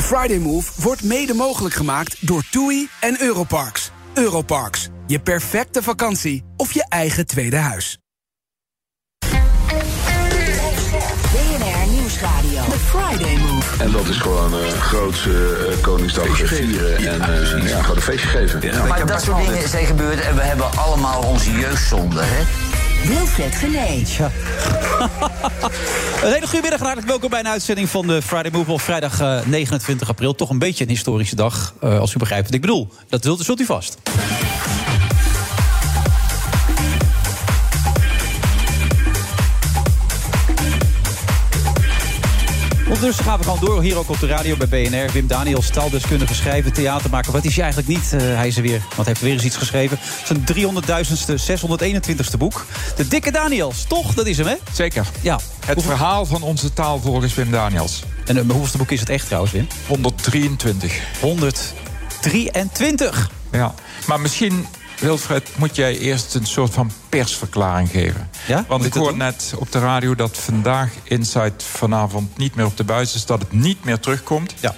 De Friday Move wordt mede mogelijk gemaakt door TUI en Europarks. Europarks, je perfecte vakantie of je eigen tweede huis. BNR Nieuwsradio. The Friday Move. En dat is gewoon een uh, grootse uh, Koningsdag vieren en uh, ja, gewoon een feestje geven. Ja, maar dat soort dingen zijn gebeurd en we hebben allemaal onze jeugdzonde, hè? Wilfred Genee. Ja. een hele goede middag en hartelijk welkom bij een uitzending van de Friday Move op vrijdag uh, 29 april. Toch een beetje een historische dag, uh, als u begrijpt wat ik bedoel. Dat zult, zult u vast. Ondertussen gaan we gewoon door, hier ook op de radio bij BNR. Wim Daniels, taaldeskundige, schrijven, theatermaker. Wat is hij eigenlijk niet? Uh, hij is er weer, want hij heeft weer eens iets geschreven. Zijn 300.000ste, 621ste boek. De dikke Daniels, toch? Dat is hem, hè? Zeker. Ja. Het Hoeveel... verhaal van onze taal volgens Wim Daniels. En uh, hoeveelste boek is het echt trouwens, Wim? 123. 123. Ja, maar misschien Wilfred, moet jij eerst een soort van persverklaring geven. Ja? Want ik hoor net op de radio dat vandaag Insight vanavond niet meer op de buis is. Dat het niet meer terugkomt. Ja.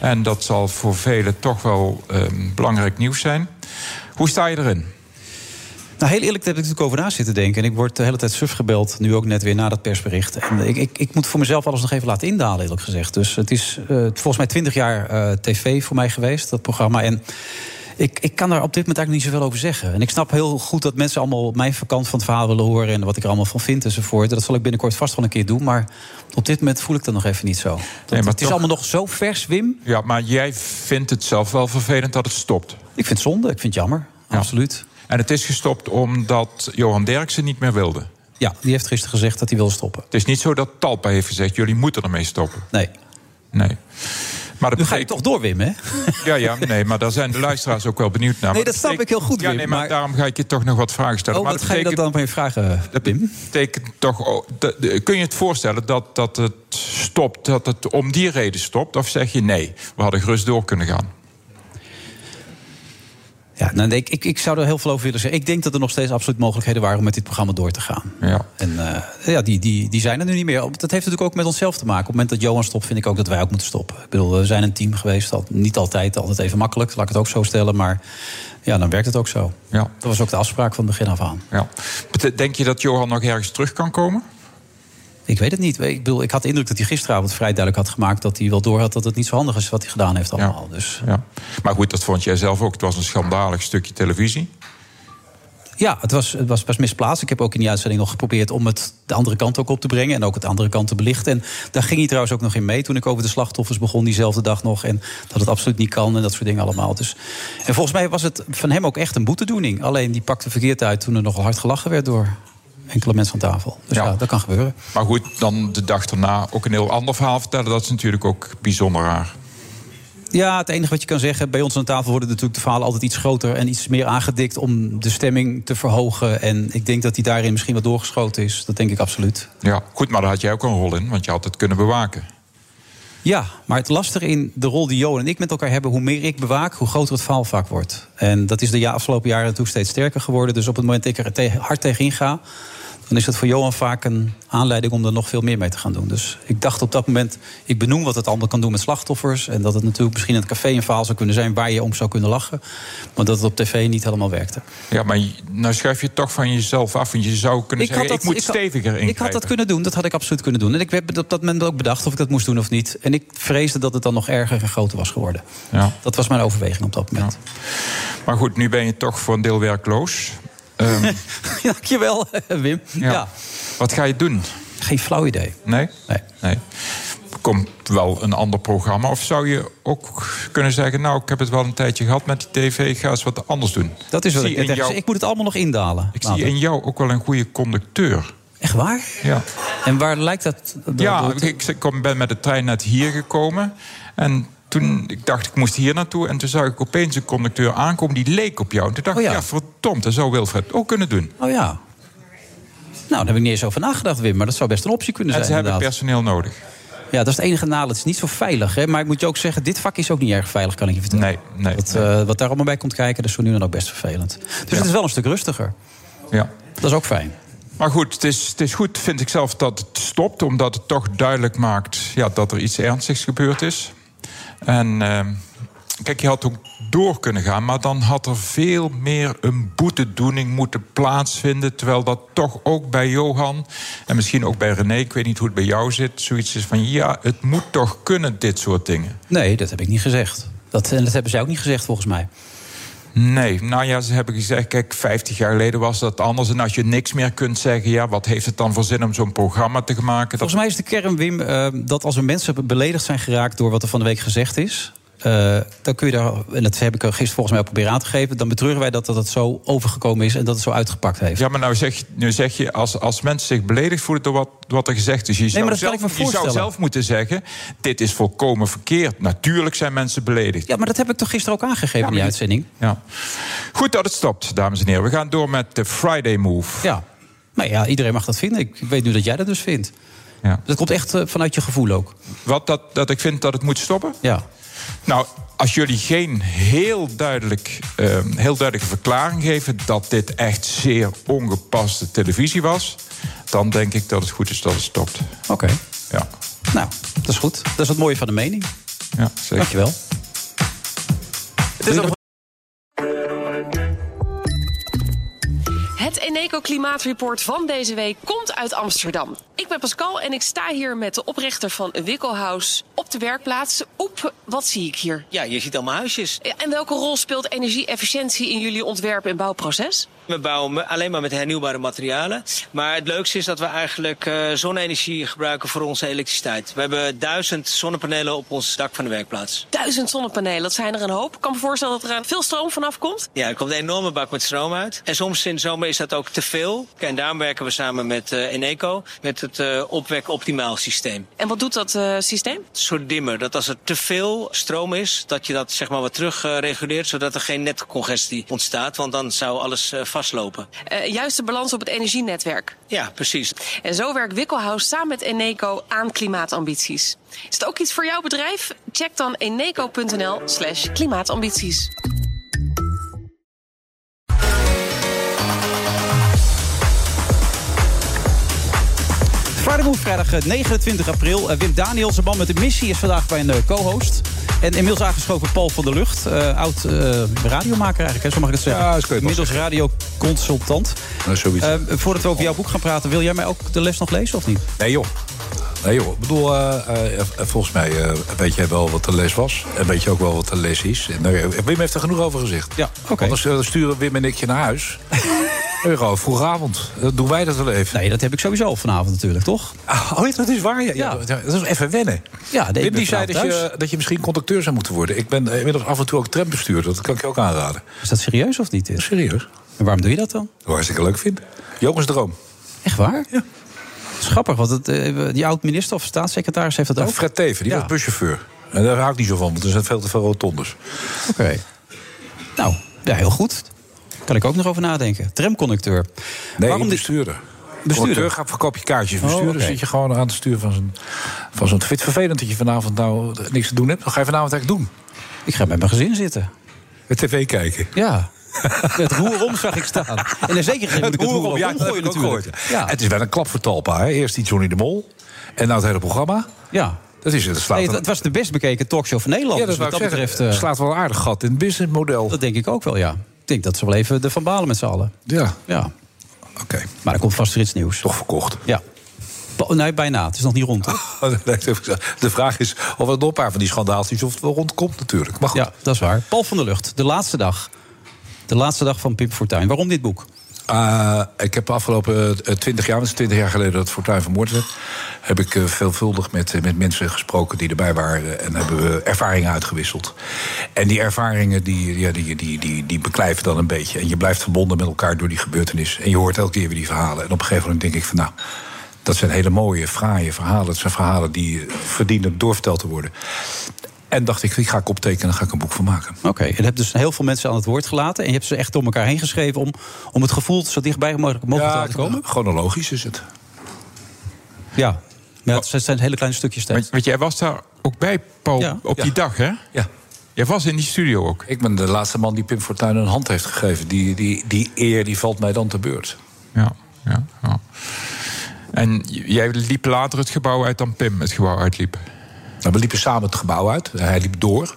En dat zal voor velen toch wel um, belangrijk nieuws zijn. Hoe sta je erin? Nou, heel eerlijk, daar heb ik natuurlijk over na zitten denken. En ik word de hele tijd suf gebeld, nu ook net weer na dat persbericht. En ik, ik, ik moet voor mezelf alles nog even laten indalen, eerlijk gezegd. Dus het is uh, volgens mij twintig jaar uh, tv voor mij geweest, dat programma. En ik, ik kan daar op dit moment eigenlijk niet zoveel over zeggen. En ik snap heel goed dat mensen allemaal mijn kant van het verhaal willen horen... en wat ik er allemaal van vind enzovoort. Dat zal ik binnenkort vast wel een keer doen. Maar op dit moment voel ik dat nog even niet zo. Dat, nee, het is allemaal nog zo vers, Wim. Ja, maar jij vindt het zelf wel vervelend dat het stopt. Ik vind het zonde, ik vind het jammer. Ja. Absoluut. En het is gestopt omdat Johan Derksen niet meer wilde. Ja, die heeft gisteren gezegd dat hij wil stoppen. Het is niet zo dat Talpa heeft gezegd... jullie moeten ermee stoppen. Nee. Nee. Maar nu ga je toch door, Wim, hè? Ja, ja, nee, maar daar zijn de luisteraars ook wel benieuwd naar. Nee, dat snap ik heel goed, Ja, nee, maar, maar, daarom ga ik je toch nog wat vragen stellen. Oh, maar wat ga je dat dan van je vragen, Wim? betekent toch... Oh, de, de, kun je het voorstellen dat, dat het stopt, dat het om die reden stopt? Of zeg je nee, we hadden gerust door kunnen gaan? Ja, nou, ik, ik, ik zou er heel veel over willen zeggen. Ik denk dat er nog steeds absoluut mogelijkheden waren om met dit programma door te gaan. Ja. En uh, ja, die, die, die zijn er nu niet meer. Dat heeft natuurlijk ook met onszelf te maken. Op het moment dat Johan stopt, vind ik ook dat wij ook moeten stoppen. Ik bedoel, we zijn een team geweest. Dat niet altijd, altijd even makkelijk, laat ik het ook zo stellen. Maar ja, dan werkt het ook zo. Ja. Dat was ook de afspraak van het begin af aan. Ja. Denk je dat Johan nog ergens terug kan komen? Ik weet het niet. Ik, bedoel, ik had de indruk dat hij gisteravond vrij duidelijk had gemaakt... dat hij wel door had dat het niet zo handig is wat hij gedaan heeft allemaal. Ja. Dus. Ja. Maar goed, dat vond jij zelf ook. Het was een schandalig stukje televisie. Ja, het was, het was best misplaatst. Ik heb ook in die uitzending nog geprobeerd om het de andere kant ook op te brengen. En ook het andere kant te belichten. En daar ging hij trouwens ook nog in mee toen ik over de slachtoffers begon diezelfde dag nog. En dat het absoluut niet kan en dat soort dingen allemaal. Dus, en volgens mij was het van hem ook echt een boetedoening. Alleen die pakte verkeerd uit toen er nogal hard gelachen werd door enkele mensen aan tafel. Dus ja. ja. dat kan gebeuren. Maar goed, dan de dag daarna ook een heel ander verhaal vertellen. Dat is natuurlijk ook bijzonder raar. Ja, het enige wat je kan zeggen, bij ons aan tafel worden natuurlijk de verhalen altijd iets groter en iets meer aangedikt om de stemming te verhogen. En ik denk dat hij daarin misschien wat doorgeschoten is. Dat denk ik absoluut. Ja, goed, maar daar had jij ook een rol in, want je had het kunnen bewaken. Ja, maar het lastige in de rol die Johan en ik met elkaar hebben... hoe meer ik bewaak, hoe groter het verhaal vaak wordt. En dat is de afgelopen jaren natuurlijk steeds sterker geworden. Dus op het moment dat ik er hard tegenin ga... dan is het voor Johan vaak een aanleiding om er nog veel meer mee te gaan doen. Dus ik dacht op dat moment, ik benoem wat het allemaal kan doen met slachtoffers... en dat het natuurlijk misschien in het café een verhaal zou kunnen zijn... waar je om zou kunnen lachen, maar dat het op tv niet helemaal werkte. Ja, maar nou schuif je toch van jezelf af... want je zou kunnen ik zeggen, dat, ik moet ik steviger ingrijpen. Ik had dat kunnen doen, dat had ik absoluut kunnen doen. En ik heb op dat moment ook bedacht of ik dat moest doen of niet. En ik vreesde dat het dan nog erger en groter was geworden. Ja. Dat was mijn overweging op dat moment. Ja. Maar goed, nu ben je toch voor een deel werkloos. Um, Dankjewel, Wim. Ja. ja. Wat ga je doen? Geen flauw idee. Nee? Nee. nee. Komt wel een ander programma? Of zou je ook kunnen zeggen... nou, ik heb het wel een tijdje gehad met die tv... ik ga eens wat anders doen? Dat is wat ik, ik, jou... ik moet het allemaal nog indalen. Ik zie in jou ook wel een goede conducteur. Echt waar? Ja. En waar lijkt dat? Ja, ik, ik ben met de trein net hier gekomen... en toen ik dacht ik moest hier naartoe. En toen zag ik opeens een conducteur aankomen die leek op jou. En toen dacht oh, ja. ik, ja, verdomd, dat zou Wilfred ook kunnen doen. Oh ja. Nou, daar heb ik niet eens over nagedacht, Wim. Maar dat zou best een optie kunnen en zijn. En ze hebben personeel nodig. Ja, dat is het enige nadeel. Het is niet zo veilig. Hè? Maar ik moet je ook zeggen, dit vak is ook niet erg veilig, kan ik je vertellen. Nee, nee. Uh, wat daar allemaal bij komt kijken, dat is voor nu dan ook best vervelend. Dus ja. het is wel een stuk rustiger. Ja. Dat is ook fijn. Maar goed, het is, het is goed, vind ik zelf, dat het stopt. Omdat het toch duidelijk maakt ja, dat er iets ernstigs gebeurd is. En ehm, kijk, je had ook door kunnen gaan, maar dan had er veel meer een boetedoening moeten plaatsvinden. Terwijl dat toch ook bij Johan en misschien ook bij René, ik weet niet hoe het bij jou zit, zoiets is van ja, het moet toch kunnen, dit soort dingen. Nee, dat heb ik niet gezegd. Dat, en dat hebben zij ook niet gezegd, volgens mij. Nee, nou ja, ze hebben gezegd, kijk, 50 jaar geleden was dat anders. En als je niks meer kunt zeggen, ja, wat heeft het dan voor zin om zo'n programma te maken? Volgens mij is de kern, Wim, eh, dat als er mensen beledigd zijn geraakt door wat er van de week gezegd is. Uh, dan kun je daar, en dat heb ik gisteren volgens mij ook proberen aan te geven. Dan betreuren wij dat, dat het zo overgekomen is en dat het zo uitgepakt heeft. Ja, maar nou zeg, nu zeg je, als, als mensen zich beledigd voelen door wat, wat er gezegd is. Je, zou, maar zelf, je zou zelf moeten zeggen: dit is volkomen verkeerd. Natuurlijk zijn mensen beledigd. Ja, maar dat heb ik toch gisteren ook aangegeven ja, in die uitzending. Ja. Goed dat het stopt, dames en heren. We gaan door met de Friday Move. Ja, maar ja, iedereen mag dat vinden. Ik weet nu dat jij dat dus vindt. Ja. Dat komt echt uh, vanuit je gevoel ook. Wat, dat, dat ik vind dat het moet stoppen? Ja. Nou, als jullie geen heel, duidelijk, uh, heel duidelijke verklaring geven dat dit echt zeer ongepaste televisie was, dan denk ik dat het goed is dat het stopt. Oké. Ja. Nou, dat is goed. Dat is het mooie van de mening. Ja, zeker. Dankjewel. Het is nog Het Eneco Klimaatreport van deze week komt uit Amsterdam. Ik ben Pascal en ik sta hier met de oprichter van Wikkelhuis op de werkplaats. Oep, wat zie ik hier? Ja, je ziet allemaal huisjes. En welke rol speelt energie-efficiëntie in jullie ontwerp- en bouwproces? We bouwen alleen maar met hernieuwbare materialen. Maar het leukste is dat we eigenlijk uh, zonne-energie gebruiken voor onze elektriciteit. We hebben duizend zonnepanelen op ons dak van de werkplaats. Duizend zonnepanelen, dat zijn er een hoop. Ik kan me voorstellen dat er veel stroom vanaf komt. Ja, er komt een enorme bak met stroom uit. En soms in de zomer is dat ook te veel. En daarom werken we samen met uh, Eneco, met het uh, opwek optimaal systeem. En wat doet dat systeem? Een soort dimmer. Dat als er te veel stroom is, dat je dat zeg maar wat terug reguleert, zodat er geen netcongestie ontstaat. Want dan zou alles vastlopen. Juiste balans op het energienetwerk. Ja, precies. En zo werkt Wikkelhuis samen met Eneco aan klimaatambities. Is het ook iets voor jouw bedrijf? Check dan eneco.nl slash klimaatambities. Friday vrijdag 29 april. Wim Daniels, een man met de missie, is vandaag bij een co-host. En inmiddels aangeschoven Paul van der Lucht, uh, oud uh, radiomaker eigenlijk, hè, zo mag ik het zeggen. Ja, dat inmiddels radioconsultant. Nou, zoiets. Uh, voordat we over jouw boek gaan praten, wil jij mij ook de les nog lezen of niet? Nee joh. Nee joh, ik bedoel, volgens mij weet jij wel wat de les was. En weet je ook wel wat de les is. En, Wim heeft er genoeg over gezegd. Ja, oké. Okay. Anders sturen Wim en ik je naar huis. Euro, vroegavond. Dat doen wij dat wel even. Nee, dat heb ik sowieso vanavond natuurlijk, toch? Oh, dat is waar. Ja. ja. dat is even wennen. Ja, Wim die zei dat je, dat je misschien conducteur zou moeten worden. Ik ben inmiddels af en toe ook trambestuurder. Dat kan ik je ook aanraden. Is dat serieus of niet? Serieus. En waarom doe je dat dan? Hartstikke leuk vind. Jongensdroom. Echt waar? Ja. Schappig, want het, die oud-minister of staatssecretaris heeft dat ook. Fred Teven, die Ja. was buschauffeur. En daar hou ik niet zo van, want er zijn veel te veel rotondes. Oké. Nou, ja, heel goed. Kan ik ook nog over nadenken. Tramconducteur. Nee, Waarom bestuurder. Bestuurder? Gaat verkoop je kaartjes. Oh, Bestuurder zit je gewoon aan het stuur van zo'n... Van zo'n... Het vervelend dat je vanavond nou niks te doen hebt? Dan ga je vanavond eigenlijk doen. Ik ga met mijn gezin zitten. Het tv kijken. Ja. Het roer om zag ik staan. En zin moet ik het roer ook ja, omgooien natuurlijk. Ja. Het is wel een klap voor Talpa. Hè? Eerst die Johnny de Mol. En nou het hele programma. ja. Dat is het. slaat Nee, het, was de best bekeken talkshow van Nederland. ja, dat, dus wat dat betreft, eh, slaat wel een aardig gat in het businessmodel. dat denk ik ook wel, ja. Ik denk dat ze wel even de van balen met z'n allen. Ja, Ja. oké. Maar er komt vast weer iets nieuws. Toch verkocht. Ja. Ba- Nee, bijna. Het is nog niet rond. hoor. De vraag is of er nog een paar van die schandaaltjes of het wel rondkomt natuurlijk. Maar goed. Ja, dat is waar. Paul van der Lucht, de laatste dag. De laatste dag van Pim Fortuyn. Waarom dit boek? Uh, ik heb de afgelopen twintig jaar, dat is twintig jaar geleden dat Fortuyn vermoord werd, heb ik uh, veelvuldig met, met mensen gesproken die erbij waren en hebben we ervaringen uitgewisseld. En die ervaringen die, ja, die, die, die, die beklijven dan een beetje. En je blijft verbonden met elkaar door die gebeurtenis. En je hoort elke keer weer die verhalen. En op een gegeven moment denk ik van nou. Dat zijn hele mooie, fraaie verhalen. Dat zijn verhalen die verdienen doorverteld te worden. En dacht ik, die ga ik optekenen en ga ik een boek van maken. Oké, en je hebt dus heel veel mensen aan het woord gelaten. En je hebt ze echt door elkaar heen geschreven om, om het gevoel zo dichtbij mogelijk, mogelijk te laten komen. chronologisch is het. Ja, maar het zijn- het zijn hele kleine stukjes tekst. Want, jij was daar ook bij, Paul, Ja. op die Ja. dag, hè? Ja. Jij was in die studio ook. Ik ben de laatste man die Pim Fortuyn een hand heeft gegeven. Die, die, die eer die valt mij dan te beurt. Ja, ja, ja. En jij liep later het gebouw uit dan Pim het gebouw uitliep. Nou, we liepen samen het gebouw uit. Hij liep door.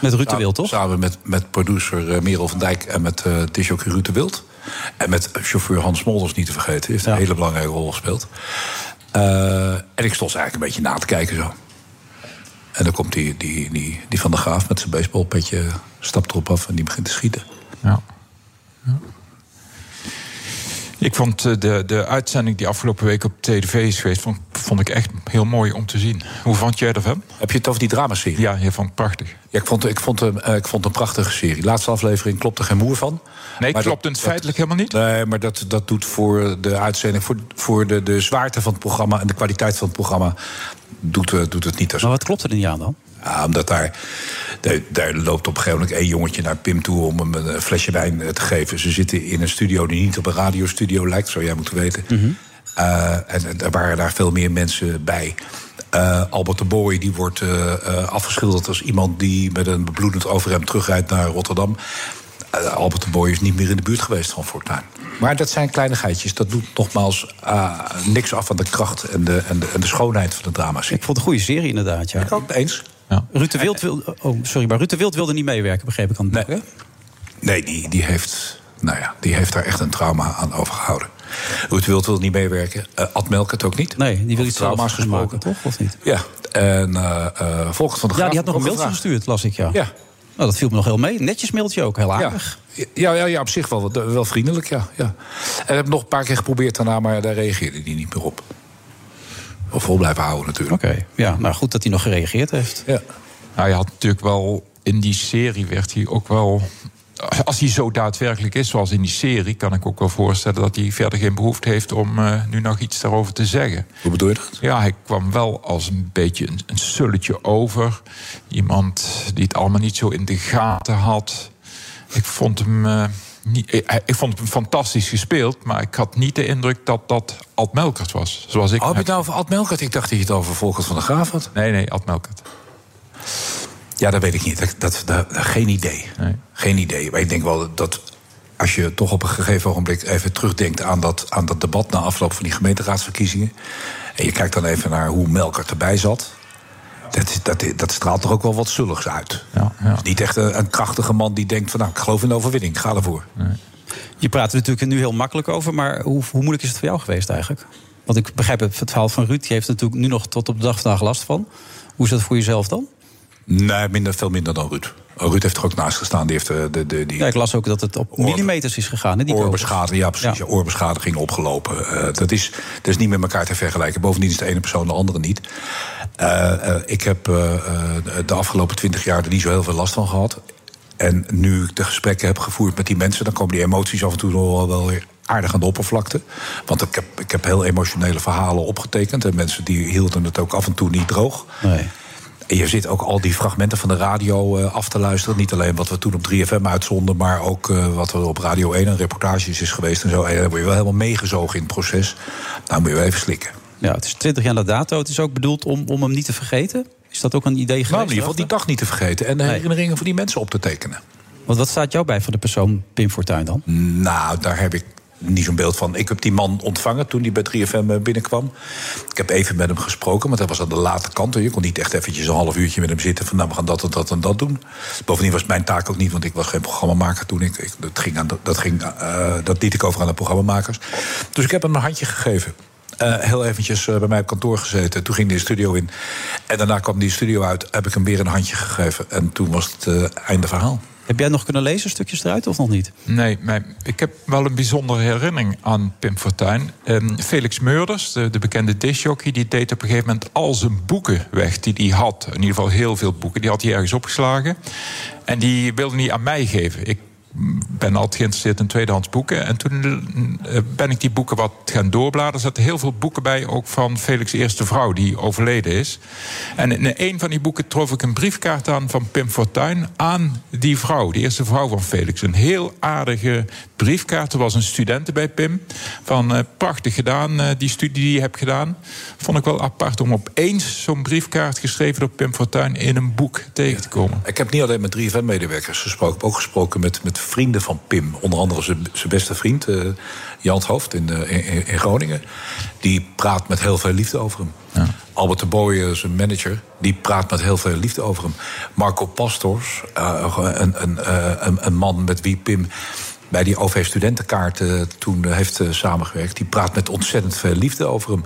Met Ruud de Wild, toch? Samen met, met producer uh, Merel van Dijk en met uh, disjockey Ruud de Wild. En met chauffeur Hans Molders niet te vergeten. Heeft een hele belangrijke rol gespeeld. Uh, en ik stond eigenlijk een beetje na te kijken zo. En dan komt die, die, die, die van de Graaf met zijn baseballpetje, stapt erop af en die begint te schieten. Ja. ja. Ik vond de, de uitzending die afgelopen week op tv is geweest... Vond, vond ik echt heel mooi om te zien. Hoe vond jij ervan? Heb je het over die dramaserie? Ja, je vond het prachtig. Ja, ik vond, ik, vond, hem, ik vond een prachtige serie. Laatste aflevering klopt er geen moer van. Nee, maar klopt het feitelijk helemaal niet? Nee, maar dat, dat doet voor de uitzending... voor, voor de, de zwaarte van het programma en de kwaliteit van het programma... doet, doet het niet. Maar wat klopt er niet aan dan? Ja, omdat daar, daar, daar, loopt op een gegeven moment één jongetje naar Pim toe om hem een flesje wijn te geven. Ze zitten in een studio die niet op een radiostudio lijkt, zou jij moeten weten. Mm -hmm. uh, en er waren daar veel meer mensen bij. Uh, Albert de Boy die wordt uh, afgeschilderd als iemand die met een bebloedend overhemd terugrijdt naar Rotterdam. Albert de Boy is niet meer in de buurt geweest van Fortuin. Maar dat zijn kleinigheidjes. Dat doet nogmaals uh, niks af van de kracht en de, en de, en de schoonheid van de drama's. Ik vond het een goede serie inderdaad. Ja. Ik ook eens. Ja. Ruud de Wild wil, oh, sorry, maar Ruud de Wild wilde niet meewerken, begreep ik aan het nee. Nee, die, die, heeft, nou ja, die heeft daar echt een trauma aan overgehouden. Ruud de Wild wil niet meewerken. Uh, Ad Melk het ook niet. Nee, die wil iets trauma's gesproken, toch? Of niet? Ja, en uh, uh, Volkert van de Graaf... Ja, die had nog een mailtje gestuurd, las ik, ja. Ja. Nou, dat viel me nog heel mee. Netjes mailtje ook, heel aardig. Ja, ja, ja, ja op zich wel, wel vriendelijk, ja. ja. En heb nog een paar keer geprobeerd daarna, maar daar reageerde hij niet meer op. Of vol blijven houden natuurlijk. Oké, okay. ja, nou goed dat hij nog gereageerd heeft. Ja. Nou, je had natuurlijk wel... In die serie werd hij ook wel... Als hij zo daadwerkelijk is zoals in die serie... kan ik ook wel voorstellen dat hij verder geen behoefte heeft... om uh, nu nog iets daarover te zeggen. Hoe bedoel je dat? Ja, hij kwam wel als een beetje een, een sulletje over. Iemand die het allemaal niet zo in de gaten had. Ik vond hem... Uh, niet, ik, vond hem fantastisch gespeeld, maar ik had niet de indruk dat dat Ad Melkert was. Zoals ik oh, heb je het nou over Ad Melkert? Ik dacht dat je het over Volkert van de Graaf had. Nee, nee, Ad Melkert. Ja, dat weet ik niet. Dat, dat, dat geen idee. Nee. Geen idee. Maar ik denk wel dat als je toch op een gegeven ogenblik even terugdenkt aan dat, aan dat debat na afloop van die gemeenteraadsverkiezingen. En je kijkt dan even naar hoe Melkert erbij zat. Dat, dat, dat straalt toch ook wel wat zulligs uit. Ja, ja. Dus niet echt een, een, krachtige man die denkt van nou, ik geloof in de overwinning, ik ga ervoor. Nee. Je praat er natuurlijk nu heel makkelijk over, maar hoe, hoe moeilijk is het voor jou geweest eigenlijk? Want ik begrijp het, het verhaal van Ruud, die heeft natuurlijk nu nog tot op de dag vandaag last van. Hoe is dat voor jezelf dan? Nee, minder, veel minder dan Ruud. Ruud heeft er ook naast gestaan. Die heeft de, de, de, die ja, ik las ook dat het op millimeters is gegaan. Hè, die oorbeschadiging, ja, precies. Ja. Ja, oorbeschadiging opgelopen. Uh, dat, is, dat is niet met elkaar te vergelijken. Bovendien is de ene persoon de andere niet. Uh, uh, ik heb de afgelopen twintig jaar er niet zo heel veel last van gehad. En nu ik de gesprekken heb gevoerd met die mensen... dan komen die emoties af en toe nog wel weer aardig aan de oppervlakte. Want ik heb, ik heb heel emotionele verhalen opgetekend. En mensen die hielden het ook af en toe niet droog. Nee. En je zit ook al die fragmenten van de radio af te luisteren. Niet alleen wat we toen op 3FM uitzonden, maar ook wat er op Radio 1 een reportages is geweest en zo. En dan word je wel helemaal meegezogen in het proces. Nou moet je wel even slikken. Ja, het is 20 jaar na dato. Het is ook bedoeld om, om hem niet te vergeten. Is dat ook een idee geweest? Nou, in ieder geval die dag niet te vergeten. En de nee. herinneringen van die mensen op te tekenen. Want wat staat jou bij van de persoon Pim Fortuyn dan? Nou, daar heb ik niet zo'n beeld van. Ik heb die man ontvangen toen hij bij 3FM binnenkwam. Ik heb even met hem gesproken, want hij was aan de late kant. Je kon niet echt eventjes een half uurtje met hem zitten... van nou, we gaan dat en dat en dat doen. Bovendien was mijn taak ook niet, want ik was geen programmamaker toen. Ik, ik dat, ging aan, dat, ging, uh, dat liet ik over aan de programmamakers. Dus ik heb hem een handje gegeven. Uh, heel eventjes uh, bij mij op kantoor gezeten. Toen ging hij de studio in. En daarna kwam die studio uit. Heb ik hem weer een handje gegeven. En toen was het uh, einde verhaal. Heb jij nog kunnen lezen, stukjes eruit, of nog niet? Nee, maar ik heb wel een bijzondere herinnering aan Pim Fortuyn. Um, Felix Meurders, de, de bekende disjockey... die deed op een gegeven moment al zijn boeken weg die hij had. In ieder geval heel veel boeken. Die had hij ergens opgeslagen. En die wilde hij aan mij geven. Ik ben altijd geïnteresseerd in tweedehands boeken. En toen ben ik die boeken wat gaan doorbladeren. Er zaten heel veel boeken bij, ook van Felix' eerste vrouw, die overleden is. En in een van die boeken trof ik een briefkaart aan van Pim Fortuyn aan die vrouw, de eerste vrouw van Felix. Een heel aardige briefkaart. Er was een studente bij Pim. Van uh, prachtig gedaan, uh, die studie die je hebt gedaan. Vond ik wel apart om opeens zo'n briefkaart geschreven door Pim Fortuyn in een boek tegen te komen. Ik heb niet alleen met 3FM-medewerkers gesproken, ik heb ook gesproken met, met vrienden van Pim. Onder andere zijn, beste vriend, uh, Jan Hoofd in, in, in, Groningen. Die praat met heel veel liefde over hem. Ja. Albert de Boy, eh, zijn manager, die praat met heel veel liefde over hem. Marco Pastors, eh, een, een, eh, een, een man met wie Pim bij die OV-studentenkaart eh, toen eh, heeft eh, samengewerkt... die praat met ontzettend veel liefde over hem.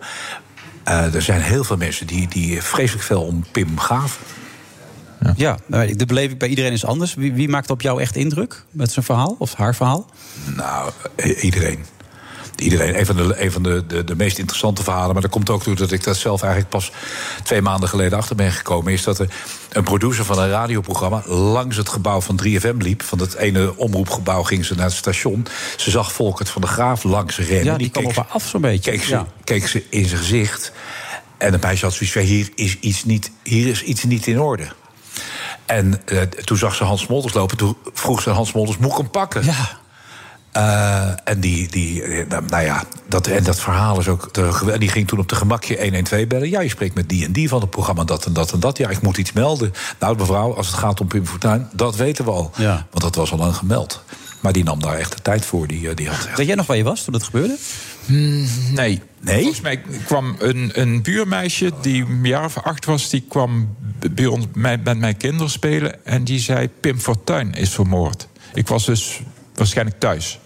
Eh, er zijn heel veel mensen die, die vreselijk veel om Pim gaven. Ja, maar de beleving bij iedereen is anders. Wie, wie maakt op jou echt indruk met zijn verhaal of haar verhaal? Nou, iedereen. Iedereen. Een van, de, een van de, de, de meest interessante verhalen. Maar dat komt ook door dat ik dat zelf eigenlijk pas twee maanden geleden achter ben gekomen. Is dat er een producer van een radioprogramma langs het gebouw van 3FM liep. Van dat ene omroepgebouw ging ze naar het station. Ze zag Volkert van de Graaf langs rennen. Ja, die kwam op haar af zo'n beetje. Keek ze, Ja. keek ze in zijn gezicht. En het meisje had zoiets van: hier is iets niet, hier is iets niet in orde. En eh, toen zag ze Hans Smolders lopen. Toen vroeg ze Hans Smolders: moet ik hem pakken? Ja. Eh, en die, die eh, nou, nou ja, dat, en dat verhaal is ook. te gewe- die ging toen op de gemakje 112 bellen. Ja, je spreekt met die en die van het programma, dat en dat en dat. Ja, ik moet iets melden. Nou, mevrouw, als het gaat om Pim Fortuyn, dat weten we al. Ja. Want dat was al lang gemeld. Maar die nam daar echt de tijd voor. Die, eh, die had echt. Weet jij nog waar je was toen het gebeurde? Nee. Nee? Volgens mij kwam een, een buurmeisje die een jaar of acht was... die kwam bij ons met, met mijn kinderen spelen... en die zei, Pim Fortuyn is vermoord. Ik was dus waarschijnlijk thuis.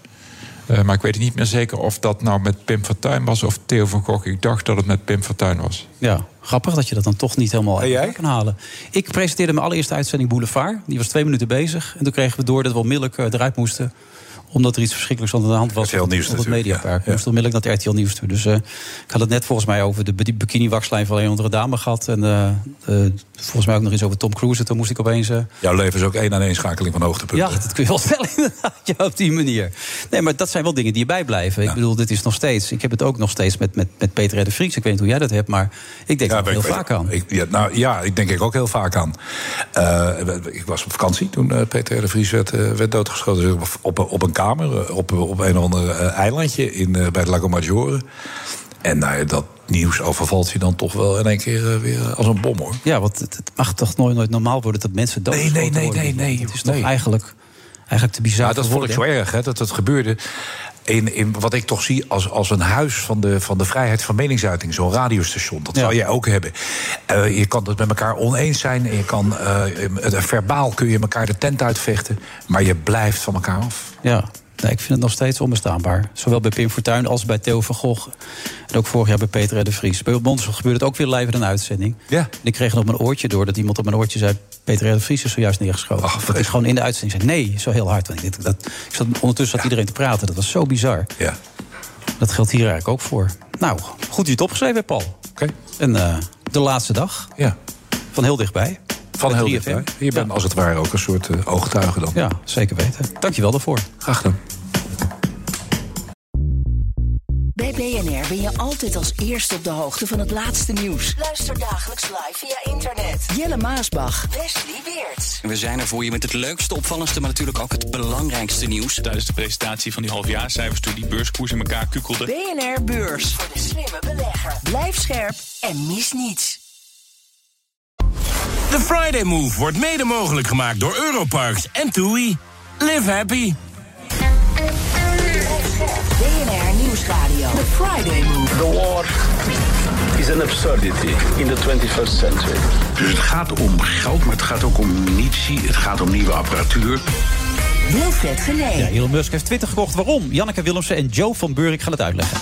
Eh, maar ik weet niet meer zeker of dat nou met Pim Fortuyn was... of Theo van Gogh. Ik dacht dat het met Pim Fortuyn was. Ja, grappig dat je dat dan toch niet helemaal jij? uit kan halen. Ik presenteerde mijn allereerste uitzending Boulevard. Die was twee minuten bezig. En toen kregen we door dat we onmiddellijk eh, eruit moesten omdat er iets verschrikkelijks aan de hand was RTL Nieuws op het Mediapark. ja, ja. moesten onmiddellijk naar RTL Nieuws toe. Dus eh, ik had het net volgens mij over de bi- bikini-wakslijn van een andere dame gehad. En eh, volgens mij ook nog eens over Tom Cruise. Toen moest ik opeens... eh, Jouw leven is ook één aan één schakeling van hoogtepunten. ja, dat kun je wel stellen inderdaad, ja, op die manier. Nee, maar dat zijn wel dingen die je bijblijven. Ik bedoel, dit is nog steeds... Ik heb het ook nog steeds met, met, met Peter R. de Vries. Ik weet niet hoe jij dat hebt, maar ik denk er maar heel weet- vaak aan. Ik, ja, nou, ja, ik denk ik ook heel vaak aan. Ik was op vakantie toen Peter R. de Vries werd, werd doodgeschoten. Dus op, op, op een kamer, eh, op, op een of ander eh, eilandje in, eh, bij het Lago Maggiore. En nou, ja, dat nieuws overvalt je dan toch wel in één keer weer als een bom, hoor. Ja, want het, mag toch nooit, nooit normaal worden dat mensen doodgeschoten Nee, nee, nee, nee, nee, Het is toch eigenlijk, eigenlijk te bizar Ja, dat vond ik zo erg, hè, dat het gebeurde. In, in wat ik toch zie als, als een huis van de, van de vrijheid van meningsuiting, zo'n radiostation. Dat Ja. zou jij ook hebben. Eh, je kan het met elkaar oneens zijn. En je kan, het- verbaal kun je elkaar de tent uitvechten. Maar je blijft van elkaar af. Ja, nee, ik vind het nog steeds onbestaanbaar. Zowel bij Pim Fortuyn als bij Theo van Gogh. En ook vorig jaar bij Peter R. de Vries. Bij ons gebeurde het ook weer live in een uitzending. Ja. En ik kreeg nog mijn oortje door dat iemand op mijn oortje zei... Peter R. de Vries is zojuist neergeschoten. Ach, dat is gewoon in de uitzending. Zei nee, zo heel hard. Want ik, dat, ik zat, ondertussen zat iedereen te praten. Dat was zo bizar. Ja. Dat geldt hier eigenlijk ook voor. Nou, goed dat je het opgeschreven hebt, Paul. Oké. En eh, de laatste dag Ja. van heel dichtbij. Van heel 3FM. dichtbij. Je bent als het ware ook een soort ooggetuige dan. Ja, zeker weten. Dankjewel daarvoor. Graag gedaan. Bij BNR ben je altijd als eerste op de hoogte van het laatste nieuws. Luister dagelijks live via internet. Jelle Maasbach, Wesley Weert. We zijn er voor je met het leukste, opvallendste, maar natuurlijk ook het belangrijkste nieuws. Tijdens de presentatie van die halfjaarcijfers toen die beurskoers in elkaar kukkelde. BNR Beurs. Voor de slimme belegger. Blijf scherp en mis niets. De Friday Move wordt mede mogelijk gemaakt door Europarks en TUI. Live happy. BNR Nieuwsradio. The Friday Move. The war is an absurdity in the 21st century. Dus het gaat om geld, maar het gaat ook om munitie. Het gaat om nieuwe apparatuur. Wilfred Genee. Ja, Elon Musk heeft Twitter gekocht. Waarom? Janneke Willemsen en Joe van Buurik gaan het uitleggen.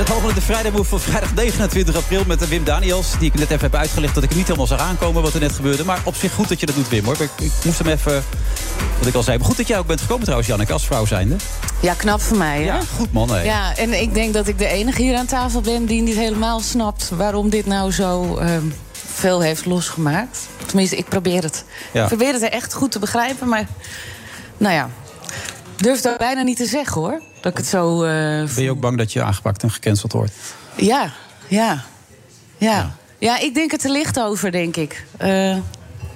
Het volgende de Friday Move van vrijdag 29 april met Wim Daniels. Die ik net even heb uitgelegd dat ik het niet helemaal zag aankomen wat er net gebeurde. Maar op zich goed dat je dat doet, Wim. Hoor. Ik, ik moest hem even, wat ik al zei. Maar goed dat jij ook bent gekomen trouwens, Janneke, als vrouw zijnde. Ja, knap van mij, hè? Ja, goed man. Hè. Ja, en ik denk dat ik de enige hier aan tafel ben die niet helemaal snapt waarom dit nou zo ehm, veel heeft losgemaakt. Tenminste, ik probeer het. Ja. Ik probeer het echt goed te begrijpen, maar nou ja. Durf dat bijna niet te zeggen hoor. Dat ik het zo. eh, Ben je ook bang dat je aangepakt en gecanceld wordt? ja, ja, ja. Ja, ik denk het er licht over, denk ik. Eh,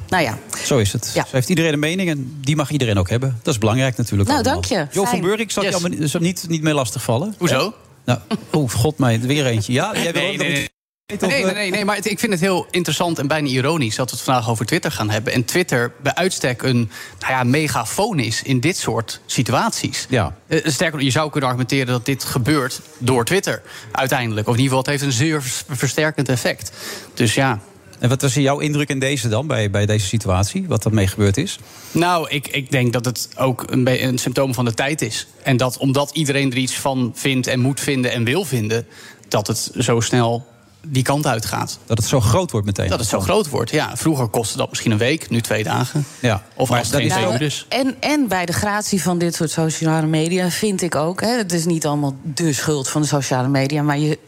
nou ja. Zo is het. Ja. Zo heeft iedereen een mening en die mag iedereen ook hebben. Dat is belangrijk natuurlijk. Nou, allemaal. dank je. Jo van. Beurik, zal Yes. je allemaal niet, niet, mee lastigvallen? Hoezo? Nou, oh god mij, weer eentje. Ja, jij wil Nee, ook nee, nog nee. Nee, nee, nee, nee, maar ik vind het heel interessant en bijna ironisch dat we het vandaag over Twitter gaan hebben. En Twitter bij uitstek een nou ja, megafoon is in dit soort situaties. Ja. Eh, Sterker nog, je zou kunnen argumenteren dat dit gebeurt door Twitter uiteindelijk. Of in ieder geval, het heeft een zeer vers- versterkend effect. Dus ja. En wat was jouw indruk in deze dan, bij, bij deze situatie? Wat ermee gebeurd is? Nou, ik, ik denk dat het ook een, een symptoom van de tijd is. En dat omdat iedereen er iets van vindt en moet vinden en wil vinden, dat het zo snel die kant uitgaat. Dat het zo groot wordt meteen. Dat het zo groot wordt, ja. Vroeger kostte dat misschien een week, nu twee dagen. Ja. Of als geen uur is. En, en bij de gratie van dit soort sociale media vind ik ook... Hè, het is niet allemaal de schuld van de sociale media... maar je,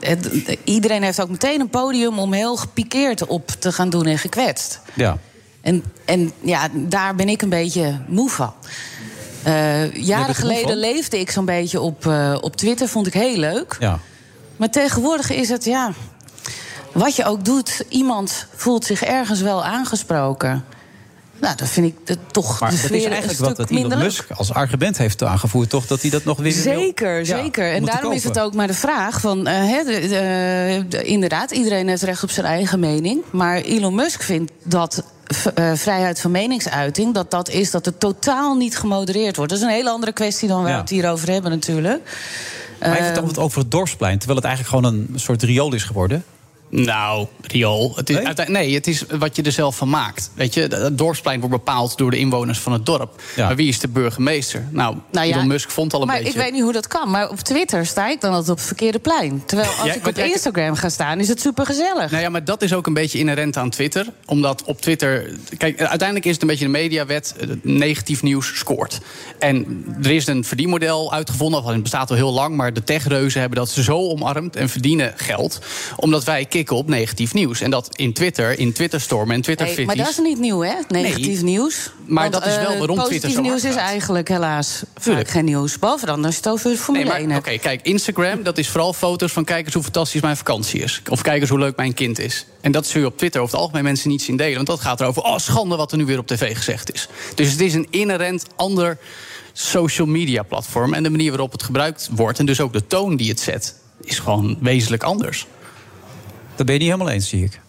het- iedereen heeft ook meteen een podium om heel gepikeerd op te gaan doen en gekwetst. Ja. En, en ja, daar ben ik een beetje moe van. Eh, moe jaren geleden leefde ik zo'n beetje op, eh, op Twitter, vond ik heel leuk. Ja. Maar tegenwoordig is het, ja... Wat je ook doet, iemand voelt zich ergens wel aangesproken. Nou, dan vind ik het toch Maar de dat is eigenlijk wat dat Elon. Musk als argument heeft aangevoerd, toch? Dat hij dat nog weer wil- Zeker, Ja, zeker. En daarom is het ook maar de vraag van... eh, hè, de- de- de- inderdaad, iedereen heeft recht op zijn eigen mening. Maar Elon Musk vindt dat eh, vrijheid van meningsuiting... dat dat is dat het totaal niet gemodereerd wordt. Dat is een hele andere kwestie dan waar Ja. we het hier over hebben natuurlijk. Maar heeft het altijd over het dorpsplein, terwijl het eigenlijk gewoon een soort riool is geworden. Nou, riool. Het is, nee? nee, het is wat je er zelf van maakt. Weet je, het dorpsplein wordt bepaald door de inwoners van het dorp. Maar wie is de burgemeester? Nou, Nou ja, Elon Musk vond al een maar beetje... ik weet niet hoe dat kan. Maar op Twitter sta ik dan altijd op het verkeerde plein. Terwijl als Ja, ik maar op Instagram ga staan, is het supergezellig. Nou ja, maar dat is ook een beetje inherent aan Twitter. Omdat op Twitter. Kijk, uiteindelijk is het een beetje een mediawet. eh, Negatief nieuws scoort. En er is een verdienmodel uitgevonden. of Het bestaat al heel lang. Maar de techreuzen hebben dat zo omarmd en verdienen geld. Omdat wij op negatief nieuws. En dat in Twitter, in Twitterstormen en Twitter Hey, maar dat is niet nieuw, hè? Negatief nieuws. maar dat is wel eh, waarom Twitter Positief zo nieuws is gaat. eigenlijk helaas vaak geen nieuws. Behalve dan als je het over Formule Nee, 1 maar hebt. oké, kijk, Instagram, dat is vooral foto's van kijk eens hoe fantastisch mijn vakantie is. Of kijk eens hoe leuk mijn kind is. En dat zul je op Twitter over het algemeen mensen niet zien delen. Want dat gaat erover, oh schande wat er nu weer op tv gezegd is. Dus het is een inherent ander social media platform. En de manier waarop het gebruikt wordt, en dus ook de toon die het zet, is gewoon wezenlijk anders. Dat ben je niet helemaal eens, zie ik.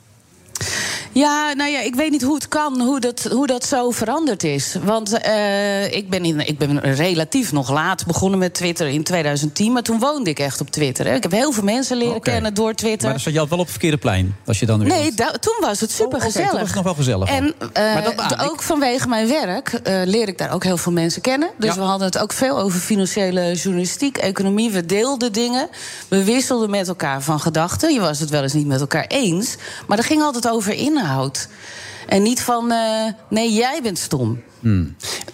Ja, nou ja, ik weet niet hoe het kan, hoe dat, hoe dat zo veranderd is. Want eh, ik, ben in, ik ben relatief nog laat begonnen met Twitter in 2010. Maar toen woonde ik echt op Twitter. Hè. Ik heb heel veel mensen leren kennen door Twitter. Maar dan zat je altijd wel op het verkeerde plein. Als je dan weer Nee, da- toen was het super oké, gezellig. toen was het nog wel gezellig. En eh, Maar ik. ook vanwege mijn werk eh, leer ik daar ook heel veel mensen kennen. Dus Ja. we hadden het ook veel over financiële journalistiek, economie. We deelden dingen. We wisselden met elkaar van gedachten. Je was het wel eens niet met elkaar eens. Maar dat ging altijd over inhoud. En niet van, eh, nee, jij bent stom.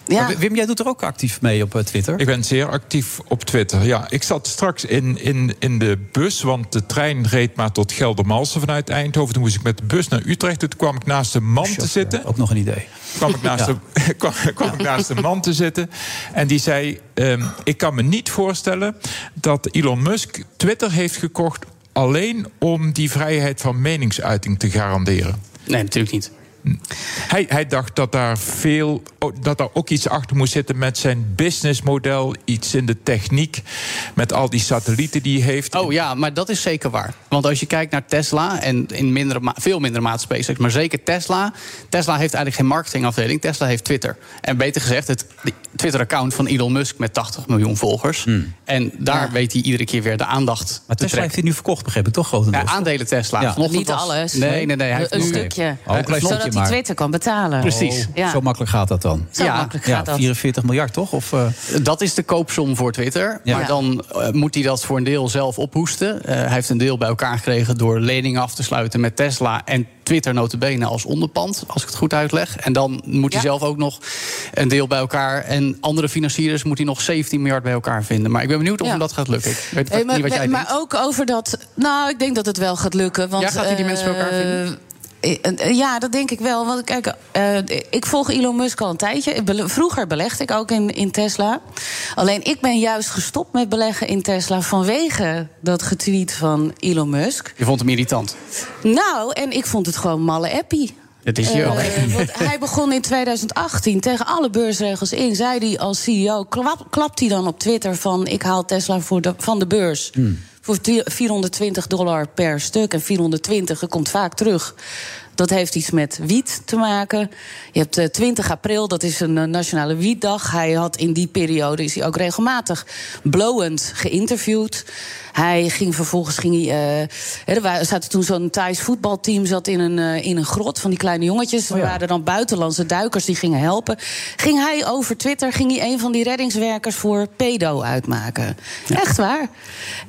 Ja. Maar Wim, jij doet er ook actief mee op eh, Twitter. Ik ben zeer actief op Twitter. Ja, ik zat straks in, in, in de bus, want de trein reed maar tot Geldermalsen vanuit Eindhoven. Toen moest ik met de bus naar Utrecht. Toen kwam ik naast een man te zitten. Ook nog een idee. Kwam ik naast, Ja. de, kwam, kwam ik naast een man te zitten. En die zei: ehm, Ik kan me niet voorstellen dat Elon Musk Twitter heeft gekocht. Alleen om die vrijheid van meningsuiting te garanderen. Nee, natuurlijk niet. Hij, hij dacht dat daar veel, dat daar ook iets achter moest zitten met zijn businessmodel, iets in de techniek, met al die satellieten die hij heeft. Oh ja, maar dat is zeker waar. Want als je kijkt naar Tesla en in mindere, veel mindere mate SpaceX, maar zeker Tesla. Tesla heeft eigenlijk geen marketingafdeling. Tesla heeft Twitter. En beter gezegd, het Twitter-account van Elon Musk met 80 miljoen volgers. En daar weet hij iedere keer weer de aandacht Hmm. Maar te Tesla heeft hij nu verkocht, begreep ik toch grotendeels? Ja, aandelen Tesla. Ja. Niet was- alles. Nee, nee, nee. Hij heeft een nu- stukje. Oh, een klein Zodat stukje hij maar. Twitter kan betalen. Precies. Ja. Zo makkelijk gaat dat dan. Zo makkelijk gaat dat. 44 miljard toch? Of, eh, Dat is de koopsom voor Twitter. Ja. Maar Ja. dan eh, moet hij dat voor een deel zelf ophoesten. Eh, hij heeft een deel bij elkaar gekregen door leningen af te sluiten met Tesla en Twitter notabene als onderpand, als ik het goed uitleg. En dan moet hij Ja. zelf ook nog een deel bij elkaar. En andere financiers moet hij nog 17 miljard bij elkaar vinden. Maar ik ben benieuwd of Ja. hem dat gaat lukken. Ik weet Hey, maar, niet wat jij maar denkt. ook over dat. Nou, ik denk dat het wel gaat lukken. Want, Ja, gaat hij die mensen bij elkaar vinden? Eh, eh, Ja, dat denk ik wel. Want kijk, eh, ik volg Elon Musk al een tijdje. Vroeger belegde ik ook in, in Tesla. Alleen ik ben juist gestopt met beleggen in Tesla vanwege dat getweet van Elon Musk. Je vond hem irritant. Nou, en ik vond het gewoon malle appie. Dat is je ook. Eh, want hij begon in 2018 tegen alle beursregels in. Zei hij als CEO, klap, klapt hij dan op Twitter van... ik haal Tesla voor de, van de beurs. Hmm. Voor 420 dollar per stuk. En 420, dat komt vaak terug. Dat heeft iets met wiet te maken. Je hebt eh, 20 april, dat is een eh, nationale wietdag. Hij had in die periode is hij ook regelmatig blowend geïnterviewd. Hij ging vervolgens ging hij. eh, er zaten toen zo'n Thais voetbalteam zat in een, eh, in een grot van die kleine jongetjes. Er waren dan buitenlandse duikers die gingen helpen. Ging hij over Twitter ging hij een van die reddingswerkers voor pedo uitmaken. Echt waar.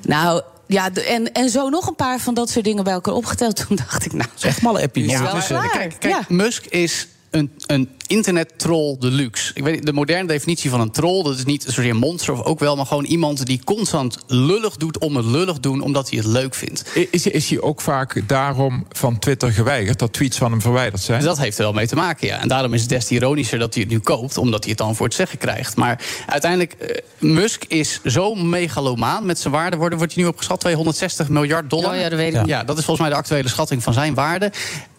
Nou. Ja, en, en zo nog een paar van dat soort dingen bij elkaar opgeteld. Toen dacht ik, nou, is echt malle appie. Ja, kijk, kijk Ja. Musk is een, een internet-troll deluxe. Ik weet, de moderne definitie van een troll, dat is niet zozeer een monster of ook wel, maar gewoon iemand die constant lullig doet om het lullig doen, omdat hij het leuk vindt. Is, is hij ook vaak daarom van Twitter geweigerd, dat tweets van hem verwijderd zijn? Dus dat heeft er wel mee te maken, ja. En daarom is het des te ironischer dat hij het nu koopt, omdat hij het dan voor het zeggen krijgt. Maar uiteindelijk, eh, Musk is zo megalomaan met zijn waarde. Wordt, wordt hij nu opgeschat 260 miljard dollar? Oh ja, dat weet ik. Ja, dat is volgens mij de actuele schatting van zijn waarde.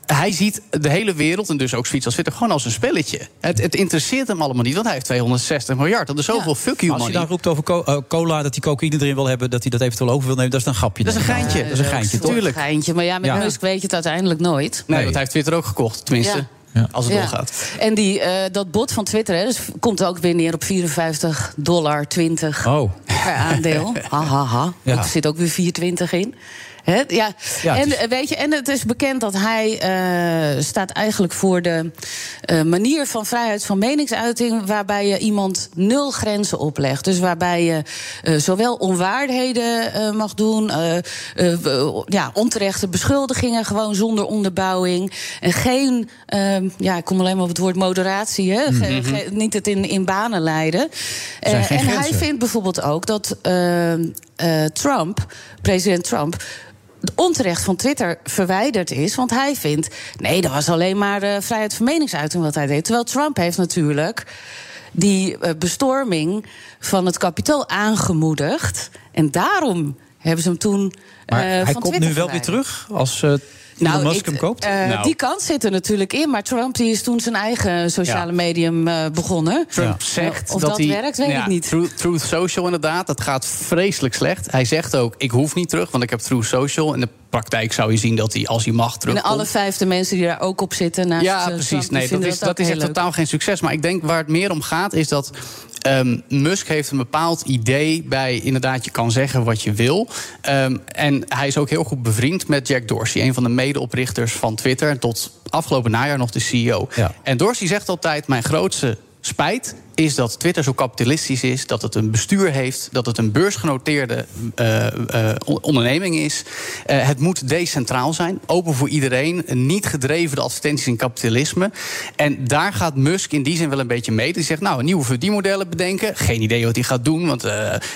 Hij ziet de hele wereld, en dus ook zoiets als Twitter, gewoon als een spelletje. Het, het interesseert hem allemaal niet, want hij heeft 260 miljard. Dat is zoveel fuck you Als je money. dan roept over co- eh, cola, dat hij cocaïne erin wil hebben... dat hij dat eventueel over wil nemen, dat is dan een grapje. Dat is een geintje. Dat is een geintje, toch? Geintje. Maar ja, met Ja. Musk weet je het uiteindelijk nooit. Nee, want hij heeft Twitter ook gekocht, tenminste. Als het Ja. doorgaat. En die, eh, dat bot van Twitter hè, dus komt ook weer neer op 54 dollar 20 Oh. per aandeel. Ha, ha, ha. Ja. Er zit ook weer 24 in. Ja. Ja, en, het is- weet je, en het is bekend dat hij eh, staat eigenlijk voor de eh, manier van vrijheid van meningsuiting... waarbij je iemand nul grenzen oplegt. Dus waarbij je eh, zowel onwaarheden mag doen... ja, onterechte beschuldigingen gewoon zonder onderbouwing... en geen, eh, ja, ik kom alleen maar op het woord moderatie... Hè? Mhm. ge- niet het in, in banen leiden. en hij vindt bijvoorbeeld ook dat eh, eh, Trump, president Trump onterecht van Twitter verwijderd is. Want hij vindt, nee, dat was alleen maar eh, vrijheid van meningsuiting wat hij deed. Terwijl Trump heeft natuurlijk die eh, bestorming van het kapitool aangemoedigd. En daarom hebben ze hem toen Maar eh, hij komt nu wel weer terug als Elon Musk ik- hem koopt? eh, Nou. Die kans zit er natuurlijk in. Maar Trump die is toen zijn eigen sociale Ja. medium eh, begonnen. Trump Ja. zegt Of dat, dat hij, werkt, weet Ja, ik niet. Truth, Truth Social inderdaad, dat gaat vreselijk slecht. Hij zegt ook, ik hoef niet terug, want ik heb Truth Social. In de praktijk zou je zien dat hij, als hij mag, En terugkomt. alle vijfde mensen die daar ook op zitten. Naast Ja, eh, precies. Trump, Nee, dat is, dat is echt leuk. totaal geen succes. Maar ik denk waar het meer om gaat, is dat. Ehm, Musk heeft een bepaald idee bij inderdaad, je kan zeggen wat je wil. Ehm, en hij is ook heel goed bevriend met Jack Dorsey, een van de medeoprichters van Twitter. En tot afgelopen najaar nog de CEO. En Dorsey zegt altijd: Mijn grootste spijt is dat Twitter zo kapitalistisch is, dat het een bestuur heeft, dat het een beursgenoteerde eh, eh, on- onderneming is. Eh, het moet decentraal zijn, open voor iedereen, niet gedreven door advertenties en kapitalisme. En daar gaat Musk in die zin wel een beetje mee. Die zegt, nou, nieuwe verdienmodellen bedenken. Geen idee wat hij gaat doen, want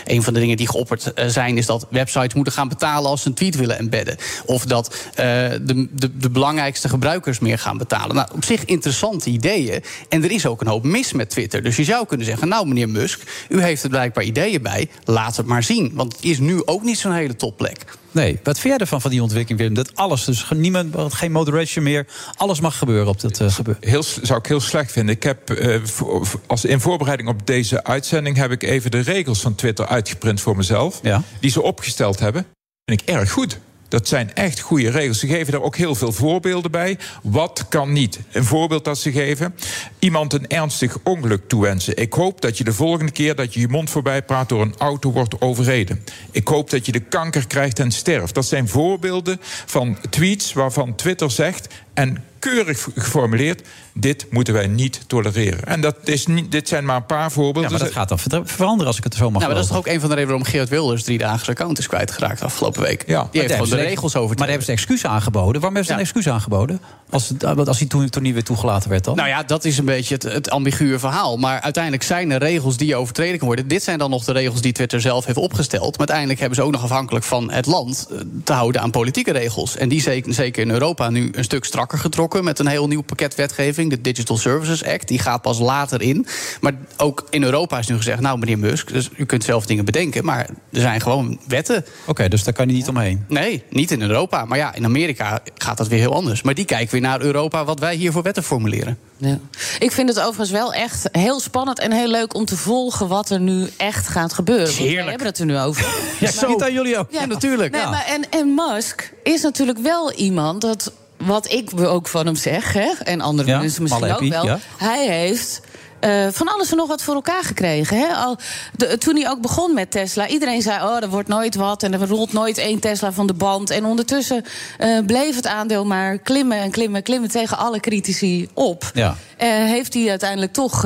een van de dingen die geopperd zijn... is dat websites moeten gaan betalen als ze een tweet willen embedden. Of dat de, de, de belangrijkste gebruikers meer gaan betalen. Nou, op zich interessante ideeën. En er is ook een hoop mis met Twitter. Dus je zou kunnen zeggen, nou meneer Musk... u heeft er blijkbaar ideeën bij, laat het maar zien. Want het is nu ook niet zo'n hele topplek. Nee, wat vind jij ervan van die ontwikkeling, Willem? Dat alles, dus niemand, geen moderation meer, alles mag gebeuren op dat eh, gebeuren. Heel, zou ik heel slecht vinden. Ik heb eh, voor- als in voorbereiding op deze uitzending heb ik even de regels van Twitter uitgeprint voor mezelf. Die ze opgesteld hebben. Vind ik erg goed. Dat zijn echt goede regels. Ze geven daar ook heel veel voorbeelden bij. Wat kan niet? Een voorbeeld dat ze geven. Iemand een ernstig ongeluk toewensen. Ik hoop dat je de volgende keer dat je je mond voorbij praat door een auto wordt overreden. Ik hoop dat je de kanker krijgt en sterft. Dat zijn voorbeelden van tweets waarvan Twitter zegt en keurig geformuleerd: dit moeten wij niet tolereren. En dat is niet, dit zijn maar een paar voorbeelden. Ja, maar dat gaat dan ver- veranderen als ik het zo mag Nou, maar dat is toch ook een van de redenen waarom Geert Wilders drie dagen zijn account is kwijtgeraakt afgelopen week. Die heeft gewoon de regels over. Maar daar hebben ze excuus aangeboden. Waarom hebben ze een excuus aangeboden? Als, als hij toen, toen niet weer toegelaten werd dan? Nou ja, dat is een beetje het, het ambiguë verhaal. Maar uiteindelijk zijn er regels die overtreden kunnen worden. Dit zijn dan nog de regels die Twitter zelf heeft opgesteld. Maar uiteindelijk hebben ze ook nog afhankelijk van het land eh, te houden aan politieke regels. En die zeker, zeker in Europa nu een stuk strakker wakker getrokken met een heel nieuw pakket wetgeving, de Digital Services Act. Die gaat pas later in. Maar ook in Europa is nu gezegd: Nou, meneer Musk, dus u kunt zelf dingen bedenken, maar er zijn gewoon wetten. Oké, dus daar kan je niet omheen. Nee, niet in Europa. Maar ja, in Amerika gaat dat weer heel anders. Maar die kijken weer naar Europa, wat wij hier voor wetten formuleren. Ja. Ik vind het overigens wel echt heel spannend en heel leuk om te volgen wat er nu echt gaat gebeuren. Want Heerlijk. We hebben het er nu over. Ja, zo. aan jullie ook. Ja, natuurlijk. Nee, ja. maar en, en Musk is natuurlijk wel iemand dat. Wat ik ook van hem zeg, hè, en andere Ja, mensen misschien ook wel. ja. Hij heeft eh, van alles en nog wat voor elkaar gekregen. Hè? Al, de, toen hij ook begon met Tesla, iedereen zei: Oh, er wordt nooit wat en er rolt nooit één Tesla van de band. En ondertussen eh, bleef het aandeel maar klimmen en klimmen, klimmen tegen alle critici op. Ja. Eh, heeft hij uiteindelijk toch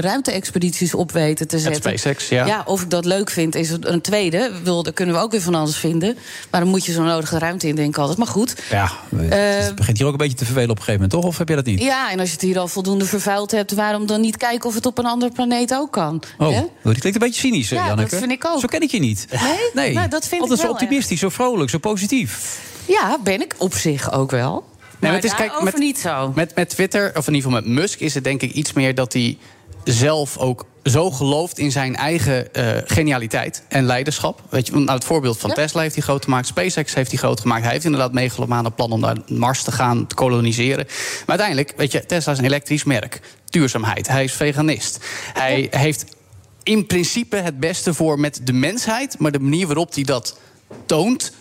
ruimte-expedities op weten te zetten. SpaceX, ja. of ik dat leuk vind, is het een tweede. Wil, daar kunnen we ook weer van alles vinden. Maar dan moet je zo'n nodige ruimte in denken altijd. Maar goed. Ja, het begint hier ook een beetje te vervelen op een gegeven moment, toch? Of heb je dat niet? Ja, en als je het hier al voldoende vervuild hebt, waarom dan niet kijken of het op een andere planeet ook kan? Oh, Hè? die klinkt een beetje cynisch, eh, Ja, Janneke. dat vind ik ook. Zo ken ik je niet. Nee? Nee, Nou, dat vind Altijd ik zo optimistisch, zo vrolijk, zo positief. Ja, ben ik op zich ook wel. Nee, maar het is, kijk, met, niet zo. Met, met Twitter, of in ieder geval met Musk, is het denk ik iets meer dat hij zelf ook zo gelooft in zijn eigen eh, genialiteit en leiderschap. Weet je, nou, het voorbeeld van Tesla heeft hij groot gemaakt, SpaceX heeft hij groot gemaakt. Hij heeft inderdaad megalomane plan om naar Mars te gaan, te koloniseren. Maar uiteindelijk, weet je, Tesla is een elektrisch merk. Duurzaamheid, hij is veganist. Hij heeft in principe het beste voor met de mensheid, maar de manier waarop hij dat toont.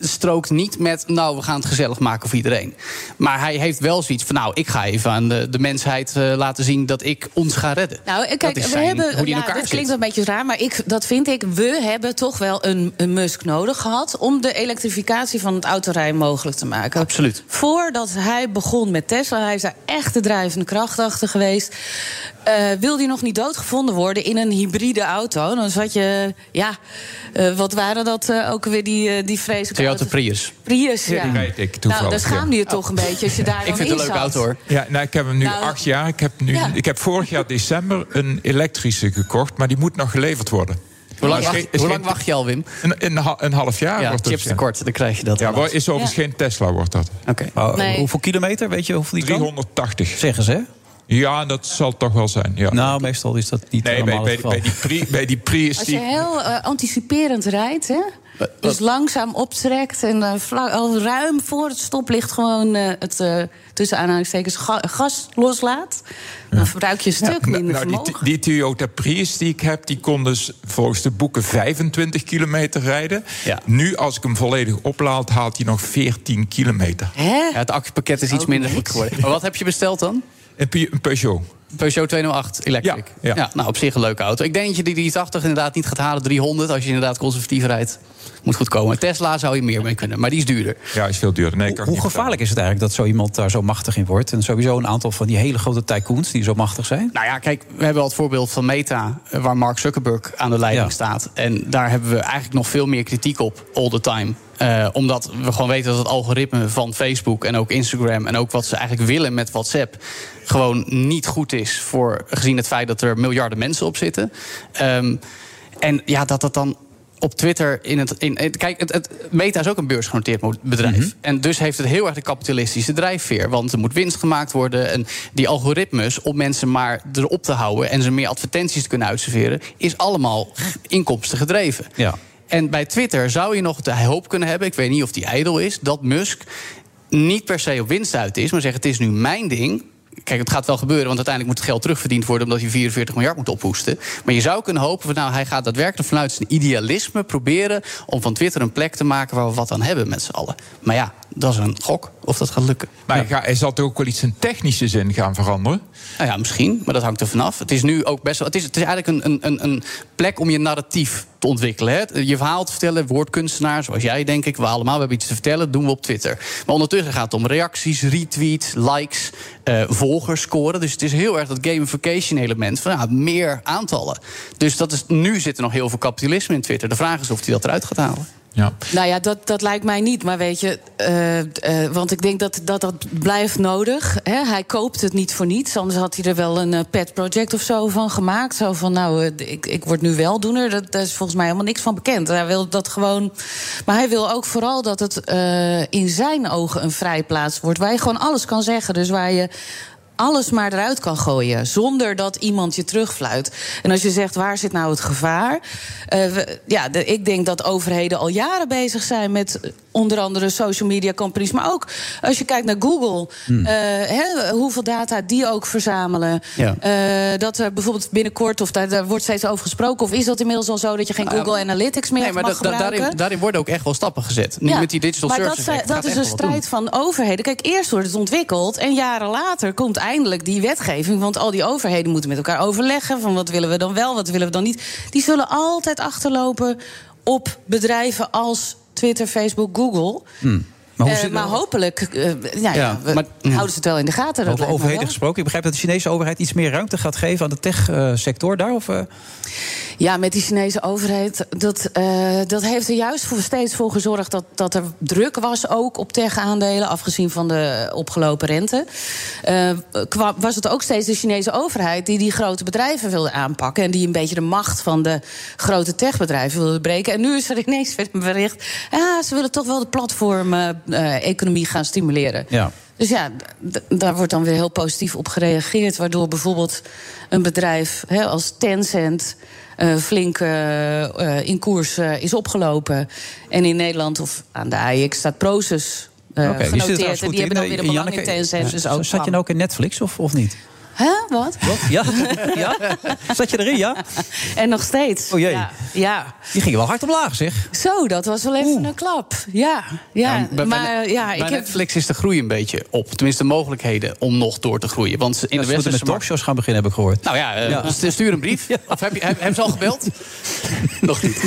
Strookt niet met, nou, we gaan het gezellig maken voor iedereen. Maar hij heeft wel zoiets van, nou, ik ga even aan de, de mensheid eh, laten zien dat ik ons ga redden. Nou, Dat kijk, we hebben. hoe die in ja, elkaar dat zit. klinkt een beetje raar, maar ik, dat vind ik. We hebben toch wel een, een Musk nodig gehad om de elektrificatie van het autorijden mogelijk te maken. Absoluut. Voordat hij begon met Tesla, hij is daar echt de drijvende kracht achter geweest. Eh, wilde hij nog niet doodgevonden worden in een hybride auto? Dan zat je, ja, eh, wat waren dat eh, ook weer die, eh, die vreselijke Toyota auto's? Prius. Prius, ja. Die rijd ik nou, toevallig, daar schaamde je toch een beetje als je daar Ik vind het in een leuke auto hoor. Ja, nou, ik heb hem nu Nou, acht jaar. Ik heb, nu, Ja. ik heb vorig jaar december een elektrische gekocht, maar die moet nog geleverd worden. Hoe lang, wacht, geen- is hoe geen- lang wacht je al, Wim? Een, een, ha- een half jaar Ja, wordt het. chips tekort, dan krijg je dat. Ja, is overigens Ja. geen Tesla, wordt dat. Oké. Oh, Nee. Hoeveel kilometer, weet je hoeveel die kan? 380. Zeggen ze, hè? Ja, dat zal toch wel zijn. Ja. Nou, meestal is dat niet nee, bij, helemaal bij, het geval. bij, die pri, bij die Prius... Als je Die, heel eh, anticiperend rijdt, hè? Dus langzaam optrekt en eh, flauw- al ruim voor het stoplicht gewoon eh, het eh, tussen aanhalingstekens ga- gas loslaat. Dan verbruik je een stuk Nou, minder nou, die, vermogen. die Toyota Prius die ik heb, die kon dus volgens de boeken 25 kilometer rijden. Ja. Nu, als ik hem volledig oplaad, haalt hij nog 14 kilometer. Hè? Ja, het accupakket is iets Ook minder goed geworden. Maar wat heb je besteld dan? Een, Peugeot. Peugeot 208 Electric. Ja, ja. nou, op zich een leuke auto. Ik denk dat je die 380 inderdaad niet gaat halen. 300, als je inderdaad conservatief rijdt. Moet goed komen. Tesla zou je meer mee kunnen, maar die is duurder. Ja, is veel duurder. Nee, kan Hoe gevaarlijk is het eigenlijk dat zo iemand daar zo machtig in wordt? En sowieso een aantal van die hele grote tycoons die zo machtig zijn? Nou ja, kijk, we hebben al het voorbeeld van Meta, eh, waar Mark Zuckerberg aan de leiding Ja. staat. En daar hebben we eigenlijk nog veel meer kritiek op, all the time. Eh, omdat we gewoon weten dat het algoritme van Facebook en ook Instagram en ook wat ze eigenlijk willen met WhatsApp gewoon niet goed is voor gezien het feit dat er miljarden mensen op zitten. Ehm, en ja, dat dat dan op Twitter in het. In, kijk, het, het, Meta is ook een beursgenoteerd bedrijf. En dus heeft het heel erg de kapitalistische drijfveer. Want er moet winst gemaakt worden. En die algoritmes, om mensen maar erop te houden en ze meer advertenties te kunnen uitserveren, is allemaal inkomsten gedreven. Ja. En bij Twitter zou je nog de hoop kunnen hebben, ik weet niet of die ijdel is, dat Musk niet per se op winst uit is, maar zegt: het is nu mijn ding. Kijk, het gaat wel gebeuren, want uiteindelijk moet het geld terugverdiend worden omdat hij 44 miljard moet ophoesten. Maar je zou kunnen hopen van nou, hij gaat daadwerkelijk vanuit zijn idealisme proberen om van Twitter een plek te maken waar we wat aan hebben met z'n allen. Maar ja, dat is een gok of dat gaat lukken. Maar ga- hij zal toch ook wel iets in technische zin gaan veranderen? Nou ja, misschien, maar dat hangt er vanaf. Het is nu ook best wel. Het is, het is eigenlijk een, een, een, plek om je narratief te ontwikkelen. Hè? Je verhaal te vertellen, woordkunstenaar, zoals jij, denk ik. We allemaal we hebben iets te vertellen, doen we op Twitter. Maar ondertussen gaat het om reacties, retweets, likes, eh, volgers scoren. Dus het is heel erg dat gamification-element van ja, meer aantallen. Dus dat is, nu zit er nog heel veel kapitalisme in Twitter. De vraag is of hij dat eruit gaat halen. Ja. Nou ja, dat, dat lijkt mij niet. Maar weet je, eh, eh, want ik denk dat, dat dat blijft nodig. Hè? Hij koopt het niet voor niets. Anders had hij er wel een eh, pet project of zo van gemaakt. Zo van, nou, ik, ik word nu weldoener. Dat, daar is volgens mij helemaal niks van bekend. Hij wil dat gewoon... Maar hij wil ook vooral dat het in zijn ogen een vrijplaats wordt... waar je gewoon alles kan zeggen. Dus waar je alles maar eruit kan gooien. Zonder dat iemand je terugfluit. En als je zegt, waar zit nou het gevaar? Eh, we- ja, de- ik denk dat overheden al jaren bezig zijn met eh, onder andere social media companies. Maar ook als je kijkt naar Google. Hmm. eh, hoeveel data die ook verzamelen. Ja. Dat er bijvoorbeeld binnenkort, of daar, daar wordt steeds over gesproken. Of is dat inmiddels al zo dat je geen Google Analytics meer Nee, maar mag gebruiken? daarin, daarin worden ook echt wel stappen gezet. Nu Ja, met die digital maar dat, services. dat gaat is een strijd van overheden. Kijk, eerst wordt het ontwikkeld en jaren later komt eindelijk die wetgeving. Want al die overheden moeten met elkaar overleggen van wat willen we dan wel, wat willen we dan niet. Die zullen altijd achterlopen op bedrijven als Twitter, Facebook, Google. Hmm. Maar hoe Eh, zit maar het- hopelijk eh, ja, maar- houden ze het wel in de gaten. Over overheden gesproken. Ik begrijp dat de Chinese overheid iets meer ruimte gaat geven aan de tech-sector daar. Of, eh? Ja, met die Chinese overheid. Dat, dat heeft er juist voor, steeds voor gezorgd dat, dat er druk was ook op tech-aandelen. Afgezien van de opgelopen rente. Was het ook steeds de Chinese overheid die die grote bedrijven wilde aanpakken. En die een beetje de macht van de grote techbedrijven wilde breken. En nu is er ineens weer een bericht. Ja, ze willen toch wel de platform-economie gaan stimuleren. Ja. Dus ja, daar wordt dan weer heel positief op gereageerd. Waardoor bijvoorbeeld een bedrijf hè, als Tencent. eh, flink eh, eh, in koers eh, is opgelopen. En in Nederland of aan de AX staat Proces eh, die er genoteerd. trouwens En die in. hebben dan Eh, weer een belang in Tencent. eh, Dus ook Zat je nou ook in Netflix of, of niet? Hè, wat? Ja? ja? Zat je erin, ja? En nog steeds. Oh jee. Ja, ja. Die ging wel hard omlaag, zeg. Zo, dat was wel even een klap. Ja, ja. Ja, bij- maar bij, ja, bij ik heb... Netflix is de groei een beetje op. Tenminste, de mogelijkheden om nog door te groeien. Want in de de met talkshows gaan beginnen, heb ik gehoord. Nou ja, eh, stuur een brief. Of heb je, heb, ze al gebeld? Nog niet.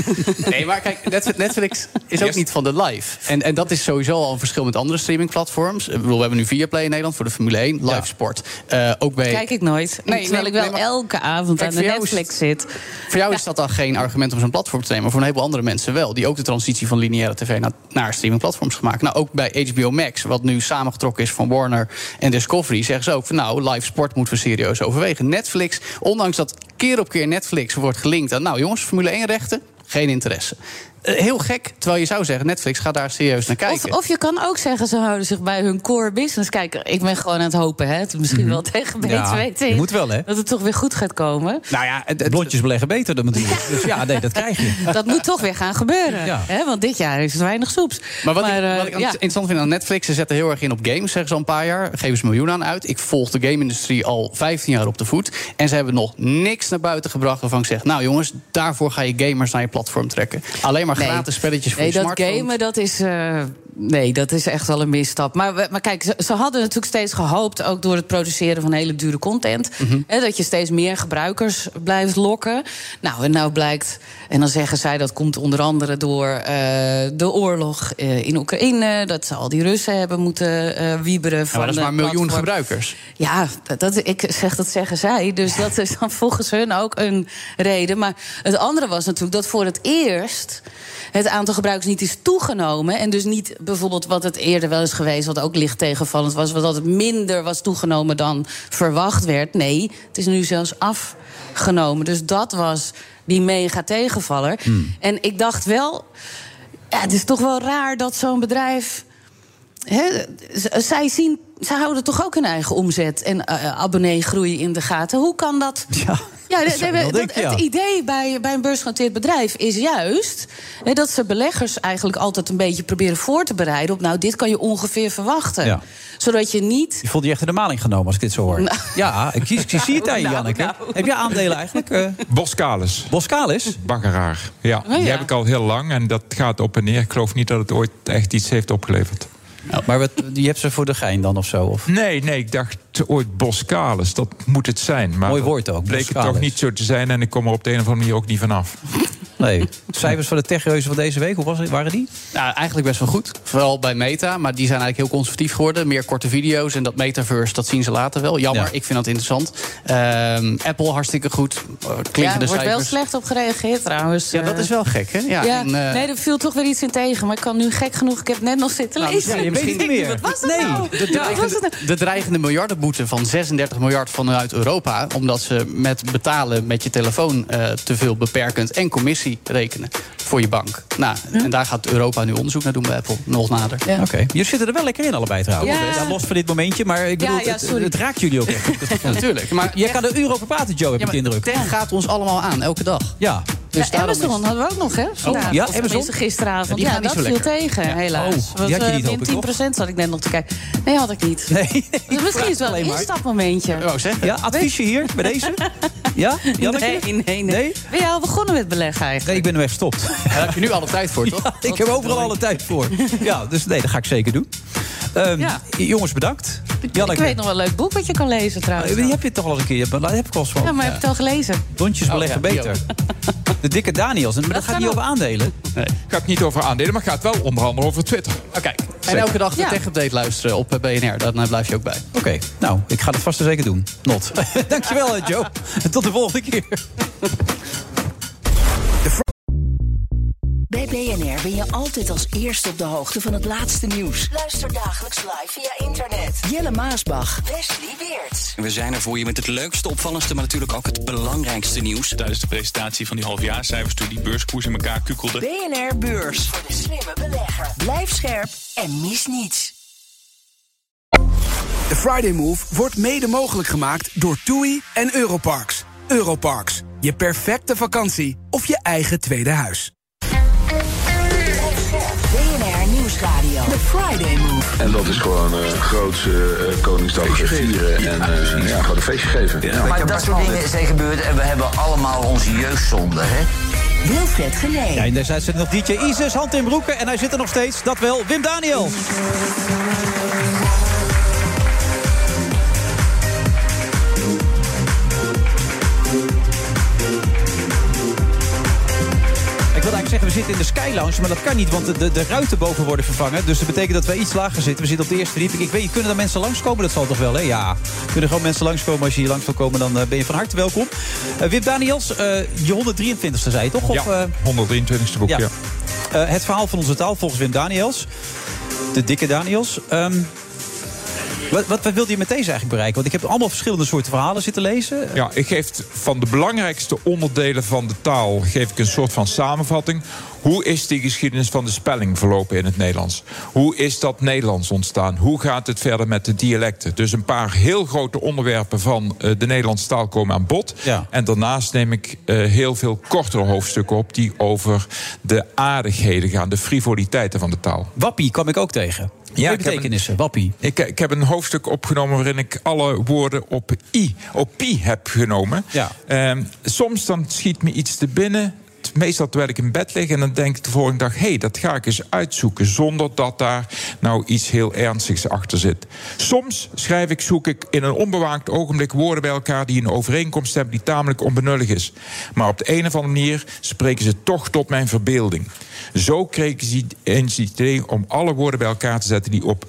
Nee, maar kijk, Net- Netflix is ook niet van de live. En, en dat is sowieso al een verschil met andere streamingplatforms. We hebben nu Viaplay in Nederland voor de Formule 1, live sport. Eh, ook bij... Kijk ik nooit. Nee, terwijl nee, ik wel nee, elke avond Kijk, aan de is- Netflix zit. Voor jou is dat dan geen argument om zo'n platform te nemen. Maar voor een heleboel andere mensen wel. Die ook de transitie van lineaire tv naar, naar streamingplatforms gemaakt. Nou, ook bij HBO Max, wat nu samengetrokken is van Warner en Discovery, zeggen ze ook van nou, live sport moeten we serieus overwegen. Netflix, ondanks dat keer op keer Netflix wordt gelinkt aan, nou jongens, Formule 1 rechten, geen interesse. Eh, heel gek, terwijl je zou zeggen, Netflix gaat daar serieus naar kijken. Of, of je kan ook zeggen, ze houden zich bij hun core business. Kijk, ik ben gewoon aan het hopen, hè. Het Misschien wel tegen Mhm. Ja, beter je moet wel, hè? Dat het toch weer goed gaat komen. Nou ja, blondjes beleggen beter dan natuurlijk. Dus ja, nee, dat krijg je. Dat moet toch weer gaan gebeuren. Ja. Hè? Want dit jaar is er weinig soeps. Maar wat, ik, eh, wat ik ja. interessant vind aan Netflix, ze zetten heel erg in op games, zeggen ze al een paar jaar. Geven ze miljoenen aan uit. Ik volg de game-industrie al 15 jaar op de voet. En ze hebben nog niks naar buiten gebracht waarvan ik zeg... nou jongens, daarvoor ga je gamers naar je platform trekken. Alleen maar Nee. gratis spelletjes voor Nee, je dat smartphone. gamen, dat is. eh, nee, dat is echt wel een misstap. Maar, we- maar kijk, ze, ze hadden natuurlijk steeds gehoopt, ook door het produceren van hele dure content, Mhm. hè, dat je steeds meer gebruikers blijft lokken. Nou, en nou blijkt, en dan zeggen zij dat komt onder andere door eh, de oorlog eh, in Oekraïne, dat ze al die Russen hebben moeten eh, wieberen. Ja, van maar dat is maar een miljoen platform. gebruikers. Ja, dat, dat- ik zeg dat zeggen zij. Dus dat is dan volgens hun ook een reden. Maar het andere was natuurlijk dat voor het eerst het aantal gebruikers niet is toegenomen. En dus niet bijvoorbeeld wat het eerder wel is geweest, wat ook licht tegenvallend was, wat het minder was toegenomen dan verwacht werd. Nee, het is nu zelfs afgenomen. Dus dat was die mega tegenvaller. En ik dacht wel, ja, het is toch wel raar dat zo'n bedrijf. Hè, zij, zien, zij houden toch ook hun eigen omzet en eh, abonneegroei in de gaten. Hoe kan dat? Ja, Ja, dat ja. Het idee bij, bij een beursgenoteerd bedrijf is juist hè, dat ze beleggers eigenlijk altijd een beetje proberen voor te bereiden op, nou, dit kan je ongeveer verwachten. Ja. Zodat je niet. Je voelde je echt in de maling genomen als ik dit zo hoor. Nou. Ja, ik, zie- ik zie het aan je, Nou, Janneke. nou. Heb je aandelen eigenlijk? eh Boskalis. Boskalis? Baggeraar. Ja, Oh, die ja. heb ik al heel lang en dat gaat op en neer. Ik geloof niet dat het ooit echt iets heeft opgeleverd. Maar wat, je hebt ze voor de gein dan of zo? Of? Nee, nee, ik dacht ooit Boskalis. Dat moet het zijn. Maar Mooi woord ook, Bleek het toch niet zo te zijn en ik kom er op de een of andere manier ook niet vanaf. Nee. Cijfers van de techreuzen van deze week, hoe was het, waren die? Nou, eigenlijk best wel goed. Vooral bij Meta, maar die zijn eigenlijk heel conservatief geworden. Meer korte video's en dat metaverse, dat zien ze later wel. Jammer, Ja. ik vind dat interessant. Ehm, Apple hartstikke goed. Uh, Ja, er klinkende wordt wel slecht op gereageerd trouwens. Ja, dat is wel gek, hè? Ja, Ja, en, eh, nee, er viel toch weer iets in tegen. Maar ik kan nu gek genoeg, ik heb net nog zitten Nou, lezen. ja, je weet het niet meer. Wat was dat Nee, nou? de dreigende, het nou? de dreigende miljardenboete van 36 miljard vanuit Europa. Omdat ze met betalen met je telefoon eh, te veel beperkend en commissie rekenen voor je bank. Nou, en daar gaat Europa nu onderzoek naar doen bij Apple. Nog nader. Oké. Jullie zitten er wel lekker in allebei trouwens. Ja. Ja, los van dit momentje, maar ik bedoel, ja, het, sorry. het raakt jullie ook echt. Ja, natuurlijk. Maar Jij kan er uren over praten, Joe, heb Ja, ik de maar indruk. tech gaat ons allemaal aan, elke dag. Ja. Dus ja, Amazon is- hadden we ook nog, hè? Vandaag. ja, Of Amazon? gisteravond. Ja, die Ja, gaan niet dat zo viel lekker. tegen, Ja. helaas. Oh, Want, die had je eh, niet, hoop min ik, 10% zat ik net nog te kijken. Nee, had ik niet. Nee. Dus misschien is het wel een instapmomentje. Oh, zeg. Ja, adviesje hier bij deze? Ja? Janneke? Nee, nee, nee, Nee? Ben je al begonnen met beleggen eigenlijk? Nee, ik ben er weer gestopt. Daar heb je nu alle tijd voor, toch? Ja, ik heb overal alle tijd voor. Ja, dus nee, dat ga ik zeker doen. Ehm, Ja. Jongens, bedankt. Ik weet nog wel een leuk boek wat je kan lezen trouwens. Die heb je toch al eens een keer. Dat heb ik al eens van. Ja, maar heb je het al gelezen? Lontjes beleggen Oh, ja, die beter. De dikke Daniels. Maar dat gaat niet over aandelen. Nee. Gaat niet over aandelen, maar gaat wel onder andere over Twitter. Oké. En elke dag de Ja. tech-update luisteren op eh, BNR. Daar eh, blijf je ook bij. Oké, nou, ik ga het vast en zeker doen. Not. Dankjewel, eh, Joe. Tot de volgende keer. Bij BNR ben je altijd als eerste op de hoogte van het laatste nieuws. Luister dagelijks live via internet. Jelle Maasbach, Wesley Weert. We zijn er voor je met het leukste, opvallendste, maar natuurlijk ook het belangrijkste nieuws. Tijdens de presentatie van die halfjaarcijfers toen die beurskoers in elkaar kukkelde. BNR Beurs. Voor de slimme belegger. Blijf scherp en mis niets. De Friday Move wordt mede mogelijk gemaakt door TUI en Europarks. Europarks, je perfecte vakantie of je eigen tweede huis. Nieuwsradio. The Friday Move. En dat is gewoon eh grootse uh, Koningsdag vieren en eh, ja, gewoon een feestje geven. Ja. Maar dat soort dingen zijn gebeurd en we hebben allemaal onze jeugdzonde, hè? Wilfred Genee. Ja, in deze uitzending nog DJ Isis, hand in broeken. En hij zit er nog steeds, dat wel, Wim Daniels. Zeggen, we zitten in de Sky Lounge, maar dat kan niet, want de, de, ruiten boven worden vervangen. Dus dat betekent dat we iets lager zitten. We zitten op de eerste verdieping. Ik weet, kunnen er mensen langskomen? Dat zal toch wel, hè? Ja. Kunnen gewoon mensen langskomen. Als je hier langs wil komen, dan eh, ben je van harte welkom. Uh, Wim Daniels, uh, je 123ste zei je toch? Of, ja, 123ste boek, ja. ja. Het verhaal van onze taal volgens Wim Daniels. De dikke Daniels. Um, wat, wat, wat, wilde je met deze eigenlijk bereiken? Want ik heb allemaal verschillende soorten verhalen zitten lezen. Ja, ik geef van de belangrijkste onderdelen van de taal... geef ik een soort van samenvatting. Hoe is die geschiedenis van de spelling verlopen in het Nederlands? Hoe is dat Nederlands ontstaan? Hoe gaat het verder met de dialecten? Dus een paar heel grote onderwerpen van uh, de Nederlandse taal komen aan bod. Ja. En daarnaast neem ik uh, heel veel kortere hoofdstukken op... die over de aardigheden gaan, de frivoliteiten van de taal. Wappie kwam ik ook tegen. Ja, betekenissen, een, wappie. Ik, ik, heb een hoofdstuk opgenomen waarin ik alle woorden op i, op pi heb genomen. Ja. Um, soms dan schiet me iets te binnen. Meestal terwijl ik in bed lig en dan denk ik de volgende dag... hé, hey, dat ga ik eens uitzoeken zonder dat daar nou iets heel ernstigs achter zit. Soms schrijf ik, zoek ik in een onbewaakt ogenblik woorden bij elkaar... die een overeenkomst hebben die tamelijk onbenullig is. Maar op de een of andere manier spreken ze toch tot mijn verbeelding. Zo kreeg ik eens het idee om alle woorden bij elkaar te zetten... die op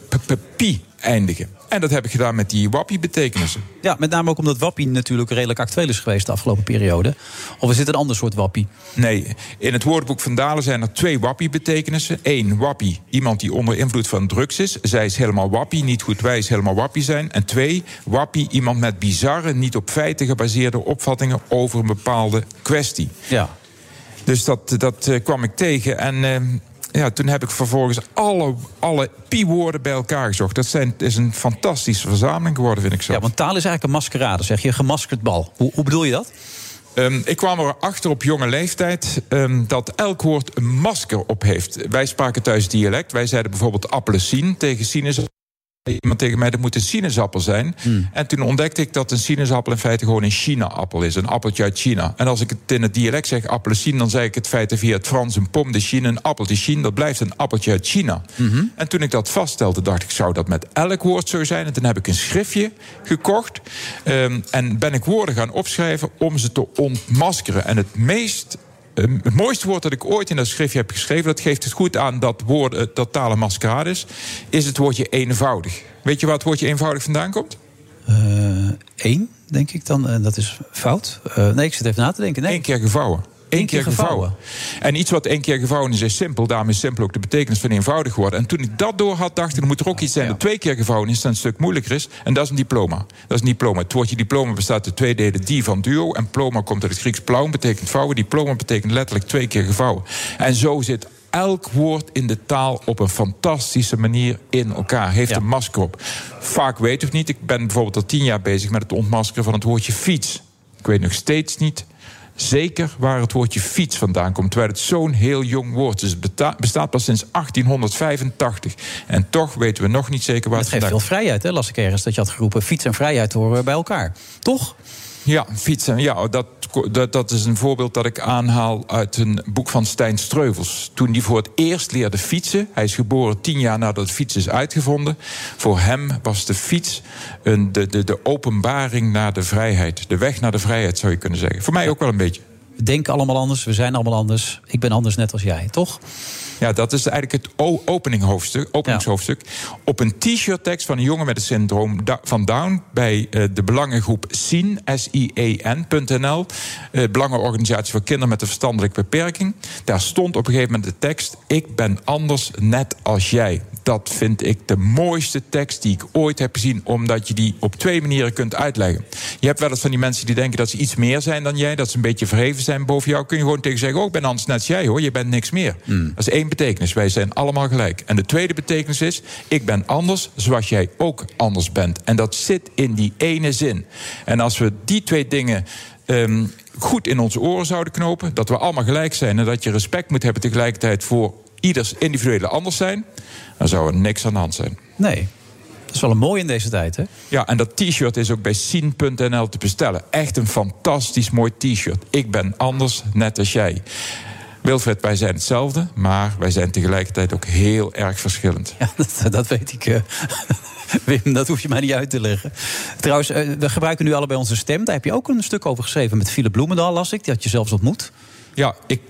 pi eindigen. En dat heb ik gedaan met die wappie-betekenissen. Ja, met name ook omdat wappie natuurlijk redelijk actueel is geweest de afgelopen periode. Of is het een ander soort wappie? Nee, in het woordenboek van Dalen zijn er twee wappie-betekenissen. Eén, wappie, iemand die onder invloed van drugs is. Zij is helemaal wappie, niet goed wij is helemaal wappie zijn. En twee, wappie, iemand met bizarre, niet op feiten gebaseerde opvattingen over een bepaalde kwestie. Ja. Dus dat, dat uh, kwam ik tegen. En uh, ja, toen heb ik vervolgens alle, alle pi-woorden bij elkaar gezocht. Dat zijn, is een fantastische verzameling geworden, vind ik zo. Ja, want taal is eigenlijk een maskerade, zeg je. Een gemaskerd bal. Hoe, hoe bedoel je dat? Um, ik kwam erachter op jonge leeftijd um, dat elk woord een masker op heeft. Wij spraken thuis dialect. Wij zeiden bijvoorbeeld appelsien tegen sinaasappel. Iemand tegen mij, dat moet een sinaasappel zijn. Hmm. En toen ontdekte ik dat een sinaasappel in feite gewoon een China-appel is. Een appeltje uit China. En als ik het in het dialect zeg appelsien, dan zeg ik het feite via het Frans een pom de Chine, een appeltje Chine. Dat blijft een appeltje uit China. Mm-hmm. En toen ik dat vaststelde, dacht ik, zou dat met elk woord zo zijn? En toen heb ik een schriftje gekocht. Um, en ben ik woorden gaan opschrijven om ze te ontmaskeren. En het meest het mooiste woord dat ik ooit in dat schriftje heb geschreven... dat geeft het goed aan dat woord uh, totale maskerade is... is het woordje eenvoudig. Weet je waar het woordje eenvoudig vandaan komt? Eén, denk ik dan. En dat is fout. Uh, nee, ik zit even na te denken. Nee. Eén keer gevouwen. Eén keer, keer gevouwen. gevouwen. En iets wat één keer gevouwen is, is simpel. Daarom is simpel ook de betekenis van eenvoudig worden. En toen ik dat door had, dacht ik, er moet er ook iets zijn dat twee keer gevouwen is, dat een stuk moeilijker is. En dat is een diploma. Dat is een diploma. Het woordje diploma bestaat uit twee delen. Die van duo. En ploma komt uit het Grieks plaum, betekent vouwen. Diploma betekent letterlijk twee keer gevouwen. En zo zit elk woord in de taal op een fantastische manier in elkaar. Heeft een masker op. Vaak weet het niet. Ik ben bijvoorbeeld al tien jaar bezig met het ontmaskeren van het woordje fiets. Ik weet nog steeds niet zeker waar het woordje fiets vandaan komt. Terwijl het zo'n heel jong woord is. Het bestaat pas sinds 1885. En toch weten we nog niet zeker waar het, vandaan komt. Het geeft veel vrijheid, hè, las ik ergens. Dat je had geroepen, fiets en vrijheid horen bij elkaar. Toch? Ja, fietsen. Ja, dat, dat, dat is een voorbeeld dat ik aanhaal uit een boek van Stijn Streuvels. Toen hij voor het eerst leerde fietsen. Hij is geboren tien jaar nadat fiets is uitgevonden. Voor hem was de fiets een, de, de, de openbaring naar de vrijheid. De weg naar de vrijheid, zou je kunnen zeggen. Voor mij ook wel een beetje. We denken allemaal anders, we zijn allemaal anders. Ik ben anders net als jij, toch? Ja, dat is eigenlijk het openinghoofdstuk, openingshoofdstuk. Op een t-shirt tekst van een jongen met het syndroom van Down... bij uh, de belangengroep SIEN, S-I-E-N.nl... Uh, Belangenorganisatie voor Kinderen met een Verstandelijke Beperking. Daar stond op een gegeven moment de tekst... Ik ben anders net als jij. Dat vind ik de mooiste tekst die ik ooit heb gezien... omdat je die op twee manieren kunt uitleggen. Je hebt wel eens van die mensen die denken dat ze iets meer zijn dan jij... dat ze een beetje verheven zijn boven jou. Kun je gewoon tegen zeggen, oh, ik ben anders net als jij, hoor. Je bent niks meer. Hmm. Dat is één betekenis. Wij zijn allemaal gelijk. En de tweede betekenis is: ik ben anders zoals jij ook anders bent. En dat zit in die ene zin. En als we die twee dingen. Um, goed in onze oren zouden knopen, dat we allemaal gelijk zijn en dat je respect moet hebben tegelijkertijd voor ieders individuele anders zijn, dan zou er niks aan de hand zijn. Nee, dat is wel een mooi in deze tijd, hè? Ja, en dat t-shirt is ook bij Sien.nl te bestellen. Echt een fantastisch mooi t-shirt. Ik ben anders, net als jij. Wilfred, wij zijn hetzelfde, maar wij zijn tegelijkertijd ook heel erg verschillend. Ja, dat, dat weet ik. Uh, Wim, dat hoef je mij niet uit te leggen. Trouwens, uh, we gebruiken nu allebei onze stem. Daar heb je ook een stuk over geschreven met Philip Bloemendaal, las ik. Die had je zelfs ontmoet. Ja, ik,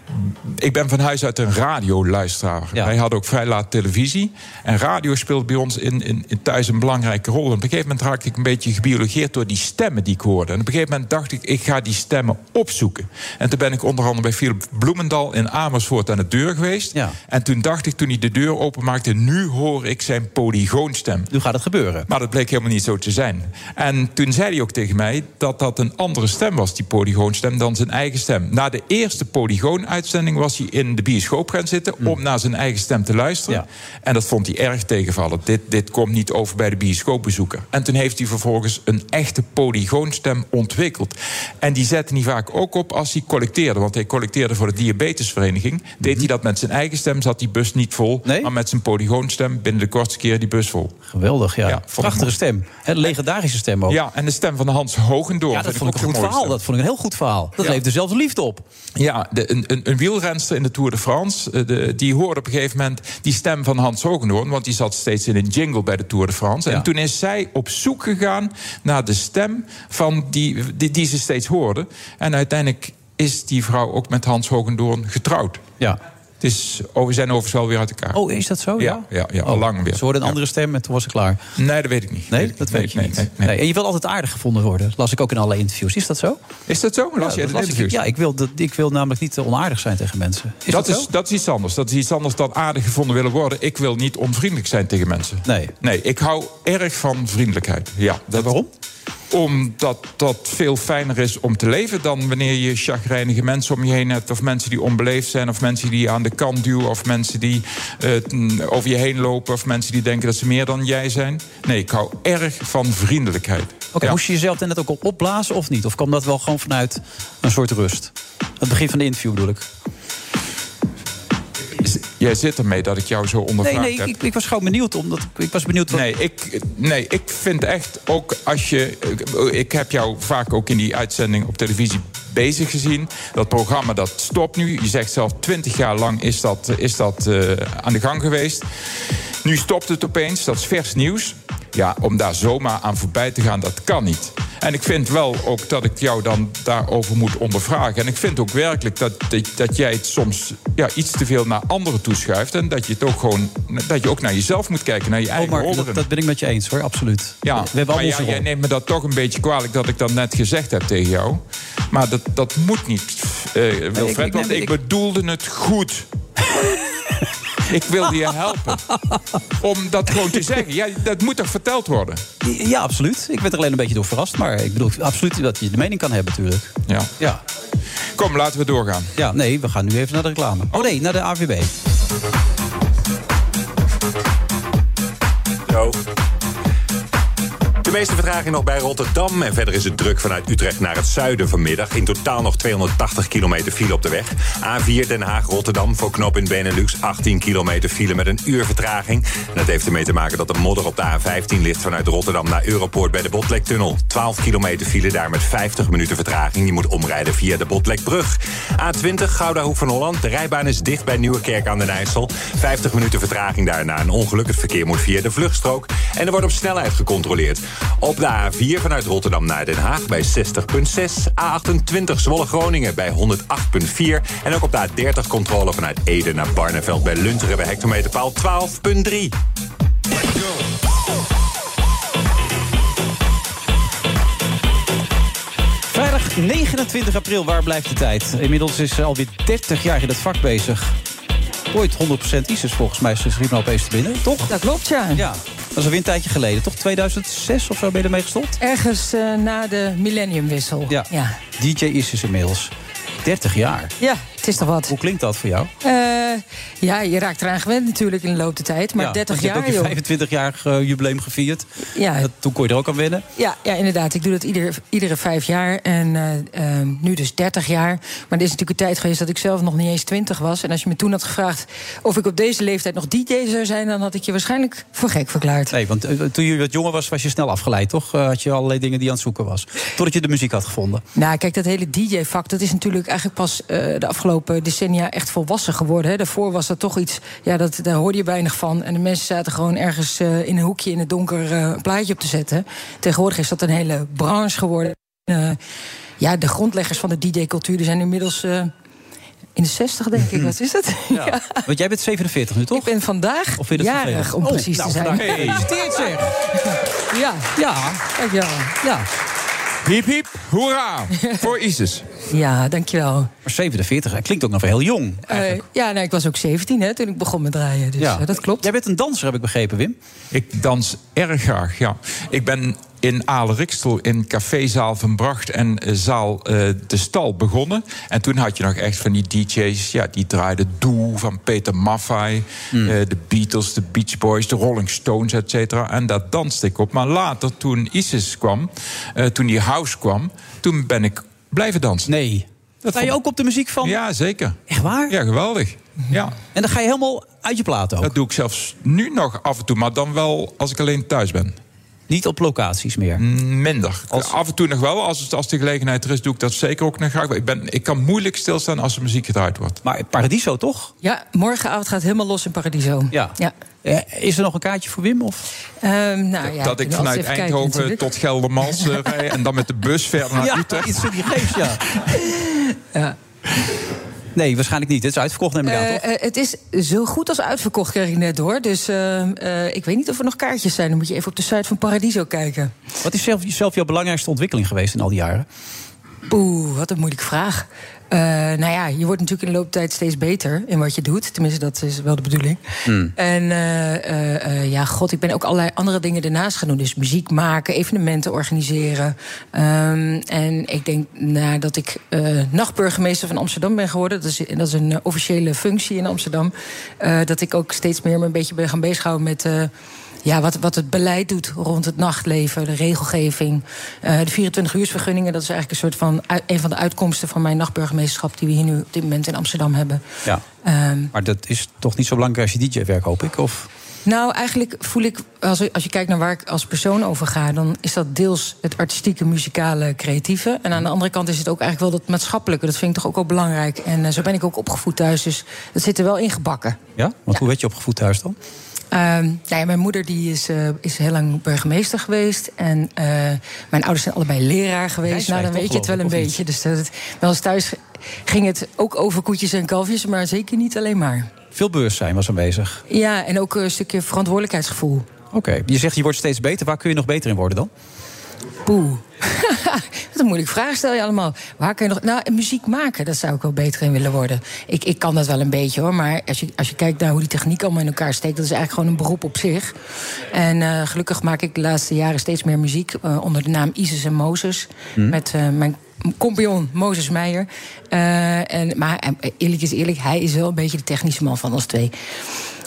ik ben van huis uit een radioluisteraar. Ja. Wij hadden ook vrij laat televisie. En radio speelt bij ons in, in, in, thuis een belangrijke rol. En op een gegeven moment raakte ik een beetje gebiologeerd door die stemmen die ik hoorde. En op een gegeven moment dacht ik, ik ga die stemmen opzoeken. En toen ben ik onder andere bij Philip Bloemendal in Amersfoort aan de deur geweest. Ja. En toen dacht ik, toen hij de deur openmaakte, nu hoor ik zijn polygoonstem. Nu gaat het gebeuren. Maar dat bleek helemaal niet zo te zijn. En toen zei hij ook tegen mij dat dat een andere stem was, die polygoonstem, dan zijn eigen stem. Na de eerste Polygoon-uitzending was hij in de bioscoop gaan zitten... om naar zijn eigen stem te luisteren. Ja. En dat vond hij erg tegenvallen. Dit, dit komt niet over bij de bioscoopbezoeker. En toen heeft hij vervolgens een echte polygoonstem ontwikkeld. En die zette hij vaak ook op als hij collecteerde. Want hij collecteerde voor de Diabetesvereniging. Deed hij dat met zijn eigen stem, zat die bus niet vol. Nee? Maar met zijn polygoonstem binnen de kortste keer die bus vol. Geweldig, ja. Prachtige stem. Een legendarische stem ook. Ja, en de stem van Hans Hogendoorn. Ja, dat vond ik een goed verhaal. Dat vond ik een heel goed verhaal. Dat Ja. leefde zelfs liefde op. Ja, de, een, een, een wielrenster in de Tour de France... eh, de, die hoorde op een gegeven moment die stem van Hans Hogendoorn... want die zat steeds in een jingle bij de Tour de France. Ja. En toen is zij op zoek gegaan naar de stem van die, die, die ze steeds hoorde. En uiteindelijk is die vrouw ook met Hans Hogendoorn getrouwd. Ja. Het is, oh, we zijn overigens wel weer uit elkaar. Oh, is dat zo? Ja, ja, ja, al Oh, lang weer. Ze hoorden een andere stem en toen was ik klaar. Nee, dat weet ik niet. Nee, dat weet je nee, niet. nee, nee. Nee, En je wil altijd aardig gevonden worden. Dat las ik ook in alle interviews. Is dat zo? Is dat zo? Las Ja, de las ik. interviews? Ja, ik wil, dat, ik wil namelijk niet te onaardig zijn tegen mensen. Is dat, dat, zo? is, dat is iets anders. Dat is iets anders dan aardig gevonden willen worden. Ik wil niet onvriendelijk zijn tegen mensen. Nee. Nee, ik hou erg van vriendelijkheid. Ja, dat, waarom? Omdat dat veel fijner is om te leven dan wanneer je chagrijnige mensen om je heen hebt. Of mensen die onbeleefd zijn. Of mensen die je aan de kant duwen. Of mensen die mm, over je heen lopen. Of mensen die denken dat ze meer dan jij zijn. Nee, ik hou erg van vriendelijkheid. Oké, Ja. moest je jezelf net ook op opblazen of niet? Of kwam dat wel gewoon vanuit een soort rust? Het begin van de interview bedoel ik. Jij zit ermee dat ik jou zo Nee, ondervraagd nee, heb. ik, ik was gewoon benieuwd. Omdat ik, ik was benieuwd wat... Nee ik, nee, ik vind echt ook als je. Ik heb jou vaak ook in die uitzending op televisie bezig gezien. Dat programma dat stopt nu. Je zegt zelf 20 jaar lang is dat, is dat eh, aan de gang geweest. Nu stopt het opeens. Dat is vers nieuws. Ja, om daar zomaar aan voorbij te gaan, dat kan niet. En ik vind wel ook dat ik jou dan daarover moet ondervragen. En ik vind ook werkelijk dat, dat, dat jij het soms ja, iets te veel naar anderen toeschuift. En dat je, het ook gewoon, dat je ook naar jezelf moet kijken, naar je eigen maar dat, dat ben ik met je eens hoor, absoluut. Ja, we hebben maar ja, jij neemt me dat toch een beetje kwalijk dat ik dat net gezegd heb tegen jou. Maar dat, dat moet niet, eh Wilfred, ik want ik, ik- bedoelde het goed. ik wilde je helpen. Om dat gewoon te zeggen. Ja, dat moet toch verteld worden? Ja, absoluut. Ik ben er alleen een beetje door verrast. Maar ik bedoel absoluut dat je de mening kan hebben, natuurlijk. Ja. ja. Kom, laten we doorgaan. Ja, nee, we gaan nu even naar de reclame. Oh nee, naar de AVB. Zo. De meeste vertraging nog bij Rotterdam. En verder is het druk vanuit Utrecht naar het zuiden vanmiddag. In totaal nog 280 kilometer file op de weg. A4 Den Haag-Rotterdam voor knop in Benelux. 18 kilometer file met een uur vertraging. Dat heeft ermee te maken dat de modder op de A15 ligt... vanuit Rotterdam naar Europoort bij de Botlektunnel. 12 kilometer file daar met 50 minuten vertraging. Je moet omrijden via de Botlekbrug. A20 Gouda Hoek van Holland. De rijbaan is dicht bij Nieuwekerk aan den IJssel. 50 minuten vertraging daarna een ongeluk. Het verkeer moet via de vluchtstrook. En er wordt op snelheid gecontroleerd. Op de A4 vanuit Rotterdam naar Den Haag bij 60,6. A28 Zwolle-Groningen bij 108,4. En ook op de A30 controle vanuit Ede naar Barneveld bij Lunteren bij hectometerpaal 12,3. Vrijdag 29 april, waar blijft de tijd? Inmiddels is ze alweer 30 jaar in het vak bezig. Ooit 100% ISIS volgens mij, ze schiet me opeens te binnen, toch? Dat klopt, ja. Ja, dat is alweer een tijdje geleden, toch? 2006 of zo ben je ermee gestopt? Ergens eh, na de millenniumwissel. Ja. ja. DJ ISIS inmiddels. 30 jaar. Ja, het is toch wat. Hoe klinkt dat voor jou? Eh, ja, je raakt eraan gewend natuurlijk in de loop der tijd. Maar Ja, 30 want je jaar, hebt ook joh. je 25-jarig eh, jubileum gevierd. Ja. Dat- toen kon je er ook aan wennen. Ja, ja, inderdaad. Ik doe dat ieder, iedere vijf jaar. En eh, eh, nu dus 30 jaar. Maar er is natuurlijk een tijd geweest dat ik zelf nog niet eens 20 was. En als je me toen had gevraagd of ik op deze leeftijd nog DJ zou zijn... dan had ik je waarschijnlijk voor gek verklaard. Nee, want eh, toen je wat jonger was, was je snel afgeleid, toch? Had je allerlei dingen die je aan het zoeken was. Totdat je de muziek had gevonden. Nou, kijk, dat hele DJ-vak, dat is natuurlijk eigenlijk pas de afgelopen decennia echt volwassen geworden. Hè. Daarvoor was dat toch iets, ja, dat, daar hoorde je weinig van. En de mensen zaten gewoon ergens eh, in een hoekje in het donker eh, een plaatje op te zetten. Tegenwoordig is dat een hele branche geworden. Eh, ja, de grondleggers van de DJ-cultuur zijn inmiddels in de 60, denk ik. Wat is het? Ja. Want jij bent 47 nu, toch? Ik ben vandaag jarig, om Oh, precies nou, te zijn. vandaag gefeliciteerd, zeg. Ja, Ja, dank je ja. Hiep, hiep, hoera voor ISIS. Ja, dankjewel. Maar 47, hij klinkt ook nog wel heel jong. Eh, ja, nou, ik was ook 17 hè, toen ik begon met draaien. Dus Ja. eh, dat klopt. Jij bent een danser, heb ik begrepen, Wim. Ik dans erg graag, ja. Ik ben in Aalrikstel in cafézaal van Bracht en eh, zaal eh, De Stal begonnen. En toen had je nog echt van die DJ's... Ja, die draaiden Doe van Peter Maffay... Hmm. eh, de Beatles, de Beach Boys, de Rolling Stones, et cetera. En daar danste ik op. Maar later, toen ISIS kwam, eh, toen die house kwam... toen ben ik blijven dansen. Nee. Dat Sta je ook op de muziek van? Ja, zeker. Echt waar? Ja, geweldig. Ja. En dan ga je helemaal uit je plaat ook? Dat doe ik zelfs nu nog af en toe, maar dan wel als ik alleen thuis ben. Niet op locaties meer? Minder. Af en toe nog wel. Als, als de gelegenheid er is, doe ik dat zeker ook nog graag. Ik, ben, ik kan moeilijk stilstaan als er muziek gedraaid wordt. Maar Paradiso toch? Ja, morgenavond gaat het helemaal los in Paradiso. Ja. ja. Eh, Is er nog een kaartje voor Wim? Of? Ehm, nou, ja, dat ik vanuit kijken Eindhoven tot Geldermals eh, rij... en dan met de bus verder naar Ja, Utrecht. iets in die geest, ja. Ja. Nee, waarschijnlijk niet. Het is uitverkocht, neem ik aan, Eh, toch? eh, het is zo goed als uitverkocht, kreeg ik net door. Dus eh, ik weet niet of er nog kaartjes zijn. Dan moet je even op de site van Paradiso kijken. Wat is zelf, zelf jouw belangrijkste ontwikkeling geweest in al die jaren? Oeh, wat een moeilijke vraag. Eh, nou ja, je wordt natuurlijk in de loop der tijd steeds beter in wat je doet. Tenminste, dat is wel de bedoeling. Hmm. En eh, eh, ja, god, ik ben ook allerlei andere dingen ernaast gaan doen. Dus muziek maken, evenementen organiseren. Ehm, en ik denk nou, dat ik nachtburgemeester van Amsterdam ben geworden. Dat is, dat is een officiële functie in Amsterdam. Dat ik ook steeds meer me een beetje ben gaan bezighouden met... ja, wat, wat het beleid doet rond het nachtleven, de regelgeving. eh, de 24-uursvergunningen, dat is eigenlijk een soort van een van de uitkomsten van mijn nachtburgemeesterschap die we hier nu op dit moment in Amsterdam hebben. Ja. Ehm, Maar dat is toch niet zo belangrijk als je DJ-werk, hoop ik? Of? nou, eigenlijk voel ik, als, als je kijkt naar waar ik als persoon over ga, dan is dat deels het artistieke, muzikale, creatieve. En aan de andere kant is het ook eigenlijk wel dat maatschappelijke. Dat vind ik toch ook wel belangrijk. En eh, zo ben ik ook opgevoed thuis, dus dat zit er wel in gebakken. Ja? Want hoe werd je opgevoed thuis dan? Ehm, nou ja, mijn moeder die is, eh, is heel lang burgemeester geweest. En eh, mijn ouders zijn allebei leraar geweest. Nou, dan weet je het wel een beetje. Dus dat, wel eens thuis ging het ook over koetjes en kalfjes, maar zeker niet alleen maar. Veel bewustzijn was aanwezig. Ja, en ook een stukje verantwoordelijkheidsgevoel. Oké, je zegt je wordt steeds beter. Waar kun je nog beter in worden dan? Poeh. Wat een moeilijke vraag stel je allemaal. Waar kun je nog... Nou, muziek maken, dat zou ik wel beter in willen worden. Ik, ik kan dat wel een beetje hoor, maar als je, als je kijkt naar hoe die techniek allemaal in elkaar steekt... dat is eigenlijk gewoon een beroep op zich. En eh, gelukkig maak ik de laatste jaren steeds meer muziek... eh, onder de naam Isis en Mozes. Hm. Met eh, mijn compagnon Mozes Meijer. En, maar eerlijk is eerlijk, hij is wel een beetje de technische man van ons twee.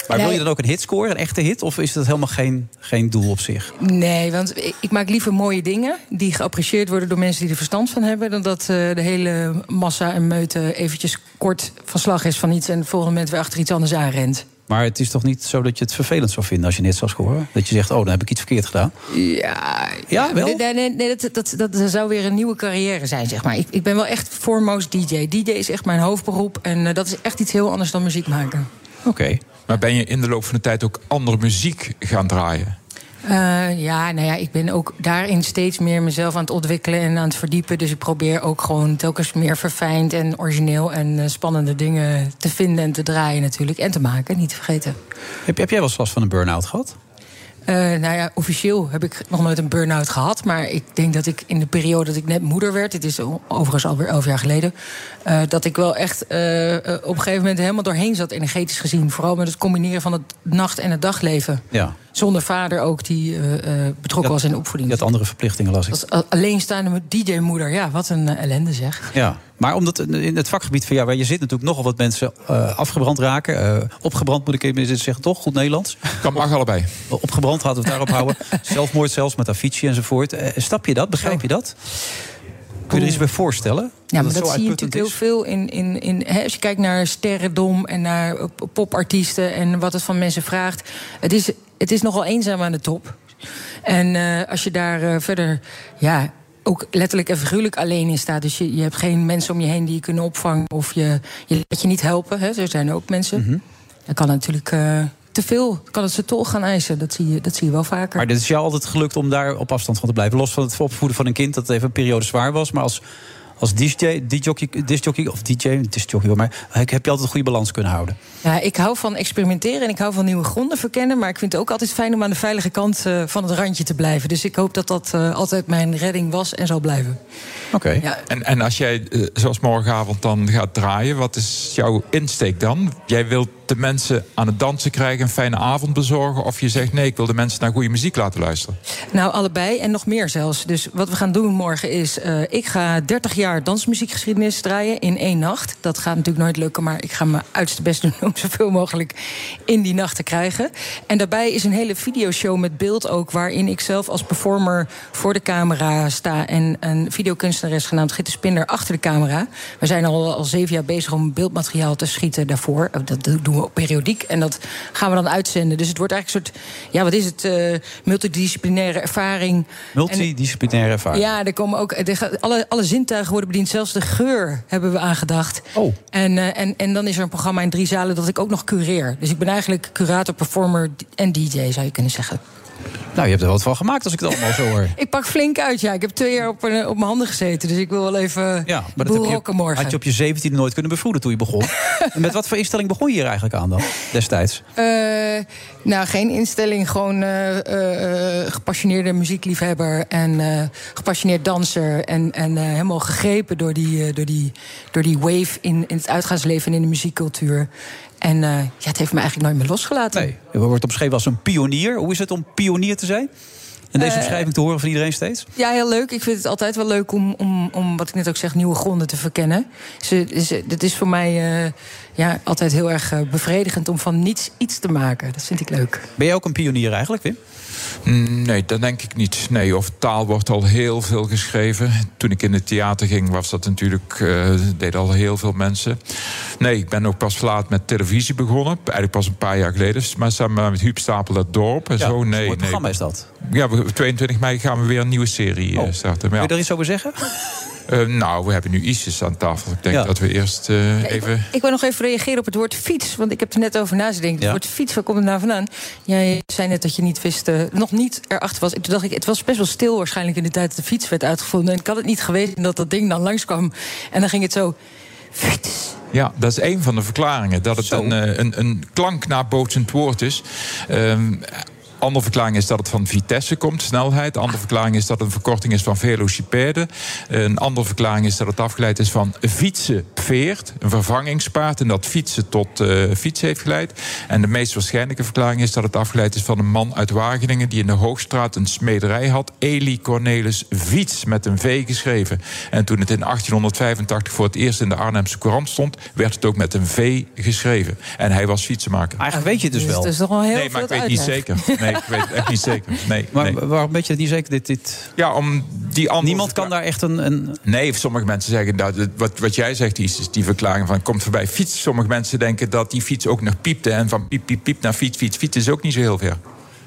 Maar wil je dan ook een hit scoren, een echte hit? Of is dat helemaal geen, geen doel op zich? Nee, want ik, ik maak liever mooie dingen die geapprecieerd worden door mensen die er verstand van hebben, dan dat eh, de hele massa en meute eventjes kort van slag is van iets en het volgende moment weer achter iets anders aanrent. Maar het is toch niet zo dat je het vervelend zou vinden als je net zou scoren? Dat je zegt, oh, dan heb ik iets verkeerd gedaan. Ja, Ja, wel? Nee, nee, nee, dat, dat, dat zou weer een nieuwe carrière zijn, zeg maar. Ik, ik ben wel echt foremost DJ. DJ is echt mijn hoofdberoep en eh, dat is echt iets heel anders dan muziek maken. Oké. Maar ben je in de loop van de tijd ook andere muziek gaan draaien? Eh, ja, nou ja, ik ben ook daarin steeds meer mezelf aan het ontwikkelen en aan het verdiepen. Dus ik probeer ook gewoon telkens meer verfijnd en origineel en eh, spannende dingen te vinden en te draaien natuurlijk. En te maken, niet te vergeten. Heb, heb jij wel eens last van een burn-out gehad? Eh, nou ja, officieel heb ik nog nooit een burn-out gehad. Maar ik denk dat ik in de periode dat ik net moeder werd... dit is overigens alweer elf jaar geleden... eh, dat ik wel echt eh, op een gegeven moment helemaal doorheen zat... energetisch gezien. Vooral met het combineren van het nacht- en het dagleven. Ja. Zonder vader ook, die eh, eh, betrokken was in de opvoeding. Je had andere verplichtingen, las ik. Als alleenstaande DJ-moeder, ja, wat een eh, ellende zeg. Ja, maar omdat in het vakgebied van jou, waar je zit natuurlijk nogal wat mensen eh, afgebrand raken. eh, opgebrand moet ik even zeggen, toch? Goed Nederlands. Kan mag allebei. Opgebrand, laten we het daarop houden. Zelfmoord zelfs met Avicii enzovoort. Snap je dat? Begrijp je dat? Kun je er iets bij voorstellen? Ja, maar dat zie je natuurlijk heel veel in. in, in hè, als je kijkt naar sterrendom en naar eh, popartiesten en wat het van mensen vraagt. Het is, het is nogal eenzaam aan de top. En eh, als je daar eh, verder. Ja, ook letterlijk en figuurlijk alleen in staat. Dus je, je hebt geen mensen om je heen die je kunnen opvangen. Of je, je laat je niet helpen. Hè. Zo zijn er ook mensen. Mhm. Dan kan natuurlijk te veel. Kan het zijn tol gaan eisen. Dat zie je, dat zie je wel vaker. Maar dit is jou altijd gelukt om daar op afstand van te blijven. Los van het opvoeden van een kind, dat het even een periode zwaar was. Maar als, als DJ, DJ, of DJ, discjockey, maar heb je altijd een goede balans kunnen houden. Ja, ik hou van experimenteren en ik hou van nieuwe gronden verkennen. Maar ik vind het ook altijd fijn om aan de veilige kant eh, van het randje te blijven. Dus ik hoop dat dat eh, altijd mijn redding was en zal blijven. Oké. En, en als jij, eh, zoals morgenavond, dan gaat draaien, wat is jouw insteek dan? Jij wilt de mensen aan het dansen krijgen, een fijne avond bezorgen? Of je zegt nee, ik wil de mensen naar goede muziek laten luisteren? Nou, allebei en nog meer zelfs. Dus wat we gaan doen morgen is... eh, ik ga 30 jaar dansmuziekgeschiedenis draaien in één nacht. Dat gaat natuurlijk nooit lukken, maar ik ga mijn uiterste best doen... om zoveel mogelijk in die nacht te krijgen. En daarbij is een hele videoshow met beeld ook... waarin ik zelf als performer voor de camera sta... en een videokunstenares genaamd Gitte Spinder achter de camera. We zijn al, al zeven jaar bezig om beeldmateriaal te schieten daarvoor. Eh, Dat doen we periodiek en dat gaan we dan uitzenden. Dus het wordt eigenlijk een soort... ja, wat is het? eh, multidisciplinaire ervaring... Multidisciplinaire ervaring. Ja, er komen ook. Er alle, alle zintuigen worden bediend. Zelfs de geur hebben we aangedacht. Oh. En, eh, en, en dan is er een programma in drie zalen dat ik ook nog cureer. Dus ik ben eigenlijk curator, performer en DJ, zou je kunnen zeggen. Nou, je hebt er wat van gemaakt als ik het allemaal zo hoor. Ik pak flink uit, ja. Ik heb twee jaar op, een- op mijn handen gezeten. Dus ik wil wel even Ja, maar dat heb je, morgen. had je op je 17 nooit kunnen bevroeden toen je begon. en met wat voor instelling begon je hier eigenlijk aan dan, destijds? Eh, nou, geen instelling. Gewoon eh, eh, gepassioneerde muziekliefhebber en gepassioneerd danser. En, en helemaal gegrepen door die, door die, door die wave in, in het uitgaansleven en in de muziekcultuur. En eh, ja, het heeft me eigenlijk nooit meer losgelaten. Nee, je wordt omschreven als een pionier. Hoe is het om pionier te zijn? En deze Eh, omschrijving te horen van iedereen steeds? Ja, heel leuk. Ik vind het altijd wel leuk om, om, om wat ik net ook zeg, nieuwe gronden te verkennen. Ze, ze, dit is voor mij eh, ja, altijd heel erg bevredigend om van niets iets te maken. Dat vind ik leuk. Ben jij ook een pionier eigenlijk, Wim? Nee, dat denk ik niet. Nee, over taal wordt al heel veel geschreven. Toen ik in het theater ging, was dat natuurlijk. eh deden al heel veel mensen. Nee, ik ben ook pas laat met televisie begonnen. Eigenlijk pas een paar jaar geleden. Maar samen met Huub Stapel het dorp en Ja, zo. Nee, mooi nee. programma is dat. Ja, we- 22 mei gaan we weer een nieuwe serie eh, starten. Maar Wil ja. je er iets over zeggen? Eh, nou, we hebben nu ISIS aan tafel. Ik denk dat we eerst eh, even... Ik wil nog even reageren op het woord fiets. Want ik heb er net over na. Het woord fiets, waar komt het nou vandaan? Jij zei net dat je niet wist, eh, nog niet erachter was. Toen dacht ik, het was best wel stil waarschijnlijk in de tijd dat de fiets werd uitgevonden. En ik had het niet geweten dat dat ding dan langskwam. En dan ging het zo... Fiets. Ja, dat is een van de verklaringen. Dat het een, een, een klanknabootsend woord is. Ehm andere verklaring is dat het van vitesse komt, snelheid. Een andere verklaring is dat het een verkorting is van velocipede. Een andere verklaring is dat het afgeleid is van fietsen, veert, een vervangingspaard. En dat fietsen tot uh, fiets heeft geleid. En de meest waarschijnlijke verklaring is dat het afgeleid is van een man uit Wageningen... die in de Hoogstraat een smederij had. Eli Cornelis Fiets, met een V geschreven. En toen het in 1885 voor het eerst in de Arnhemse Courant stond... werd het ook met een V geschreven. En hij was fietsenmaker. Eigenlijk weet je het dus wel. Dat is toch wel heel nee, maar ik weet niet zeker. Nee, ik weet het echt niet zeker. Nee, Maar nee. waarom weet je het niet zeker? Dit, dit... Ja, om die andere Niemand kan daar echt een... een... Nee, sommige mensen zeggen dat wat, wat jij zegt, is, is die verklaring van komt voorbij fiets. Sommige mensen denken dat die fiets ook nog piepte. En van piep, piep, piep naar fiets, fiets, fiets is ook niet zo heel ver.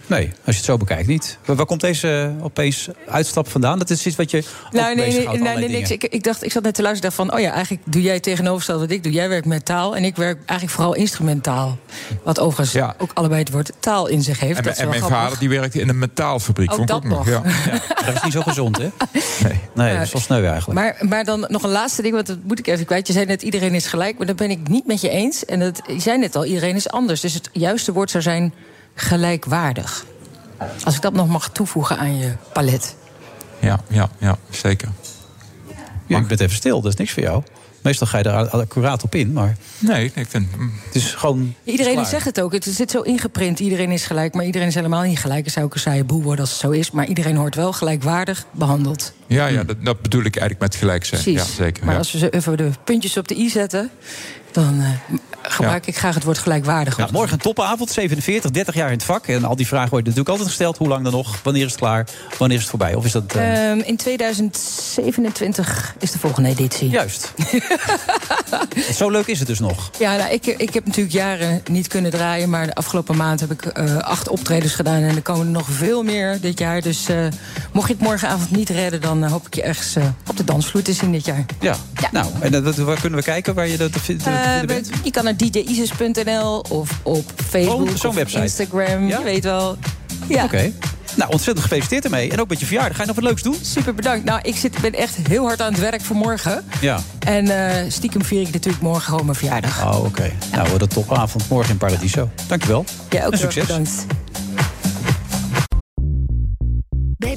Nee, als je het zo bekijkt niet. Waar, waar komt deze uh, opeens uitstap vandaan? Dat is iets wat je. Nou, nee, nee, nee, nee niks. Ik, ik, dacht, ik zat net te luisteren van. Oh ja, eigenlijk doe jij tegenovergesteld wat ik doe. Jij werkt met taal en ik werk eigenlijk vooral instrumentaal. Wat overigens ja. ook allebei het woord taal in zich heeft. En, dat is en mijn grappig. vader die werkte in een metaalfabriek. Ook vond ik dat ook nog. nog. Ja. Ja, dat is niet zo gezond, hè? Nee, nee dat is wel sneu eigenlijk. Maar, maar dan nog een laatste ding, want dat moet ik even kwijt. Je zei net iedereen is gelijk, maar dat ben ik niet met je eens. En dat, je zei net al, iedereen is anders. Dus het juiste woord zou zijn gelijkwaardig. Als ik dat nog mag toevoegen aan je palet. Ja, ja, ja zeker. Ja, ik ben even stil, dat is niks voor jou. Meestal ga je er accuraat op in, maar... Nee, ik vind... Het is gewoon... Iedereen die zegt het ook. Het zit zo ingeprint. Iedereen is gelijk, maar iedereen is helemaal niet gelijk. Het zou ook een saaie boel worden als het zo is. Maar iedereen hoort wel gelijkwaardig behandeld. Ja, ja dat, dat bedoel ik eigenlijk met gelijk zijn. Precies. Ja, zeker. Maar ja. als we zo even de puntjes op de i zetten... dan uh, gebruik ik graag het woord gelijkwaardig. Ja, morgen een topavond, 47, 30 jaar in het vak. En al die vragen worden natuurlijk altijd gesteld. Hoe lang dan nog? Wanneer is het klaar? Wanneer is het voorbij? Of is dat... Uh... Um, in 2027 is de volgende editie. Juist. Zo leuk is het dus nog. Ja, nou, ik, ik heb natuurlijk jaren niet kunnen draaien. Maar de afgelopen maand heb ik uh, acht optredens gedaan. En er komen er nog veel meer dit jaar. Dus uh, mocht je het morgenavond niet redden... dan hoop ik je ergens op de dansvloer te zien dit jaar. Ja, ja. nou, en waar kunnen we kijken waar je dat te vinden bent? Je kan naar djisis.nl of op Facebook oh, of website. Instagram. Ja? Je weet wel. Ja. Oké. Okay. Nou, ontzettend gefeliciteerd ermee. En ook met je verjaardag. Ga je nog wat leuks doen? Super bedankt. Nou, ik zit, ben echt heel hard aan het werk voor morgen. Ja. En uh, stiekem vier ik natuurlijk morgen gewoon mijn verjaardag. Oh, oké. Okay. Ja. Nou, wordt een topavond morgen in Paradiso. Dankjewel. Ja, ook en succes. bedankt.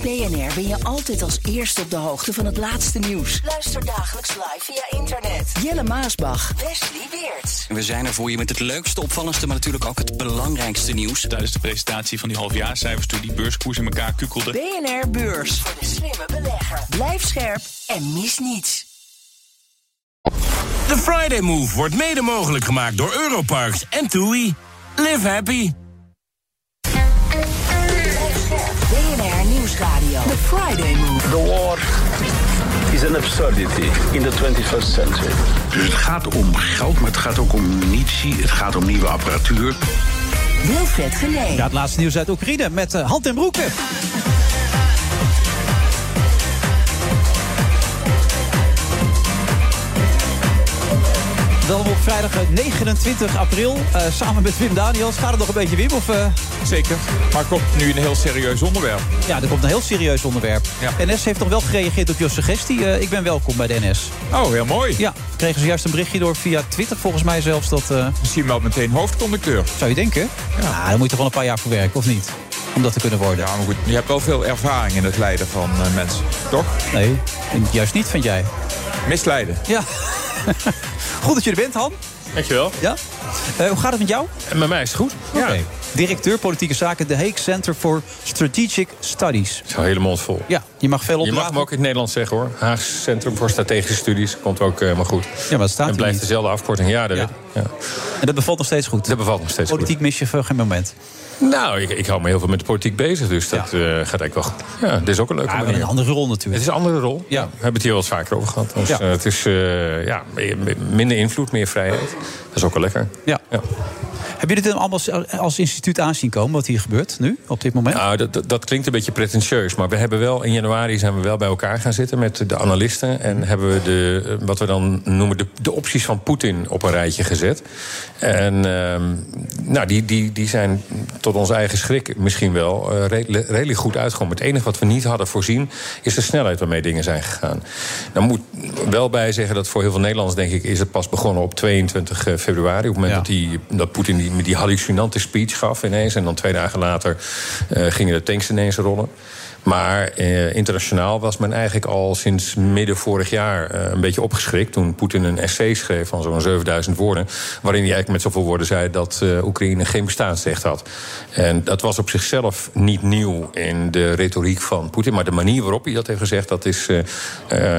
BNR ben je altijd als eerste op de hoogte van het laatste nieuws. Luister dagelijks live via internet. Jelle Maasbach, Wesley Weert. We zijn er voor je met het leukste, opvallendste, maar natuurlijk ook het belangrijkste nieuws. Tijdens de presentatie van die halfjaarcijfers toen die beurskoers in elkaar kukkelde. BNR Beurs. Voor de slimme belegger. Blijf scherp en mis niets. De Friday Move wordt mede mogelijk gemaakt door Europarks en TUI. Live happy. Nieuwsradio. The Friday Move. The war is an absurdity in the 21st century. Dus het gaat om geld, maar het gaat ook om munitie. Het gaat om nieuwe apparatuur. Wilfred Genee. Ja, het laatste nieuws uit Oekraïne met uh, hand en broeken. Dan op vrijdag 29 april, uh, samen met Wim Daniels. Gaat het nog een beetje, Wim? Of, uh... Zeker. Maar komt nu een heel serieus onderwerp. Ja, er komt een heel serieus onderwerp. Ja. NS heeft nog wel gereageerd op je suggestie. Uh, ik ben welkom bij de NS. Oh, heel mooi. Ja, kregen ze juist een berichtje door via Twitter, volgens mij zelfs. Dat, Misschien wel meteen hoofdconducteur. Zou je denken? Ja. Daar moet je toch wel een paar jaar voor werken, of niet? Om dat te kunnen worden. Ja, maar goed. Je hebt wel veel ervaring in het leiden van mensen, toch? Nee, juist niet, vind jij. Misleiden. Ja. Goed dat je er bent, Han. Dankjewel. Ja? Uh, hoe gaat het met jou? En met mij is het goed. Oké. Okay. Directeur politieke zaken, de Hague Center for Strategic Studies. Zo hele mond vol. Ja, je mag veel op. Je mag hem ook in het Nederlands zeggen hoor. Haag Centrum voor Strategische Studies komt ook helemaal goed. Ja, maar staat En blijft dezelfde afkorting. Ja, dat ja. ja. En dat bevalt nog steeds goed. Dat bevalt nog steeds Politiek goed. mis je voor geen moment. Nou, ik, ik hou me heel veel met de politiek bezig, dus dat ja. uh, gaat eigenlijk wel goed. Ja, dit is ook een leuke ja, een andere rol natuurlijk. Het is een andere rol. Ja. We hebben het hier wel eens vaker over gehad. Dus, ja. uh, het is uh, ja, minder invloed, meer vrijheid. Dat is ook wel lekker. Ja. Hebben jullie het allemaal als, instituut aanzien komen wat hier gebeurt nu, op dit moment? Nou, dat, dat, klinkt een beetje pretentieus. Maar we hebben wel in januari zijn we wel bij elkaar gaan zitten met de analisten. En hebben we de, eh, wat we dan noemen de, de opties van Poetin op een rijtje gezet. En ehm, nou, die, die, die zijn tot ons eigen schrik misschien wel eh, redelijk, redelijk goed uitgekomen. Het enige wat we niet hadden voorzien is de snelheid waarmee dingen zijn gegaan. Dan moet wel bij zeggen dat voor heel veel Nederlanders, denk ik, is het pas begonnen op 22 februari. Op het moment dat, die, dat Poetin die, die hallucinante speech gaf ineens. En dan twee dagen later uh, gingen de tanks ineens rollen. Maar eh, internationaal was men eigenlijk al sinds midden vorig jaar eh, een beetje opgeschrikt. Toen Poetin een essay schreef van zo'n 7000 woorden. Waarin hij eigenlijk met zoveel woorden zei dat uh, Oekraïne geen bestaansrecht had. En dat was op zichzelf niet nieuw in de retoriek van Poetin. Maar de manier waarop hij dat heeft gezegd, dat, is,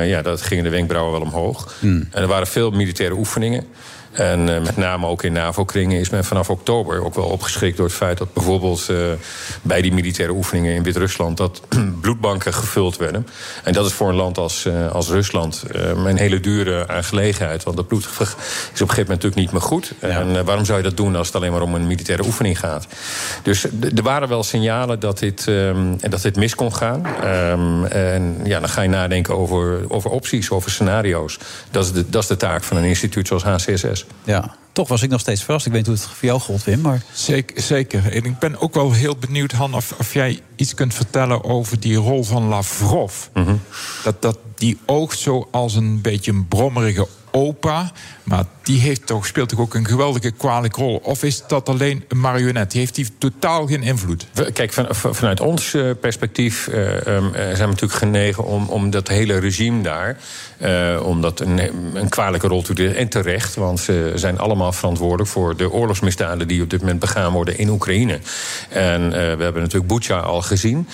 ja, dat gingen de wenkbrauwen wel omhoog. En er waren veel militaire oefeningen. En uh, met name ook in NAVO-kringen is men vanaf oktober ook wel opgeschrikt door het feit dat bijvoorbeeld uh, bij die militaire oefeningen in Wit-Rusland dat bloedbanken gevuld werden. En dat is voor een land als, uh, als Rusland een hele dure aangelegenheid. Want dat bloed is op een gegeven moment natuurlijk niet meer goed. Ja. En waarom zou je dat doen als het alleen maar om een militaire oefening gaat? Dus er waren wel signalen dat dit, um, dat dit mis kon gaan. Um, en ja, dan ga je nadenken over, over opties, over scenario's. Dat is, de, dat is de taak van een instituut zoals HCSS. Ja, toch was ik nog steeds verrast. Ik weet niet hoe het voor jou gold, Wim. Maar... Zeker, zeker. En ik ben ook wel heel benieuwd, Han, of, of jij iets kunt vertellen over die rol van Lavrov. Mm -hmm. dat, dat die oogt zo als een beetje een brommerige opa. Maar die heeft toch, speelt toch ook een geweldige kwalijke rol? Of is dat alleen een marionet? Heeft die totaal geen invloed? Kijk, van, vanuit ons perspectief uh, um, zijn we natuurlijk genegen om, om dat hele regime daar. Uh, om dat een, een kwalijke rol te En terecht, want ze zijn allemaal verantwoordelijk voor de oorlogsmisdaden die op dit moment begaan worden in Oekraïne. En we hebben natuurlijk Bucha al gezien.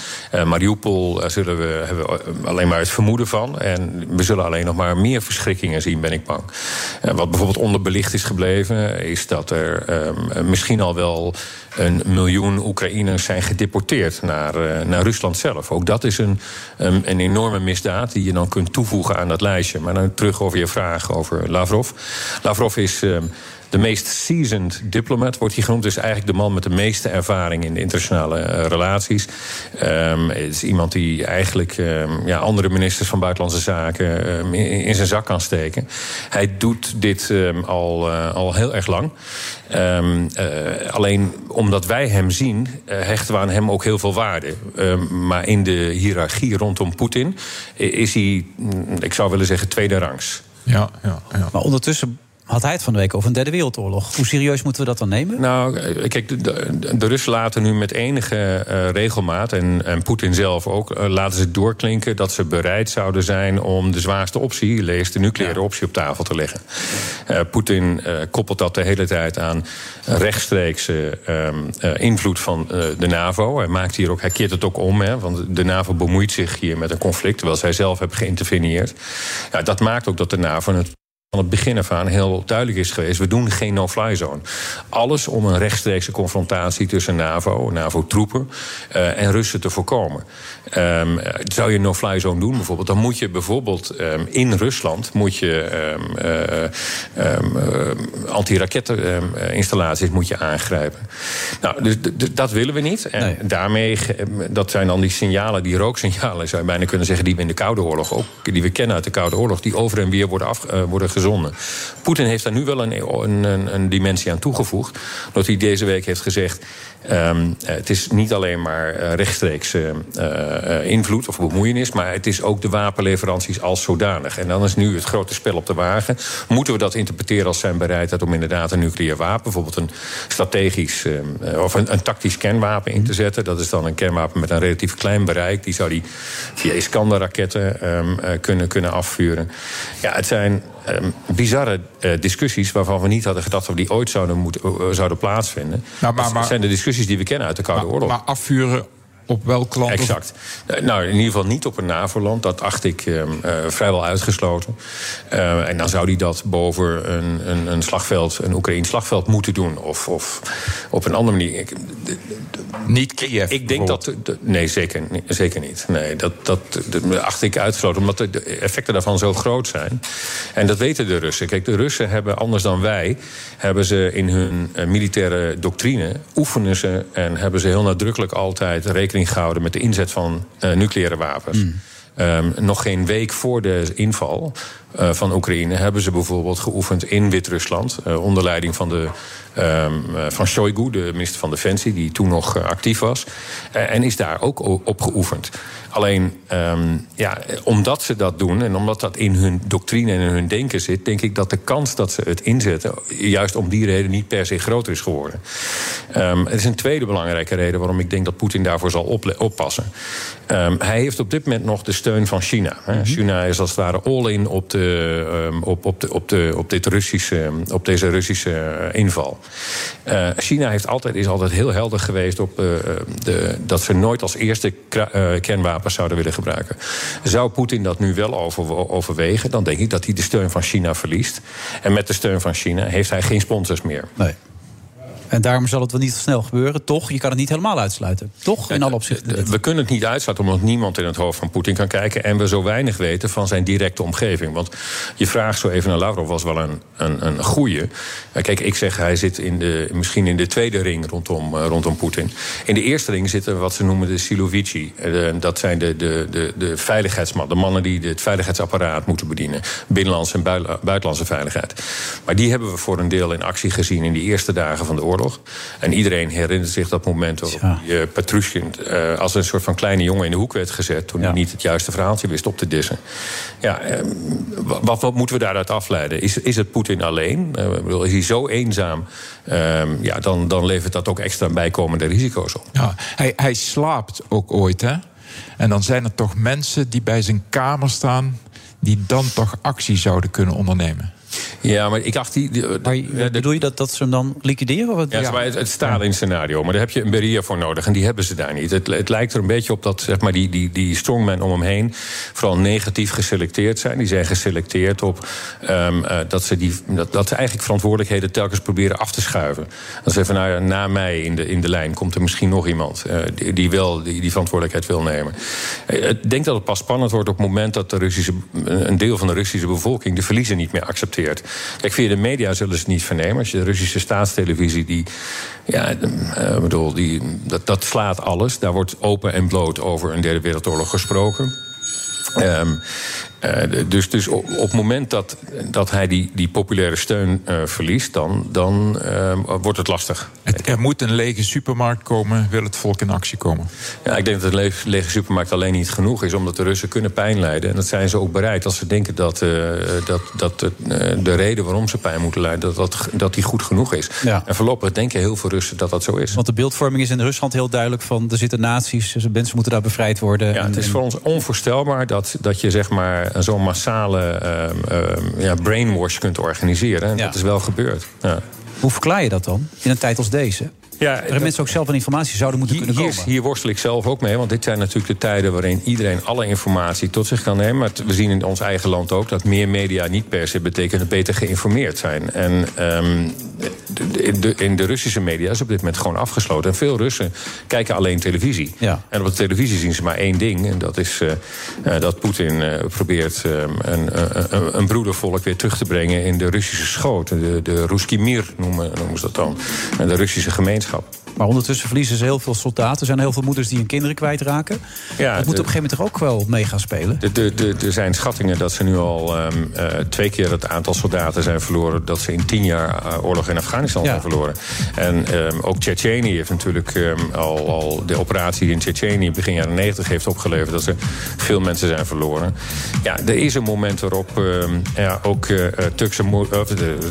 Mariupol zullen we, hebben we alleen maar het vermoeden van. En we zullen alleen nog maar meer verschrikkingen zien, ben ik bang. wat bijvoorbeeld onderbelicht is gebleven, is dat er um, misschien al wel een miljoen Oekraïners zijn gedeporteerd naar, naar Rusland zelf. Ook dat is een, een enorme misdaad die je dan kunt toevoegen aan dat lijstje. Maar dan terug over je vraag over Lavrov. Lavrov is. Um, de meest seasoned diplomat wordt hij genoemd. Dus eigenlijk de man met de meeste ervaring in de internationale uh, relaties. Um, het is iemand die eigenlijk um, ja, andere ministers van Buitenlandse Zaken um, in, in, zijn zak kan steken. Hij doet dit al, uh, al heel erg lang. Uh, alleen omdat wij hem zien, uh, hechten we aan hem ook heel veel waarde. maar in de hiërarchie rondom Poetin is hij, ik zou willen zeggen, tweede rangs. Ja, ja, ja. Maar ondertussen had hij het van de week over een derde wereldoorlog. Hoe serieus moeten we dat dan nemen? Nou, kijk, de, de, de Russen laten nu met enige uh, regelmaat... en, en Poetin zelf ook, uh, laten ze doorklinken... dat ze bereid zouden zijn om de zwaarste optie... lees de nucleaire optie op tafel te leggen. Uh, Poetin koppelt dat de hele tijd aan rechtstreekse invloed van de NAVO. Hij, maakt hier ook, hij keert het ook om, hè, want de NAVO bemoeit zich hier met een conflict... terwijl zij zelf hebben geïnterveneerd. Ja, dat maakt ook dat de NAVO... Het van het begin af aan heel duidelijk is geweest: we doen geen no-fly zone. Alles om een rechtstreekse confrontatie tussen NAVO, NAVO-troepen uh, en Russen te voorkomen. Um, zou je een no-fly zone doen bijvoorbeeld, dan moet je bijvoorbeeld um, in Rusland moet je um, uh, anti-raketteninstallaties moet je aangrijpen. Nou, dus dat willen we niet. En nee. daarmee, dat zijn dan die signalen, die rooksignalen, zou je bijna kunnen zeggen, die we in de Koude Oorlog ook, die we kennen uit de Koude Oorlog, die over en weer worden, af, uh, worden gezonden. Poetin heeft daar nu wel een, een, een, dimensie aan toegevoegd. Dat hij deze week heeft gezegd. Um, het is niet alleen maar uh, rechtstreeks uh, invloed of bemoeienis, maar het is ook de wapenleveranties als zodanig. En dan is nu het grote spel op de wagen. Moeten we dat interpreteren als zijn bereidheid om inderdaad een nucleair wapen, bijvoorbeeld een strategisch of een, een, tactisch kernwapen in te zetten? Dat is dan een kernwapen met een relatief klein bereik. Die zou die via Iskander-raketten um, kunnen, kunnen afvuren. Ja, het zijn um, bizarre discussies waarvan we niet hadden gedacht dat we die ooit zouden, moeten, uh, zouden plaatsvinden. Nou, maar, maar, dat zijn de discussies die we kennen uit de Koude maar, Oorlog. Maar afvuren op welk land? Exact. Eh, Nou, in ieder geval niet op een NAVO-land. Dat acht ik ehm, eh, vrijwel uitgesloten. Eh, en dan zou hij dat boven een, een, een slagveld, een Oekraïns slagveld moeten doen. Of, of op een andere manier. Ik- Niet Kiev. Ik denk dat. nee, zeker, niet- zeker niet. Nee, dat, dat, dat acht ik uitgesloten. Omdat de- effecten daarvan zo groot zijn. En dat weten de Russen. Kijk, de Russen hebben, anders dan wij. hebben ze in hun militaire doctrine. oefenen ze en hebben ze heel nadrukkelijk altijd rekening gehouden. met de inzet van eh, nucleaire wapens. Ehm, nog geen week voor de inval eh, van Oekraïne hebben ze bijvoorbeeld geoefend in Wit-Rusland. eh, onder leiding van, de, eh, van Shoigu, de minister van Defensie, die toen nog eh, actief was. Eh, en is daar ook op geoefend. Alleen, ehm, ja, omdat ze dat doen en omdat dat in hun doctrine en in hun denken zit, denk ik dat de kans dat ze het inzetten, juist om die reden, niet per se groter is geworden. Ehm, er is een tweede belangrijke reden waarom ik denk dat Poetin daarvoor zal oppassen. Hij heeft op dit moment nog de steun van China. hè. China is als het ware all-in op, de, op, op, de, op, de, op, dit Russische, op deze Russische inval. Eh, China heeft altijd, is altijd heel helder geweest op eh, de, dat ze nooit als eerste eh, kernwapens zouden willen gebruiken. Zou Poetin dat nu wel over, overwegen, dan denk ik dat hij de steun van China verliest. En met de steun van China heeft hij geen sponsors meer. Nee. En daarom zal het wel niet snel gebeuren. Toch, je kan het niet helemaal uitsluiten. Toch, in alle opzichten. We kunnen het niet uitsluiten omdat niemand in het hoofd van Poetin kan kijken. En we zo weinig weten van zijn directe omgeving. Want je vraag zo even naar Lavrov was wel een, een, een goeie. Eh, Kijk, ik zeg hij zit in de, misschien in de tweede ring rondom, eh, rondom Poetin. In de eerste ring zitten wat ze noemen de Silovici. Eh, dat zijn de, de, de, de veiligheidsmannen. De mannen die het veiligheidsapparaat moeten bedienen. Binnenlandse en bui- buitenlandse veiligheid. Maar die hebben we voor een deel in actie gezien in die eerste dagen van de oorlog. En iedereen herinnert zich dat moment waarop die, eh, Petrushkin eh, als een soort van kleine jongen in de hoek werd gezet. toen hij niet het juiste verhaaltje wist op te dissen. Ja, eh, wat, wat moeten we daaruit afleiden? Is, is het Poetin alleen? Eh, is hij zo eenzaam? Ehm, ja, dan, dan levert dat ook extra bijkomende risico's op. Ja, hij, hij slaapt ook ooit, hè? En dan zijn er toch mensen die bij zijn kamer staan... die dan toch actie zouden kunnen ondernemen. Ja, maar ik dacht... Die, die- bedoel je dat, dat ze hem dan liquideren? Wat? Ja, maar het, het Stalin-scenario. Maar daar heb je een Beria voor nodig. En die hebben ze daar niet. Het, het lijkt er een beetje op dat zeg maar, die, die, die strongmen om hem heen... vooral negatief geselecteerd zijn. Die zijn geselecteerd op ehm, eh, dat, ze die, dat, dat ze eigenlijk verantwoordelijkheden... telkens proberen af te schuiven. Dan zeggen van, nou ja, na mij in de, in de lijn... komt er misschien nog iemand eh, die, die wel die, die verantwoordelijkheid wil nemen. Eh, Ik denk dat het pas spannend wordt op het moment... dat de Russische, een deel van de Russische bevolking... de verliezen niet meer accepteert. Kijk, via de media zullen ze niet vernemen. Als je de Russische staatstelevisie, die, ja, eh, ik bedoel, die, dat, dat slaat alles. Daar wordt open en bloot over een derde wereldoorlog gesproken. Ehm, eh, dus dus op, op het moment dat, dat hij die, die populaire steun eh, verliest, dan, dan ehm, wordt het lastig. Het, er moet een lege supermarkt komen, wil het volk in actie komen. Ja, ik denk dat een lege, lege supermarkt alleen niet genoeg is, omdat de Russen kunnen pijn lijden. En dat zijn ze ook bereid als ze denken dat, eh, dat, dat eh, de reden waarom ze pijn moeten lijden, dat, dat, dat die goed genoeg is. Ja. En voorlopig denken heel veel Russen dat dat zo is. Want de beeldvorming is in Rusland heel duidelijk van... er zitten nazi's, dus mensen moeten daar bevrijd worden. Ja, het is voor ons onvoorstelbaar dat, dat je zeg maar zo'n massale ehm, ehm, ja, brainwash kunt organiseren. En dat is wel gebeurd. Ja. Hoe verklaar je dat dan in een tijd als deze? Ja, er mensen ook zelf aan informatie zouden moeten kunnen Hier, komen. hier worstel ik zelf ook mee, want dit zijn natuurlijk de tijden waarin iedereen alle informatie tot zich kan nemen. Maar we zien in ons eigen land ook dat meer media niet per se betekent beter geïnformeerd zijn. En ehm, de, de- in de Russische media is op dit moment gewoon afgesloten. En veel Russen kijken alleen televisie. Ja. En op de televisie zien ze maar één ding. En dat is eh, eh, dat Poetin eh, probeert eh, een, een, een broedervolk weer terug te brengen in de Russische schoot. De, de Ruski Mir noemen, noemen ze dat dan. En de Russische gemeenschap wetenschap. Maar ondertussen verliezen ze heel veel soldaten. Er zijn heel veel moeders die hun kinderen kwijtraken. Ja, dat moet de- op een gegeven moment toch ook wel mee gaan spelen? Er zijn schattingen dat ze nu al ehm, eh, twee keer het aantal soldaten zijn verloren. dat ze in tien jaar eh, oorlog in Afghanistan Ja. zijn verloren. En ehm, ook Tsjetsjenië heeft natuurlijk ehm, al, al de operatie in Tsjetsjenië begin jaren 90 heeft opgeleverd. dat er veel mensen zijn verloren. Ja, er is een moment waarop ja, ook eh,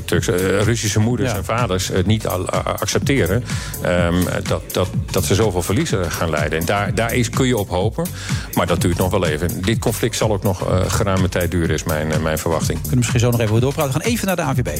Turkse Russische moeders Ja. en vaders het niet al, accepteren. Ehm, dat, dat, dat ze zoveel verliezen gaan leiden. En daar, daar is, kun je op hopen. Maar dat duurt nog wel even. Dit conflict zal ook nog eh, geruime tijd duren, is mijn, eh, mijn verwachting. We kunnen misschien zo nog even doorpraten. We gaan even naar de AVB.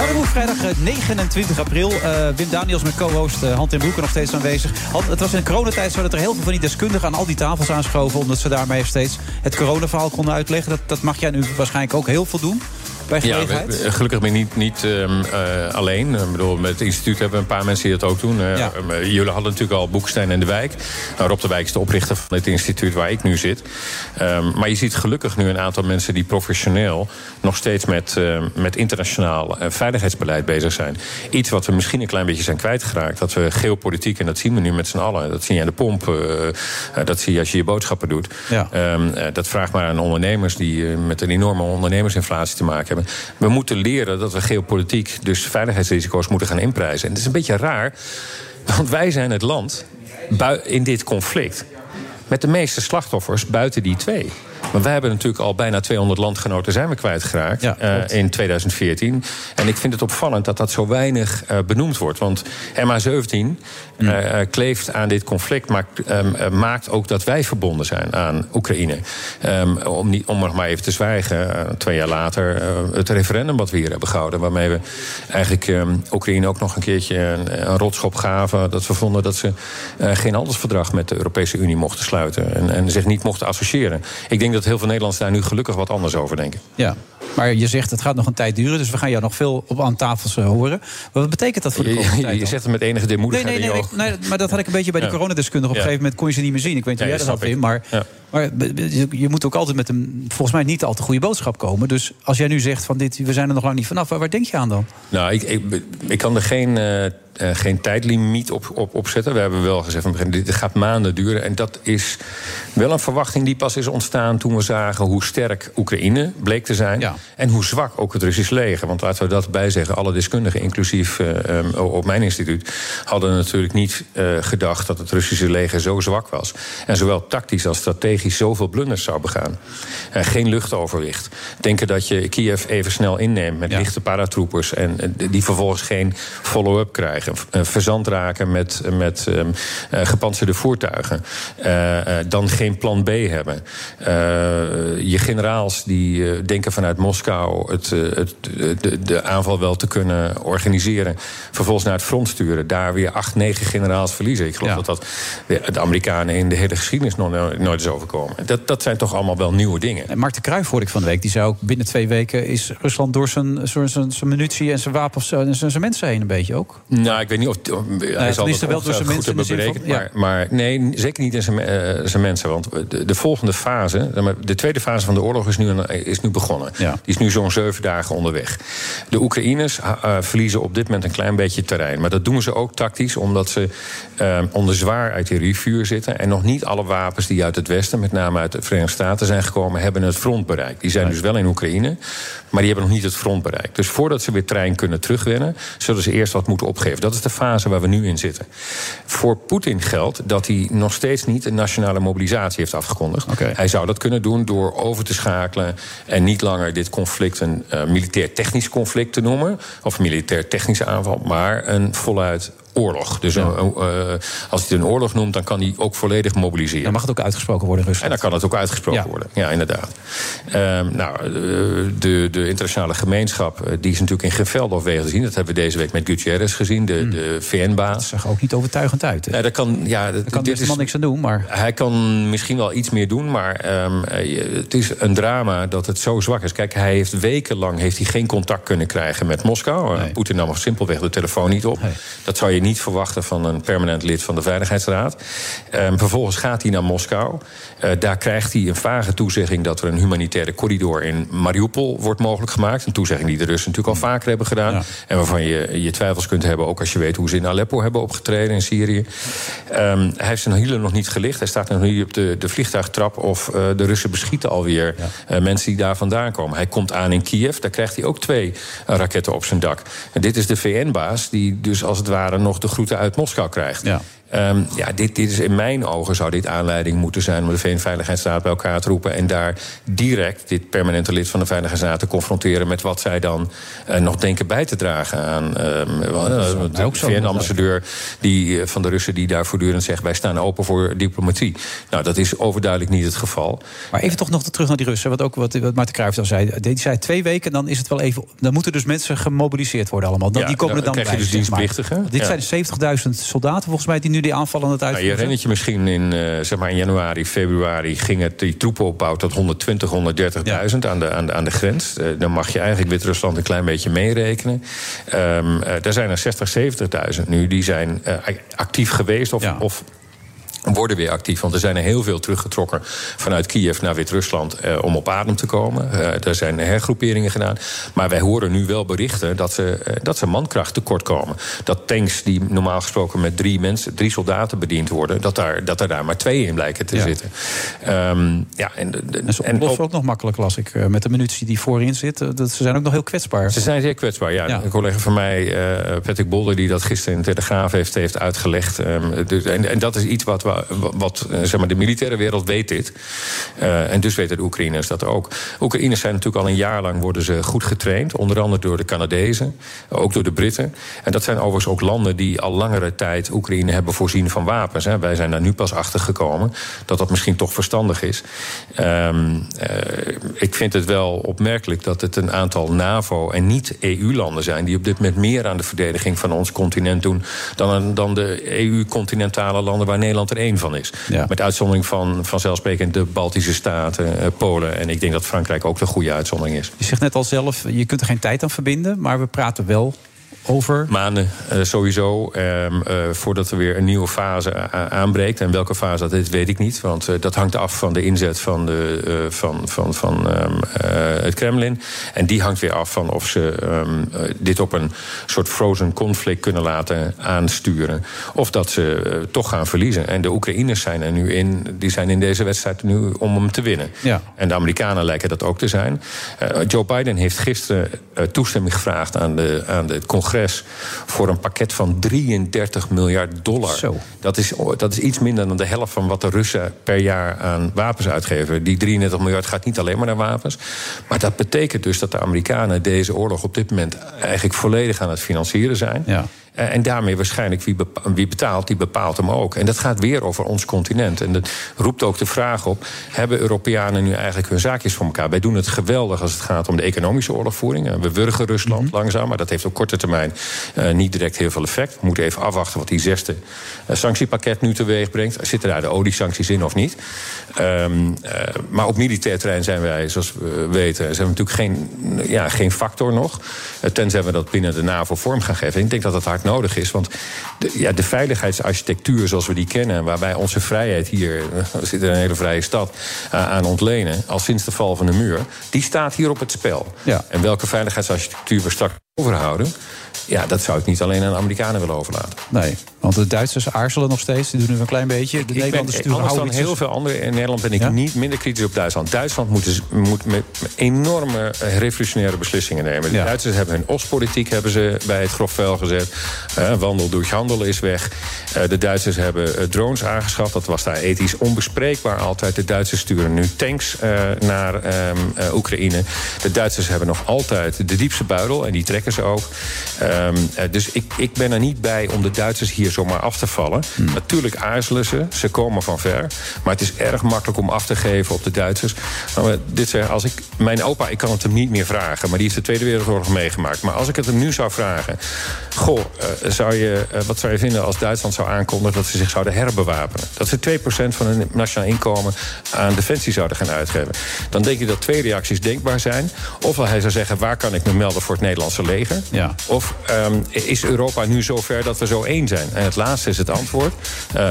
Goedemorgen, vrijdag eh, 29 april. Eh, Wim Daniels met co-host eh, Hand in Broeken nog steeds aanwezig. Het was in coronatijd zo dat er heel veel van die deskundigen aan al die tafels aanschoven... omdat ze daarmee steeds het coronaverhaal konden uitleggen. Dat, dat mag jij nu waarschijnlijk ook heel veel doen. Bij Ja, we- gelukkig ben ik niet, niet ehm, eh, alleen. Ik bedoel, met het instituut hebben we een paar mensen die dat ook doen. Eh, Ja. eh, jullie hadden natuurlijk al Boekstein en de Wijk. Nou, Rob de Wijk is de oprichter van het instituut waar ik nu zit. Ehm, maar je ziet gelukkig nu een aantal mensen die professioneel... nog steeds met, met internationaal veiligheidsbeleid bezig zijn. Iets wat we misschien een klein beetje zijn kwijtgeraakt. Dat we geopolitiek, en dat zien we nu met z'n allen... dat zie je aan de pomp, dat zie je als je je boodschappen doet. Ja. Ehm, dat vraagt maar aan ondernemers die met een enorme ondernemersinflatie te maken hebben. We moeten leren dat we geopolitiek, dus veiligheidsrisico's, moeten gaan inprijzen. En het is een beetje raar, want wij zijn het land in dit conflict met de meeste slachtoffers buiten die twee. Maar wij hebben natuurlijk al bijna 200 landgenoten zijn we kwijtgeraakt eh, in 2014. En ik vind het opvallend dat dat zo weinig eh, benoemd wordt. Want MH17 eh, eh, kleeft aan dit conflict, maar ehm, eh, maakt ook dat wij verbonden zijn aan Oekraïne. Ehm, om, niet, om er maar even te zwijgen, twee jaar later het referendum wat we hier hebben gehouden, waarmee we eigenlijk ehm, Oekraïne ook nog een keertje een, een rotschop gaven. Dat we vonden dat ze geen handelsverdrag met de Europese Unie mochten sluiten en, en zich niet mochten associëren. Ik denk dat heel veel Nederlanders daar nu gelukkig wat anders over denken. Ja, maar je zegt het gaat nog een tijd duren, dus we gaan jou nog veel op aan tafels eh, horen. Wat betekent dat voor de komende je, tijd? je dan? zegt het met enige Nee, deemoedigheid nee, nee, in nee, oog. nee, maar dat had ik een beetje bij de Ja. coronadeskundige. Op een gegeven moment kon je ze niet meer zien. Ik weet niet hoe Nee, jij dat had, Wim. Maar, maar je- je moet ook altijd met een, volgens mij niet al te goede boodschap komen. Dus als jij nu zegt van dit, we zijn er nog lang niet vanaf. Waar, waar denk je aan dan? Nou, ik, ik, ik kan er geen, eh, eh, geen tijdlimiet op, op, op zetten. We hebben wel gezegd van begin, dit gaat maanden duren. En dat is wel een verwachting die pas is ontstaan toen we zagen hoe sterk Oekraïne bleek te zijn. En hoe zwak ook het Russisch leger. Want laten we dat bijzeggen, alle deskundigen, inclusief eh, eh, op mijn instituut, hadden natuurlijk niet eh, gedacht dat het Russische leger zo zwak was. En zowel tactisch als strategisch zoveel blunders zou begaan. Eh, geen luchtoverwicht. Denken dat je Kiev even snel inneemt met lichte paratroopers. En eh, die vervolgens geen follow-up krijgen. Eh, verzand raken met, met ehm, eh, gepantserde voertuigen. Eh, dan geen plan B hebben. Je generaals die denken vanuit Moskou het, het, de, de aanval wel te kunnen organiseren. Vervolgens naar het front sturen. Daar weer acht, negen generaals verliezen. Ik geloof dat dat de Amerikanen in de hele geschiedenis nog no- nooit is overkomen. Dat, dat zijn toch allemaal wel nieuwe dingen. En Mark de Kruijf hoorde ik van de week. Die zei ook binnen twee weken is Rusland door zijn, zijn, zijn, zijn munitie en zijn wapens en zijn, zijn mensen heen een beetje ook. Nou, ik weet niet of of- hij zal tenminste dat wel tussen mensen hebben zin berekend. van- maar, maar nee, zeker niet in zijn, eh, zijn mensen. Want de, de volgende fase, de tweede fase van de oorlog is nu, is nu begonnen. Die is nu zo'n zeven dagen onderweg. De Oekraïners eh, verliezen op dit moment een klein beetje terrein. Maar dat doen ze ook tactisch, omdat ze eh, onder zwaar artillerievuur zitten. En nog niet alle wapens die uit het Westen, met name uit de Verenigde Staten, zijn gekomen, hebben het front bereikt. Die zijn dus wel in Oekraïne, maar die hebben nog niet het front bereikt. Dus voordat ze weer terrein kunnen terugwinnen, zullen ze eerst wat moeten opgeven. Dat is de fase waar we nu in zitten. Voor Poetin geldt dat hij nog steeds niet een nationale mobilisatie heeft afgekondigd. Hij zou dat kunnen doen door over te schakelen en niet langer dit conflict een eh, militair-technisch conflict te noemen, of militair-technische aanval, maar een voluit oorlog. Dus een, eh, als hij het een oorlog noemt, dan kan hij ook volledig mobiliseren. Dan mag het ook uitgesproken worden in Rusland. En dan kan het ook uitgesproken Ja. worden. Ja, inderdaad. Ehm, nou, eh, de, de internationale gemeenschap eh, die is natuurlijk in geen veld of te zien. Dat hebben we deze week met Gutierrez gezien, de, de VN-baas. Dat zag ook niet overtuigend uit. Ja, dat kan, ja, dat, kan dit man niks aan doen, maar... Hij kan misschien wel iets meer doen, maar ehm, eh, het is een drama dat het zo zwak is. Kijk, hij heeft wekenlang heeft hij geen contact kunnen krijgen met Moskou. Eh, Poetin nam simpelweg de telefoon niet op. Dat zou je niet verwachten van een permanent lid van de Veiligheidsraad. Ehm, vervolgens gaat hij naar Moskou. Eh, daar krijgt hij een vage toezegging dat er een humanitaire corridor in Mariupol wordt mogelijk gemaakt. Een toezegging die de Russen natuurlijk al vaker hebben gedaan. En waarvan je je twijfels kunt hebben, ook als je weet hoe ze in Aleppo hebben opgetreden in Syrië. Ehm, hij heeft zijn hielen nog niet gelicht. Hij staat nog niet op de, de vliegtuigtrap. Of eh, de Russen beschieten alweer eh, mensen die daar vandaan komen. Hij komt aan in Kiev. Daar krijgt hij ook twee raketten op zijn dak. En dit is de VN-baas die dus als het ware nog de groeten uit Moskou krijgt. Ehm, ja, dit, dit is in mijn ogen zou dit aanleiding moeten zijn om de VN-veiligheidsraad bij elkaar te roepen. En daar direct dit permanente lid van de Veiligheidsraad te confronteren met wat zij dan eh, nog denken bij te dragen aan. wel, de VN-ambassadeur die, eh, van de Russen die daar voortdurend zegt: wij staan open voor diplomatie. Nou, dat is overduidelijk niet het geval. Maar even toch nog terug naar die Russen. Wat ook wat, wat Marten Cruijff al zei. Die zei twee weken, dan is het wel even. Dan moeten dus mensen gemobiliseerd worden allemaal. Dan, Ja, die komen er dan dan, krijg je bij. dus zeg maar. dienstplichtigen. Dit Ja. zijn 70.000 soldaten volgens mij die nu die aanvallen aan het Nou, je herinnert je misschien in, eh, zeg maar in januari, februari ging het die troepenopbouw tot 120, 130.000 aan, de, aan, de, aan de grens. Eh, dan mag je eigenlijk Wit-Rusland een klein beetje meerekenen. Eh, daar zijn er 60, 70.000 nu. Die zijn actief geweest of, of worden weer actief. Want er zijn er heel veel teruggetrokken vanuit Kiev naar Wit-Rusland eh, om op adem te komen. Eh, er zijn hergroeperingen gedaan. Maar wij horen nu wel berichten dat ze, eh, dat ze mankracht tekort komen. Dat tanks die normaal gesproken met drie mensen, drie soldaten bediend worden, dat, daar, dat er daar maar twee in blijken te Ja. zitten. Ehm, ja, en, de- En ze ontploffen ook nog makkelijk, las ik. eh, Met de munitie die voorin zit. eh, Dat, ze zijn ook nog heel kwetsbaar. Ze zijn zeer kwetsbaar, ja. Een collega van mij, eh, Patrick Bolder, die dat gisteren in de Telegraaf heeft, heeft uitgelegd. Ehm, dus, en, en dat is iets wat, we, wat eh, zeg maar, de militaire wereld weet dit. Eh, en dus weten de Oekraïners dat ook. Oekraïners zijn natuurlijk al een jaar lang worden ze goed getraind. Onder andere door de Canadezen, ook door de Britten. En dat zijn overigens ook landen die al langere tijd Oekraïne hebben voorzien van wapens. Hè. Wij zijn daar nu pas achter gekomen dat dat misschien toch verstandig is. Ehm, eh, ik vind het wel opmerkelijk dat het een aantal NAVO- en niet-EU-landen zijn die op dit moment meer aan de verdediging van ons continent doen dan, dan de EU-continentale landen waar Nederland er één van is. Met uitzondering van vanzelfsprekend de Baltische Staten, eh, Polen. En ik denk dat Frankrijk ook de goede uitzondering is. Je zegt net al zelf, je kunt er geen tijd aan verbinden. Maar we praten wel over... Maanden eh, sowieso, ehm, eh, voordat er weer een nieuwe fase aanbreekt. En welke fase dat is, weet ik niet. Want eh, dat hangt af van de inzet van, de, van, van, van ehm, eh, het Kremlin. En die hangt weer af van of ze ehm, eh, dit op een soort frozen conflict kunnen laten aansturen. Of dat ze toch gaan verliezen. En de Oekraïners zijn er nu in, die zijn in deze wedstrijd nu om hem te winnen. Ja. En de Amerikanen lijken dat ook te zijn. Joe Biden heeft gisteren toestemming gevraagd aan, de, aan het congres voor een pakket van 33 miljard dollar. Dat, is, dat is iets minder dan de helft van wat de Russen per jaar aan wapens uitgeven. Die 33 miljard gaat niet alleen maar naar wapens. Maar dat betekent dus dat de Amerikanen deze oorlog op dit moment eigenlijk volledig aan het financieren zijn. Ja. Eh, En daarmee waarschijnlijk wie, betaalt, die bepaalt hem ook. En dat gaat weer over ons continent. En dat roept ook de vraag op: hebben Europeanen nu eigenlijk hun zaakjes voor elkaar? Wij doen het geweldig als het gaat om de economische oorlogvoering. Eh, We wurgen Rusland langzaam, maar dat heeft op korte termijn eh, niet direct heel veel effect. We moeten even afwachten wat die zesde sanctiepakket nu teweeg brengt. Zitten daar de oliesancties in of niet? Ehm, eh, maar op militair terrein zijn wij, zoals we weten, zijn we natuurlijk geen, ja, geen factor nog. Tenzij we dat binnen de NAVO vorm gaan geven. Ik denk dat dat hard nodig is. Want de, ja, de veiligheidsarchitectuur zoals we die kennen, waar wij onze vrijheid hier, we zitten in een hele vrije stad, eh, aan ontlenen, al sinds de val van de muur, die staat hier op het spel. Ja. En welke veiligheidsarchitectuur we straks overhouden, ja, dat zou ik niet alleen aan de Amerikanen willen overlaten. Nee, want de Duitsers aarzelen nog steeds. Die doen nu een klein beetje. De Ik ben, Nederlanders sturen anders dan houwitsers. heel veel anderen in Nederland ben ik niet minder kritisch op Duitsland. Duitsland moet, dus- moet met enorme eh, revolutionaire beslissingen nemen. De Ja. Duitsers hebben hun Oostpolitiek hebben ze bij het grof vuil gezet. Eh, wandel door handel is weg. Eh, de Duitsers hebben eh, drones aangeschaft. Dat was daar ethisch onbespreekbaar altijd. De Duitsers sturen nu tanks eh, naar ehm, eh, Oekraïne. De Duitsers hebben nog altijd de diepste buidel. En die trekken ze ook. Ehm, eh, dus ik, ik ben er niet bij om de Duitsers hier zomaar af te vallen. Natuurlijk aarzelen ze. Ze komen van ver. Maar het is erg makkelijk om af te geven op de Duitsers. Nou, eh, dit zeg, als ik, mijn opa, ik kan het hem niet meer vragen. Maar die heeft de Tweede Wereldoorlog meegemaakt. Maar als ik het hem nu zou vragen. Goh, eh, zou je, eh, wat zou je vinden als Duitsland zou aankondigen dat ze zich zouden herbewapenen? Dat ze 2% van hun nationaal inkomen aan defensie zouden gaan uitgeven. Dan denk je dat twee reacties denkbaar zijn. Ofwel hij zou zeggen: waar kan ik me melden voor het Nederlandse leger? Ja. Of ehm, is Europa nu zover dat we zo één zijn? En het laatste is het antwoord. Eh,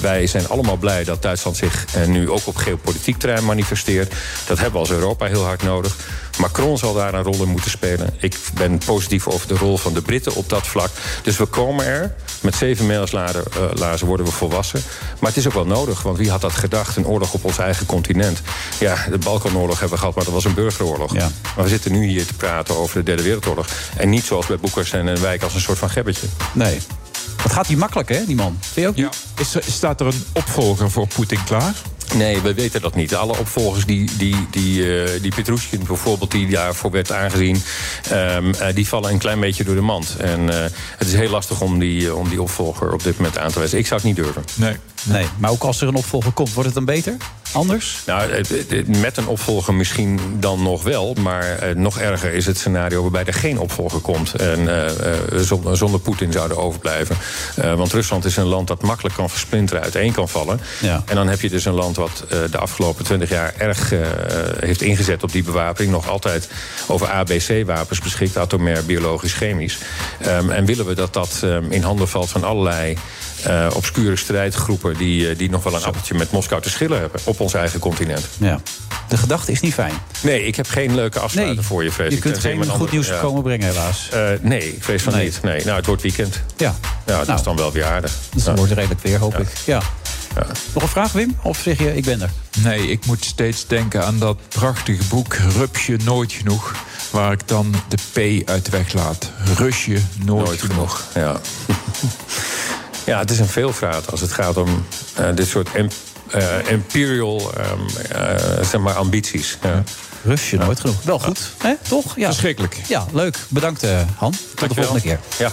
wij zijn allemaal blij dat Duitsland zich eh, nu ook op geopolitiek terrein manifesteert. Dat hebben we als Europa heel hard nodig. Macron zal daar een rol in moeten spelen. Ik ben positief over de rol van de Britten op dat vlak. Dus we komen er. Met zeven mijlslaarzen laarzen worden we volwassen. Maar het is ook wel nodig, want wie had dat gedacht? Een oorlog op ons eigen continent. Ja, de Balkanoorlog hebben we gehad, maar dat was een burgeroorlog. Maar we zitten nu hier te praten over de Derde Wereldoorlog. En niet zoals bij Boekers en een wijk als een soort van gebbetje. Nee. Wat gaat die makkelijk, hè, die man? Vind je ook Ja. Is er, staat er een opvolger voor Poetin klaar? Nee, we weten dat niet. Alle opvolgers die, die, die, eh, die Petrushkin bijvoorbeeld, die daarvoor werd aangezien, ehm, eh, die vallen een klein beetje door de mand. En eh, het is heel lastig om die, om die opvolger op dit moment aan te wijzen. Ik zou het niet durven. Nee. Nee, maar ook als er een opvolger komt, wordt het dan beter? Anders? Nou, met een opvolger misschien dan nog wel. Maar eh, nog erger is het scenario waarbij er geen opvolger komt. En eh, eh, zonder, zonder Poetin zouden overblijven. Want Rusland is een land dat makkelijk kan versplinteren, uiteen kan vallen. Ja. En dan heb je dus een land wat de afgelopen twintig jaar erg heeft ingezet op die bewapening. Nog altijd over ABC-wapens beschikt, atomair, biologisch, chemisch. Ehm, en willen we dat dat ehm, in handen valt van allerlei eh, obscure strijdgroepen... Die, eh, die nog wel een appeltje met Moskou te schillen hebben op ons eigen continent. Ja. De gedachte is niet fijn. Nee, ik heb geen leuke afsluiter voor je, vrees Je kunt geen goed nieuws ja. komen brengen, helaas. Eh, nee, ik vrees van Nee. niet. Nee, nou, het wordt weekend. Ja. Ja, dat Nou. is dan wel weer aardig. Dus dan Ja. wordt het redelijk weer, hoop ik. Ja. Nog een vraag, Wim? Of zeg je, ik ben er? Nee, ik moet steeds denken aan dat prachtige boek Rupsje Nooit Genoeg. Waar ik dan de P uit weglaat. Rusje Nooit, Nooit genoeg. Ja. ja, het is een veelvraat als het gaat om eh, dit soort em- eh, imperial ehm, eh, zeg maar ambities. Ja. Rusje nooit genoeg. Wel goed, hè? toch? Ja. Verschrikkelijk. Ja, leuk. Bedankt, Han. Tot de volgende keer. Ja.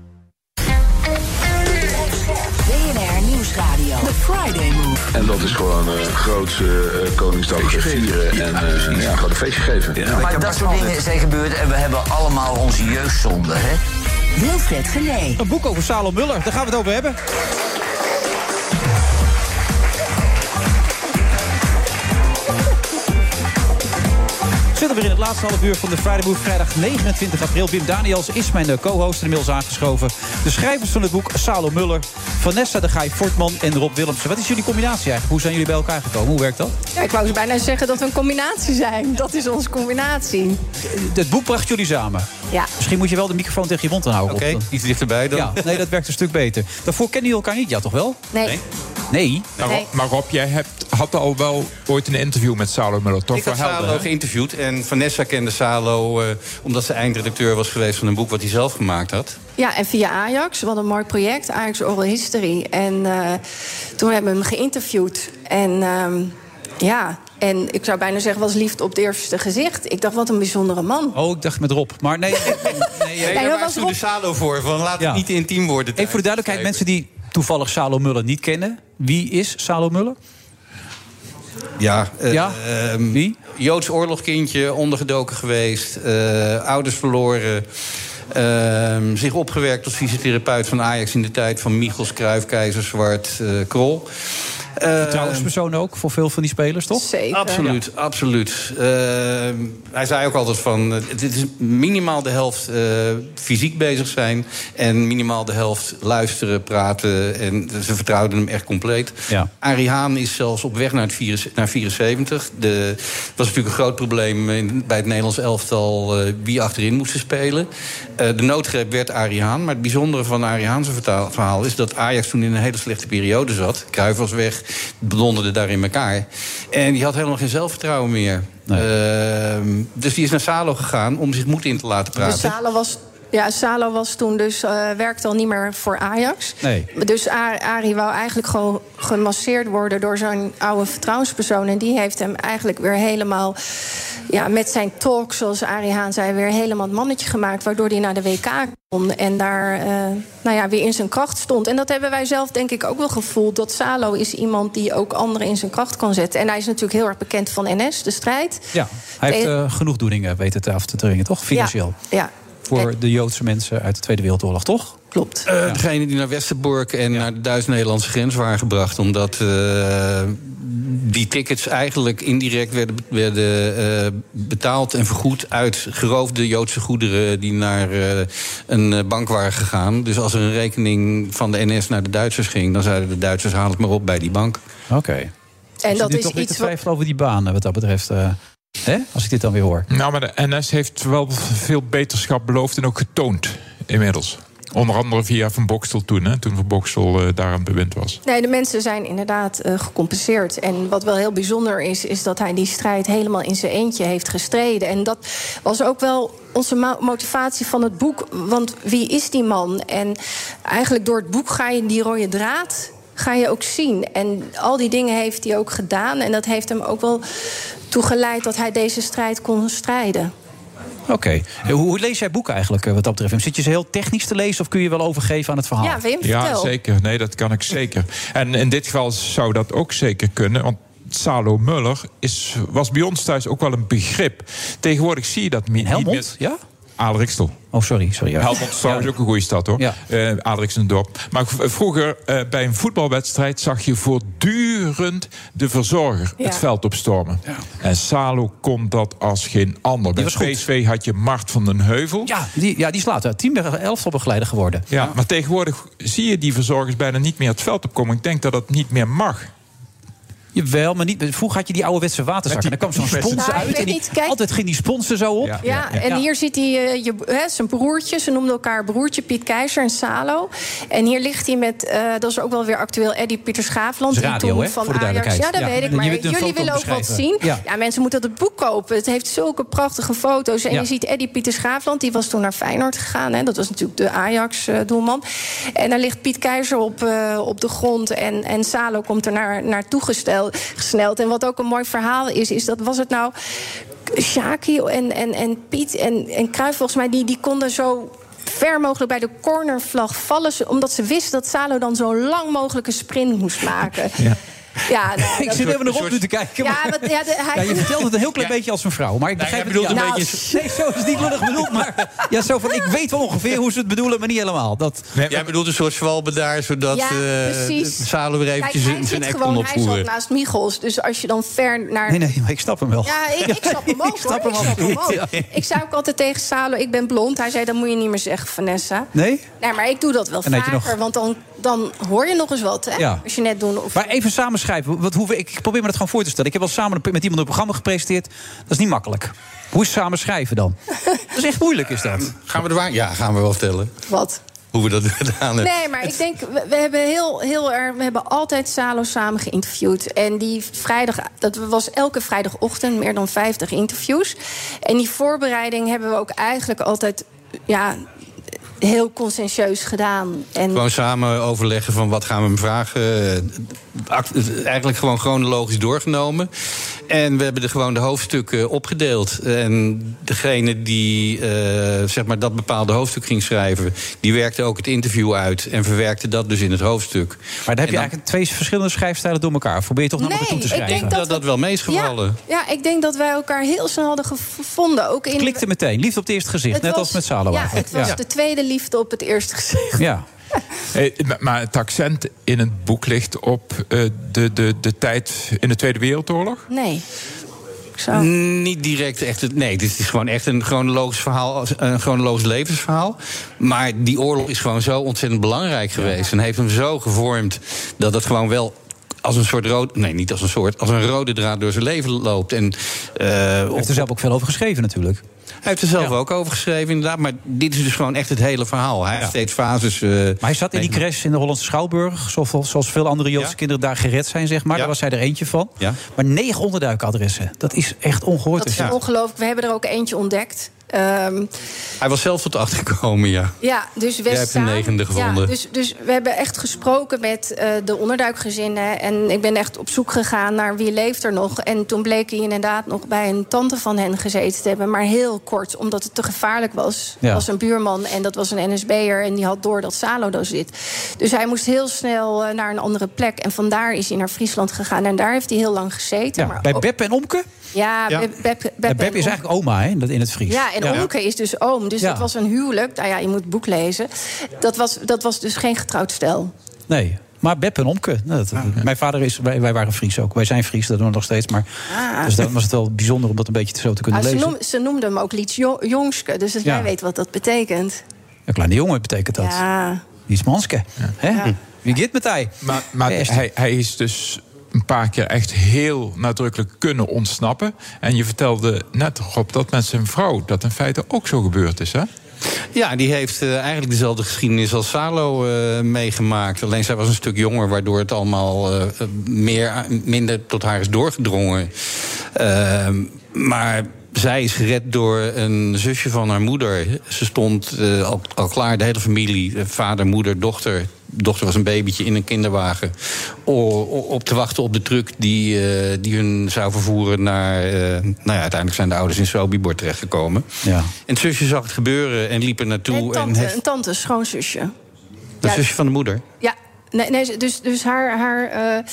Nieuwsradio. The Friday Move. En dat is gewoon een grootse eh, Koningsdag vieren. En eh, ja, gewoon een feestje geven. Ja. Maar dat soort dingen zijn gebeurd en we hebben allemaal onze jeugdzonde, hè? Wilfred Gené. Een boek over Salom Muller, daar gaan we het over hebben. Zitten we weer in het laatste half uur van de Friday Move. Vrijdag 29 april. Wim Daniels is mijn eh, co-host inmiddels aangeschoven. De schrijvers van het boek Salo Muller, Vanessa de Gaai Fortman en Rob Willemsen. Wat is jullie combinatie eigenlijk? Hoe zijn jullie bij elkaar gekomen? Hoe werkt dat? Ja, ik wou dus bijna zeggen dat we een combinatie zijn. Dat is onze combinatie. Het boek bracht jullie samen. Ja. Misschien moet je wel de microfoon tegen je mond houden. Oké, iets dichterbij dan. Ja, nee, dat werkt een stuk beter. Daarvoor kennen jullie elkaar niet, ja toch wel? Nee. Nee? Maar, Nee. Rob, maar Rob, jij hebt, had al wel ooit een interview met Salo Muller, toch? Ik had Helden, Salo geïnterviewd en Vanessa kende Salo... eh, omdat ze eindredacteur was geweest van een boek wat hij zelf gemaakt had. Ja, en via Ajax. Wat een mooi project, Ajax Oral History. En eh, toen hebben we hem geïnterviewd. En ehm, ja, en ik zou bijna zeggen, was liefde op het eerste gezicht. Ik dacht, wat een bijzondere man. Oh, ik dacht met Rob. Maar nee, nee, nee, Nee, daar was Rob. Salo voor. Van, laat Ja. het niet intiem worden. Even voor de duidelijkheid, mensen die toevallig Salo Muller niet kennen. Wie is Salo Muller? Ja, eh, Ja? ehm, Wie? Joods oorlogskindje, ondergedoken geweest, eh, ouders verloren. ehm, zich opgewerkt als fysiotherapeut van Ajax in de tijd van Michels, Cruijff, Keizer, Zwart, eh, Krol. Eh, Vertrouwenspersoon ook voor veel van die spelers, toch? Zeker. Absoluut, absoluut. Ehm, hij zei ook altijd van... eh, het is minimaal de helft eh, fysiek bezig zijn... en minimaal de helft luisteren, praten. En ze vertrouwden hem echt compleet. Ja. Arie Haan is zelfs op weg naar, het vier- naar 74. De, was natuurlijk een groot probleem in- bij het Nederlands elftal... eh, wie achterin moesten spelen. Eh, de noodgreep werd Arie Haan. Maar het bijzondere van Arie Haan's verhaal... is dat Ajax toen in een hele slechte periode zat. Cruijff was weg, blonderde daar in elkaar. En die had helemaal geen zelfvertrouwen meer. Ehm, dus die is naar Salo gegaan om zich moed in te laten praten. Dus Salo was, ja, Salo was toen dus, eh werkte al niet meer voor Ajax. Nee. Dus A- Arie wou eigenlijk gewoon gemasseerd worden door zo'n oude vertrouwenspersoon. En die heeft hem eigenlijk weer helemaal, ja, met zijn talk, zoals Arie Haan zei, weer helemaal het mannetje gemaakt. Waardoor hij naar de WK kon en daar eh, nou ja, weer in zijn kracht stond. En dat hebben wij zelf denk ik ook wel gevoeld. Dat Salo is iemand die ook anderen in zijn kracht kan zetten. En hij is natuurlijk heel erg bekend van NS, de strijd. Ja, hij heeft Eh, eh, genoegdoeningen weten te af te dringen, toch? Financieel. Ja, ja. Voor de Joodse mensen uit de Tweede Wereldoorlog, toch? Klopt. Eh Degene die naar Westerbork en naar de Duits-Nederlandse grens waren gebracht. Omdat eh, die tickets eigenlijk indirect werden, werden eh, betaald en vergoed uit geroofde Joodse goederen die naar eh, een bank waren gegaan. Dus als er een rekening van de NS naar de Duitsers ging, dan zeiden de Duitsers: haal het maar op bij die bank. Oké. En dat is iets wat. twijfelen over die banen wat dat betreft. Hè? Als ik dit dan weer hoor. Nou, maar de NS heeft wel veel beterschap beloofd en ook getoond inmiddels. Onder andere via Van Bokstel toen, hè, toen Van Bokstel eh, daar aan het bewind was. Nee, de mensen zijn inderdaad eh, gecompenseerd. En wat wel heel bijzonder is, is dat hij die strijd helemaal in zijn eentje heeft gestreden. En dat was ook wel onze mo- motivatie van het boek. Want wie is die man? En eigenlijk door het boek ga je die rode draad ga je ook zien. En al die dingen heeft hij ook gedaan. En dat heeft hem ook wel toegeleid dat hij deze strijd kon strijden. Oké. Eh, Hoe, lees jij boeken eigenlijk eh, wat dat betreft? Zit je ze heel technisch te lezen of kun je wel overgeven aan het verhaal? Ja, Wim, Ja, vertel. zeker. Nee, dat kan ik zeker. En in dit geval zou dat ook zeker kunnen. Want Salo Muller is, was bij ons thuis ook wel een begrip. Tegenwoordig zie je dat niet Helmond, meer. ja? Aalrikstel. Oh, sorry. sorry ja. Helmond is trouwens ook een goede stad hoor. Ja. Eh, Aalriks een dorp. Maar vroeger eh, bij een voetbalwedstrijd zag je voortdurend de verzorger Ja. het veld opstormen. En Salo kon dat als geen ander. Bij was goed. PSV had je Mart van den Heuvel. Ja, die, ja, die is later team elftalbegeleider geworden. Ja, maar tegenwoordig zie je die verzorgers bijna niet meer het veld opkomen. Ik denk dat dat niet meer mag. Jawel, maar niet, vroeger had je die ouderwetse waterzakken. Die- dan kwam zo'n Nou, spons ik uit. weet En die, niet, kijk- altijd ging die spons er zo op. Ja, en hier zit hij, eh, je, hè, zijn broertje. Ze noemden elkaar broertje Piet Keizer en Salo. En hier ligt hij met, eh, dat is ook wel weer actueel, Eddie Pieter Schaafland. Radio, toen hè, van voor de Ajax. Ja, dat Ja. weet ik. Maar jullie willen ook wat zien. Ja. Ja. mensen moeten dat het boek kopen. Het heeft zulke prachtige foto's. En Ja. je ziet Eddie Pieter Schaafland, die was toen naar Feyenoord gegaan. Hè. Dat was natuurlijk de Ajax-doelman. En daar ligt Piet Keizer op, eh, op de grond. En, en Salo komt er naar, naartoe gesneld. En wat ook een mooi verhaal is, is dat was het nou Shaki en, en, en Piet en, en Cruijff volgens mij... die, die konden zo ver mogelijk bij de cornervlag vallen... omdat ze wisten dat Salo dan zo lang mogelijk een sprint moest maken. Ja. nou, Ik zit even naar Rob nu te kijken. Ja, maar- wat- ja, de- hij- Ja, je vertelt het een heel klein beetje als een vrouw. Maar ik begrijp jij het ja. een Nou, beetje- Nee, zo is het niet lullig bedoeld. Maar ja, zo van, ik weet wel ongeveer hoe ze het bedoelen, maar niet helemaal. Dat, Jij bedoelt een soort zwalbe zodat Ja, eh. Salo weer Kijk, eventjes hij zijn nek kon hij zat opvoeren. naast Michels. Dus als je dan ver naar... Nee, nee, maar ik snap hem wel. Ja, ik, ik snap hem ook, snap hoor. hem ik snap hem ook. ja. Ik zei ook altijd tegen Salo, ik ben blond. Hij zei, dat moet je niet meer zeggen, Vanessa. Nee? Nee, maar ik doe dat wel En vaker. nog- Want dan, dan hoor je nog eens wat, hè? Ja. Als je net doen of... Maar even samenschrijven. Wat, hoe, we- ik probeer me dat gewoon voor te stellen. Ik heb wel samen met iemand een programma gepresenteerd. Dat is niet makkelijk. Hoe is samen schrijven dan? Dat is echt moeilijk, is dat. Gaan we er waar? Ja, gaan we wel vertellen. Wat? Hoe we dat gedaan hebben. Nee, maar ik denk, we, we hebben heel, heel erg, we hebben altijd Salo samen geïnterviewd. En die vrijdag, dat was elke vrijdagochtend meer dan 50 interviews. En die voorbereiding hebben we ook eigenlijk altijd, ja, heel conscientieus gedaan. En Gewoon samen overleggen van wat gaan we hem vragen. Eh, Eigenlijk gewoon chronologisch doorgenomen. En we hebben er gewoon de hoofdstukken opgedeeld. En degene die eh, zeg maar dat bepaalde hoofdstuk ging schrijven... die werkte ook het interview uit en verwerkte dat dus in het hoofdstuk. Maar dan heb je eigenlijk twee verschillende schrijfstijlen door elkaar. Probeer je toch naar Nee, elkaar toe te ik schrijven? denk dat dat wel mee is gevallen. ja, ik denk dat wij elkaar heel snel hadden gevonden. Ook in Klikte meteen. Liefde op het eerste gezicht. Het net was- als met Salo Ja, het was de tweede liefde op het eerste gezicht. Ja. Eh, maar- het accent in het boek ligt op eh, de, de, de tijd in de Tweede Wereldoorlog. Nee. Zo. Niet direct echt. Het, nee, dit is gewoon echt een chronologisch verhaal, een chronologisch levensverhaal. Maar die oorlog is gewoon zo ontzettend belangrijk geweest en heeft hem zo gevormd dat het gewoon wel als een soort rood, nee, niet als een soort, als een rode draad door zijn leven loopt. En eh, Hij heeft er zelf ook veel over geschreven natuurlijk. Hij heeft er zelf ook over geschreven, inderdaad. Maar dit is dus gewoon echt het hele verhaal. Hij heeft steeds fases. eh, Maar hij zat in die crash in de Hollandse Schouwburg. Zoals, zoals veel andere Joodse Ja. kinderen daar gered zijn, zeg maar. Daar was hij er eentje van. Ja. Maar negen onderduikadressen. Dat is echt ongehoord. Dat is Ja. ongelooflijk. We hebben er ook eentje ontdekt. Ehm, Hij was zelf tot achter gekomen, ja. ja, dus Jij hebt Westzaan. een negende gevonden. Ja, dus, dus we hebben echt gesproken met eh, de onderduikgezinnen. En ik ben echt op zoek gegaan naar wie leeft er nog. En toen bleek hij inderdaad nog bij een tante van hen gezeten te hebben. Maar heel kort, omdat het te gevaarlijk was. Ja. was een buurman en dat was een NSB'er. En die had door dat Salo daar zit. Dus hij moest heel snel eh, naar een andere plek. En vandaar is hij naar Friesland gegaan. En daar heeft hij heel lang gezeten. Ja, maar bij Beppe en Omke? Ja, Ja. Beb, Beb, Beb Ja, en Beb is eigenlijk oma hè, in dat- in het Fries. Ja, en Omke is dus oom. Dus Ja. dat was een huwelijk. Nou ja, je moet het boek lezen. Dat was, dat was dus geen getrouwd stel. Nee. Maar Beb en Omke. nou, dat- Mijn vader is. Wij, wij waren Fries ook. Wij zijn Fries, dat doen we nog steeds. Maar, Ah. Dus dan was het wel bijzonder om dat een beetje zo te kunnen Ah, ze, lezen. noem, ze noemde hem ook Liets Jo- Jongske. Dus dat Ja. jij weet wat dat betekent. Een kleine jongen betekent dat. Ja. Iets manske. Hè? Wie gaat met hij? Maar, maar Eerst. hij, hij is dus een paar keer echt heel nadrukkelijk kunnen ontsnappen. En je vertelde net, Rob, dat met zijn vrouw... dat in feite ook zo gebeurd is, hè? Ja, die heeft eh, eigenlijk dezelfde geschiedenis als Salo eh, meegemaakt. Alleen zij was een stuk jonger, waardoor het allemaal eh, meer, minder tot haar is doorgedrongen. Ehm, maar zij is gered door een zusje van haar moeder. Ze stond al, klaar, de hele familie, vader, moeder, dochter. Dochter was een babytje in een kinderwagen. o- o- op te wachten op de truck die, eh, die hun zou vervoeren naar. eh, nou ja, uiteindelijk zijn de ouders in Sobibor terechtgekomen. Ja. En het zusje zag het gebeuren en liep er naartoe. Een En tante, heeft, een tante, schoonzusje. de Ja. zusje van de moeder. Ja, nee, nee, dus, dus haar, haar eh,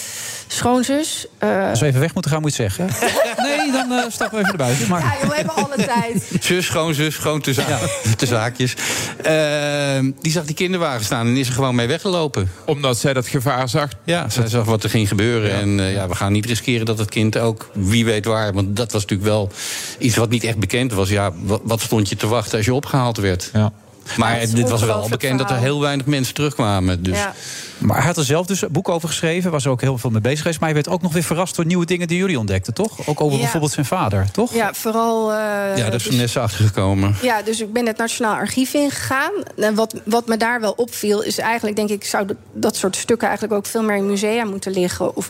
schoonzus... eh, Als we even weg moeten gaan, moet je zeggen. nee, dan eh stappen we even naar buiten. Maar... ja, joh, we hebben alle tijd. Zus, schoonzus, schoon tussen, tussen haakjes. Ehm, die zag die kinderwagen staan en is er gewoon mee weggelopen. Omdat zij dat gevaar zag? Ja, zij zag wat er ging gebeuren. En eh, ja, we gaan niet riskeren dat het kind ook, wie weet waar... want dat was natuurlijk wel iets wat niet echt bekend was. Ja, wat, wat stond je te wachten als je opgehaald werd? Ja. Maar Ja, het is dit was wel bekend dat er heel weinig mensen terugkwamen. Dus. Ja. Maar hij had er zelf dus een boek over geschreven. Was er ook heel veel mee bezig geweest. Maar hij werd ook nog weer verrast door nieuwe dingen die jullie ontdekten, toch? Ook over Ja. bijvoorbeeld zijn vader, toch? Ja, vooral... eh, Ja, daar is dus- Vanessa achtergekomen. Ja, dus ik ben het Nationaal Archief ingegaan. En wat, wat me daar wel opviel, is eigenlijk, denk ik, zou dat, dat soort stukken eigenlijk ook veel meer in musea moeten liggen. Of,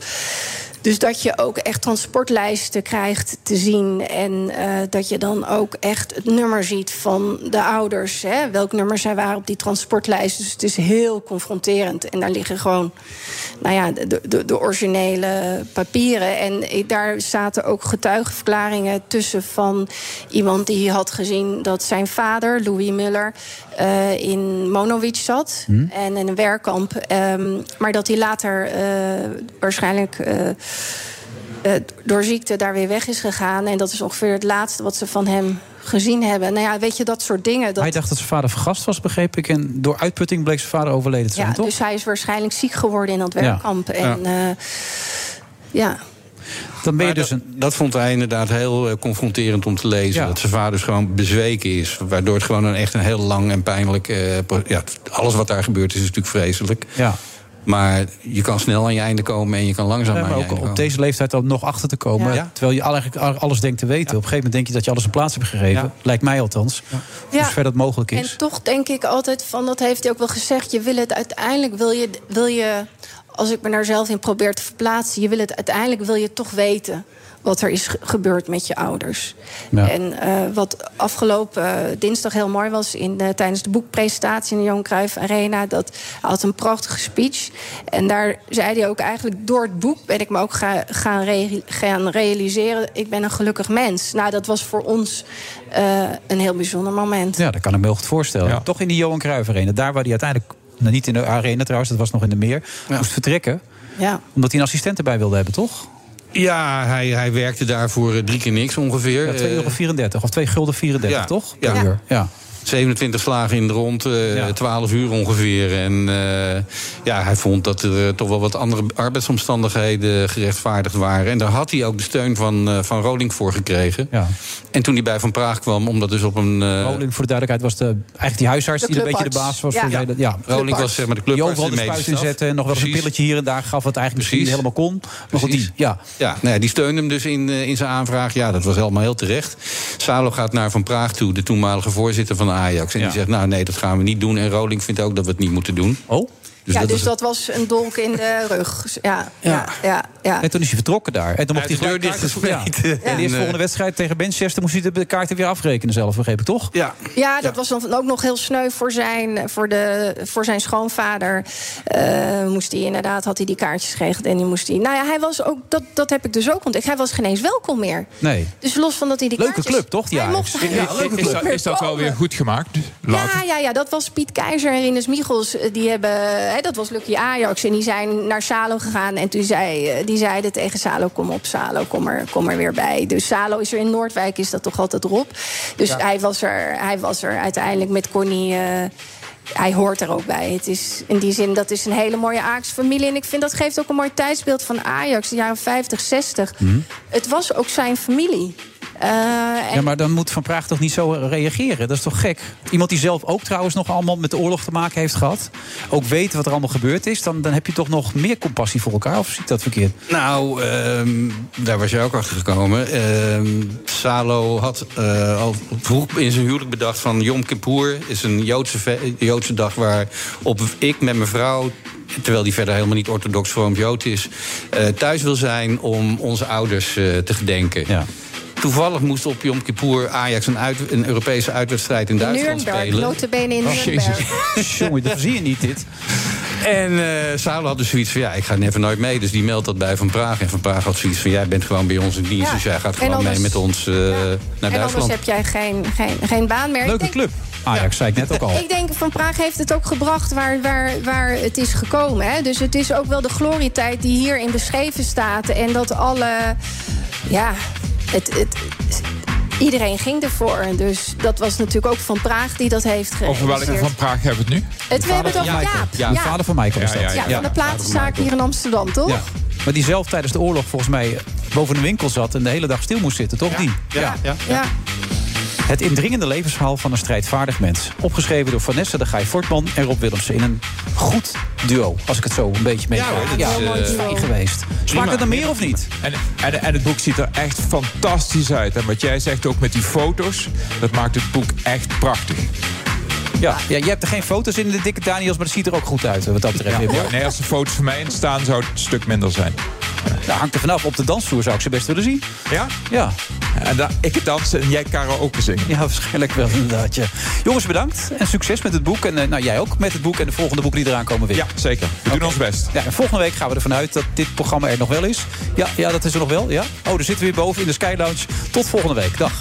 dus dat je ook echt transportlijsten krijgt te zien. En eh, dat je dan ook echt het nummer ziet van de ouders. Hè, welk nummer zij waren op die transportlijst. Dus het is heel confronterend. En daar liggen gewoon nou ja, de, de, de originele papieren. En daar zaten ook getuigenverklaringen tussen van iemand die had gezien dat zijn vader, Louis Muller, eh, in Monowitz zat. En in een werkkamp. Ehm, maar dat hij later eh, waarschijnlijk. Door ziekte daar weer weg is gegaan. En dat is ongeveer het laatste wat ze van hem gezien hebben. Nou ja, weet je, dat soort dingen. Dat, Hij dacht dat zijn vader vergast was, begreep ik. En door uitputting bleek zijn vader overleden te zijn, ja, toch? dus hij is waarschijnlijk ziek geworden in dat Ja. werkkamp. En Ja. ja, ja. Dan ben je Maar dus dat, een... dat vond hij inderdaad heel eh, confronterend om te lezen. Ja. Dat zijn vader dus gewoon bezweken is. Waardoor het gewoon een, echt een heel lang en pijnlijk... eh, ja, alles wat daar gebeurt is natuurlijk vreselijk. Ja. Maar je kan snel aan je einde komen en je kan langzaam Ja, aan maar je ook einde op komen. deze leeftijd dan nog achter te komen. Ja. Terwijl je eigenlijk alles denkt te weten. Op een gegeven moment denk je dat je alles een plaats hebt gegeven. Lijkt mij althans. Hoe ver dat mogelijk is. En toch denk ik altijd van, dat heeft hij ook wel gezegd... je wil het uiteindelijk, wil je, wil je als ik me daar zelf in probeer te verplaatsen... je wil het uiteindelijk, wil je toch weten wat er is ge- gebeurd met je ouders. Ja. En eh, wat afgelopen eh, dinsdag heel mooi was... In, de- tijdens de boekpresentatie in de Johan Cruijff Arena... dat hij had een prachtige speech. En daar zei hij ook eigenlijk... door het boek ben ik me ook ga- gaan, re- gaan realiseren... ik ben een gelukkig mens. Nou, dat was voor ons eh, een heel bijzonder moment. Ja, dat kan ik me heel goed voorstellen. Toch in die Johan Cruijff Arena. Daar waar hij uiteindelijk... Nou, niet in de arena trouwens, dat was nog in de meer. Moest vertrekken. Ja. Omdat hij een assistent erbij wilde hebben, toch? Ja, hij, hij werkte daar voor eh, drie keer niks ongeveer. Ja, 2,34 euro of 2 gulden 34, Ja. toch? Ja. Per uur. Ja. 27 slagen in de rond, eh 12 uur ongeveer. En eh, ja, hij vond dat er eh, toch wel wat andere arbeidsomstandigheden gerechtvaardigd waren. En daar had hij ook de steun van, eh, van Roling voor gekregen. Ja. En toen hij bij Van Praag kwam, omdat dus op een... eh, Roling, voor de duidelijkheid, was de, eigenlijk die huisarts De die een beetje de baas was. Ja. Voor de ja. Roling was zeg maar de Die clubarts, overal de de spuit staf. inzetten en nog wel eens een pilletje hier en daar gaf wat eigenlijk misschien niet helemaal kon. Maar goed, die, ja. Ja, nou ja, die steunde hem dus in, eh, in zijn aanvraag. Ja, dat was helemaal heel terecht. Salo gaat naar Van Praag toe, de toenmalige voorzitter van Ajax. En Ja. die zegt, nou nee, dat gaan we niet doen. En Roling vindt ook dat we het niet moeten doen. Oh? Dus ja, dat dus dat was een dolk in de rug. Dus Ja, ja, ja. ja, En toen is hij vertrokken daar. En toen mocht Hij de deur dichtgesmeten. Ja. En de En, eerste eh, volgende wedstrijd tegen Manchester moest hij de kaarten weer afrekenen zelf, begreep ik toch? Ja. Ja, dat was dan ook nog heel sneu voor zijn, voor de, voor zijn schoonvader. Eh, moest hij inderdaad, had hij die kaartjes geregeld en die moest hij. Nou ja, hij was ook, dat, dat heb ik dus ook ontdekt. Hij was geen eens welkom meer. Nee. Dus los van dat hij die Leuke kaartjes... club, toch, Hij mocht Ja, geen is, dat, meer is dat wel weer goed gemaakt? Later. Ja, ja, ja, dat was Piet Keizer en Rinus Michels. eh, Die hebben, hè, dat was Lucky Ajax. En die zijn naar Salo gegaan. En toen zei, eh, die zeiden tegen Salo: Kom op, Salo, kom er, kom er weer bij. Dus Salo is er in Noordwijk, is dat toch altijd Rob. Dus hij, was er, hij was er uiteindelijk met Connie. eh, hij hoort er ook bij. Het is in die zin, dat is een hele mooie Ajax-familie. En ik vind dat geeft ook een mooi tijdsbeeld van Ajax, de jaren 50, 60. Het was ook zijn familie. Eh, en Ja, maar dan moet Van Praag toch niet zo reageren? Dat is toch gek? Iemand die zelf ook trouwens nog allemaal met de oorlog te maken heeft gehad. Ook weet wat er allemaal gebeurd is. Dan, dan heb je toch nog meer compassie voor elkaar. Of zie ik dat verkeerd? Nou, ehm, daar was je ook achter gekomen. Ehm, Salo had eh, al vroeg in zijn huwelijk bedacht van Yom Kippur is een Joodse, Joodse dag waarop ik met mijn vrouw terwijl die verder helemaal niet orthodox vroom Jood is, eh, thuis wil zijn om onze ouders eh, te gedenken. Toevallig moest op Yom Kippur Ajax een, uit, een Europese uitwedstrijd in Duitsland Nuremberg, spelen. notabene in Oh, Nuremberg. Jongen, dat zie je niet dit. En eh Salo had dus zoiets van, ja, ik ga never nooit mee. Dus die meldt dat bij Van Praag. En Van Praag had zoiets van, jij bent gewoon bij ons in dienst. Ja. Dus jij gaat gewoon anders- mee met ons eh, naar En anders Duitsland. heb jij geen, geen, geen baan meer. Leuke denk- club. Ajax, zei ik net ook al. Ik denk, Van Praag heeft het ook gebracht waar, waar, waar het is gekomen. Hè? Dus het is ook wel de glorietijd die hierin beschreven staat. En dat alle... Ja, het, het, iedereen ging ervoor. Dus dat was natuurlijk ook Van Praag die dat heeft Over welke van Praag hebben we het nu? Het, we hebben het over Jaap. Ja, vader van Michael is dat. Ja, van de platenzaak hier in Amsterdam, toch? Ja. Maar die zelf tijdens de oorlog volgens mij boven een winkel zat... en de hele dag stil moest zitten, toch? Die? Ja, ja. Het indringende levensverhaal van een strijdvaardig mens. Opgeschreven door Vanessa de Gaai Fortman en Rob Willemsen. In een goed duo, als ik het zo een beetje mee Ja, hoor, dat is, eh, fijn geweest. Smaakt het er meer of niet? En, en, en het boek ziet er echt fantastisch uit. En wat jij zegt ook met die foto's, dat maakt het boek echt prachtig. Ja, ja, je hebt er geen foto's in de dikke Daniels, maar het ziet er ook goed uit, wat dat betreft. Ja, nee, als er foto's van mij in staan, zou het een stuk minder zijn. Nou, hangt er vanaf. Op de dansvloer zou ik ze best willen zien. Ja? Ja. En da ik dansen en jij karaoke zingen. Ja, waarschijnlijk wel inderdaad. Ja. Jongens, bedankt. En succes met het boek. En eh, nou, jij ook met het boek en de volgende boeken die eraan komen weer. Ja, zeker. We doen ons best. Ja, en volgende week gaan we ervan uit dat dit programma er nog wel is. Ja, ja dat is er nog wel. Ja. Oh, daar zitten we weer boven in de Sky Lounge. Tot volgende week. Dag.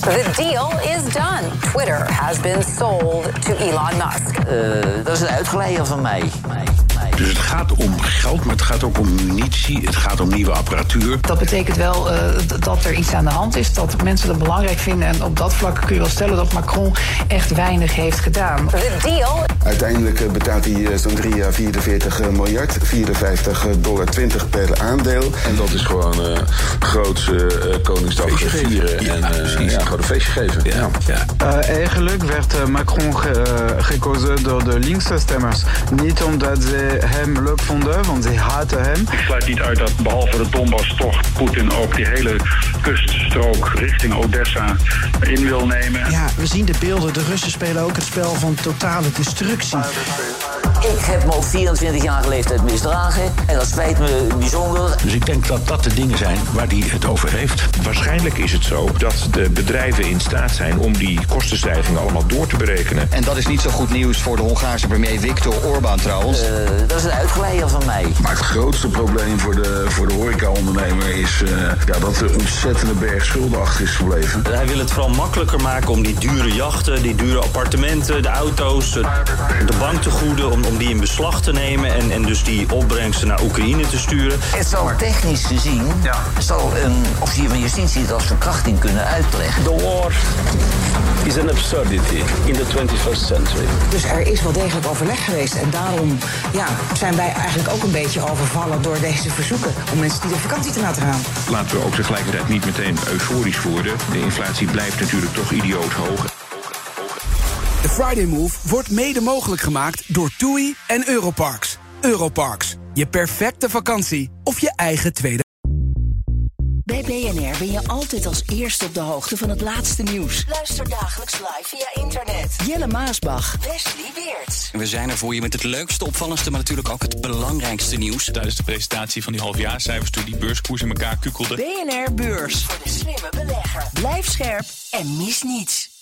The deal is done. Twitter has been sold to Elon Musk. Eh, dat is een uitgeleider van mij. Dus het gaat om geld, maar het gaat ook om munitie. Het gaat om nieuwe apparatuur. Dat betekent wel eh, dat er iets aan de hand is, dat mensen dat belangrijk vinden. En op dat vlak kun je wel stellen dat Macron echt weinig heeft gedaan. The deal Uiteindelijk eh, betaalt hij eh, zo'n 3 à 44 eh, miljard, 54 dollar 20 per aandeel. En dat is gewoon eh groot eh, Koningsdag vieren en eh, ja, gewoon een feestje geven. Ja. Uh, eigenlijk werd uh, Macron ge uh, gekozen door de linkse stemmers. Niet omdat ze hem leuk vonden, want ze haten hem. Ik sluit niet uit dat behalve de Donbass toch Poetin ook die hele kuststrook richting Odessa in wil nemen. Ja, we zien de beelden. De Russen spelen ook het spel van totale destructie. Ik heb me op 24 jaar leeftijd misdragen. En dat spijt me bijzonder. Dus ik denk dat dat de dingen zijn waar hij het over heeft. Waarschijnlijk is het zo dat de bedrijven in staat zijn om die kostenstijgingen allemaal door te berekenen. En dat is niet zo goed nieuws voor de Hongaarse premier Viktor Orbán trouwens. Eh, dat is een uitgeleider van mij. Maar het grootste probleem voor de, voor de horecaondernemer is eh, ja, dat er ontzettende berg schulden achter is gebleven. Hij wil het vooral makkelijker maken om die dure jachten, die dure appartementen, de auto's, de banktegoeden, om, om die in beslag te nemen en, en dus die opbrengsten naar Oekraïne te sturen. Het zal technisch gezien, zal een officier van justitie het als verkrachting kunnen uitleggen. The war is an absurdity in the 21st century. Dus er is wel degelijk overleg geweest. En daarom ja, zijn wij eigenlijk ook een beetje overvallen door deze verzoeken om mensen die de vakantie te laten gaan. Laten we ook tegelijkertijd niet meteen euforisch worden. De inflatie blijft natuurlijk toch idioot hoog. De Friday Move wordt mede mogelijk gemaakt door TUI en Europarks. Europarks, je perfecte vakantie of je eigen tweede. Bij BNR ben je altijd als eerste op de hoogte van het laatste nieuws. Luister dagelijks live via internet. Jelle Maasbach, Wesley Weert. We zijn er voor je met het leukste, opvallendste, maar natuurlijk ook het belangrijkste nieuws. Tijdens de presentatie van die halfjaarcijfers toen die beurskoers in elkaar kukkelde. BNR Beurs. Voor de slimme belegger. Blijf scherp en mis niets.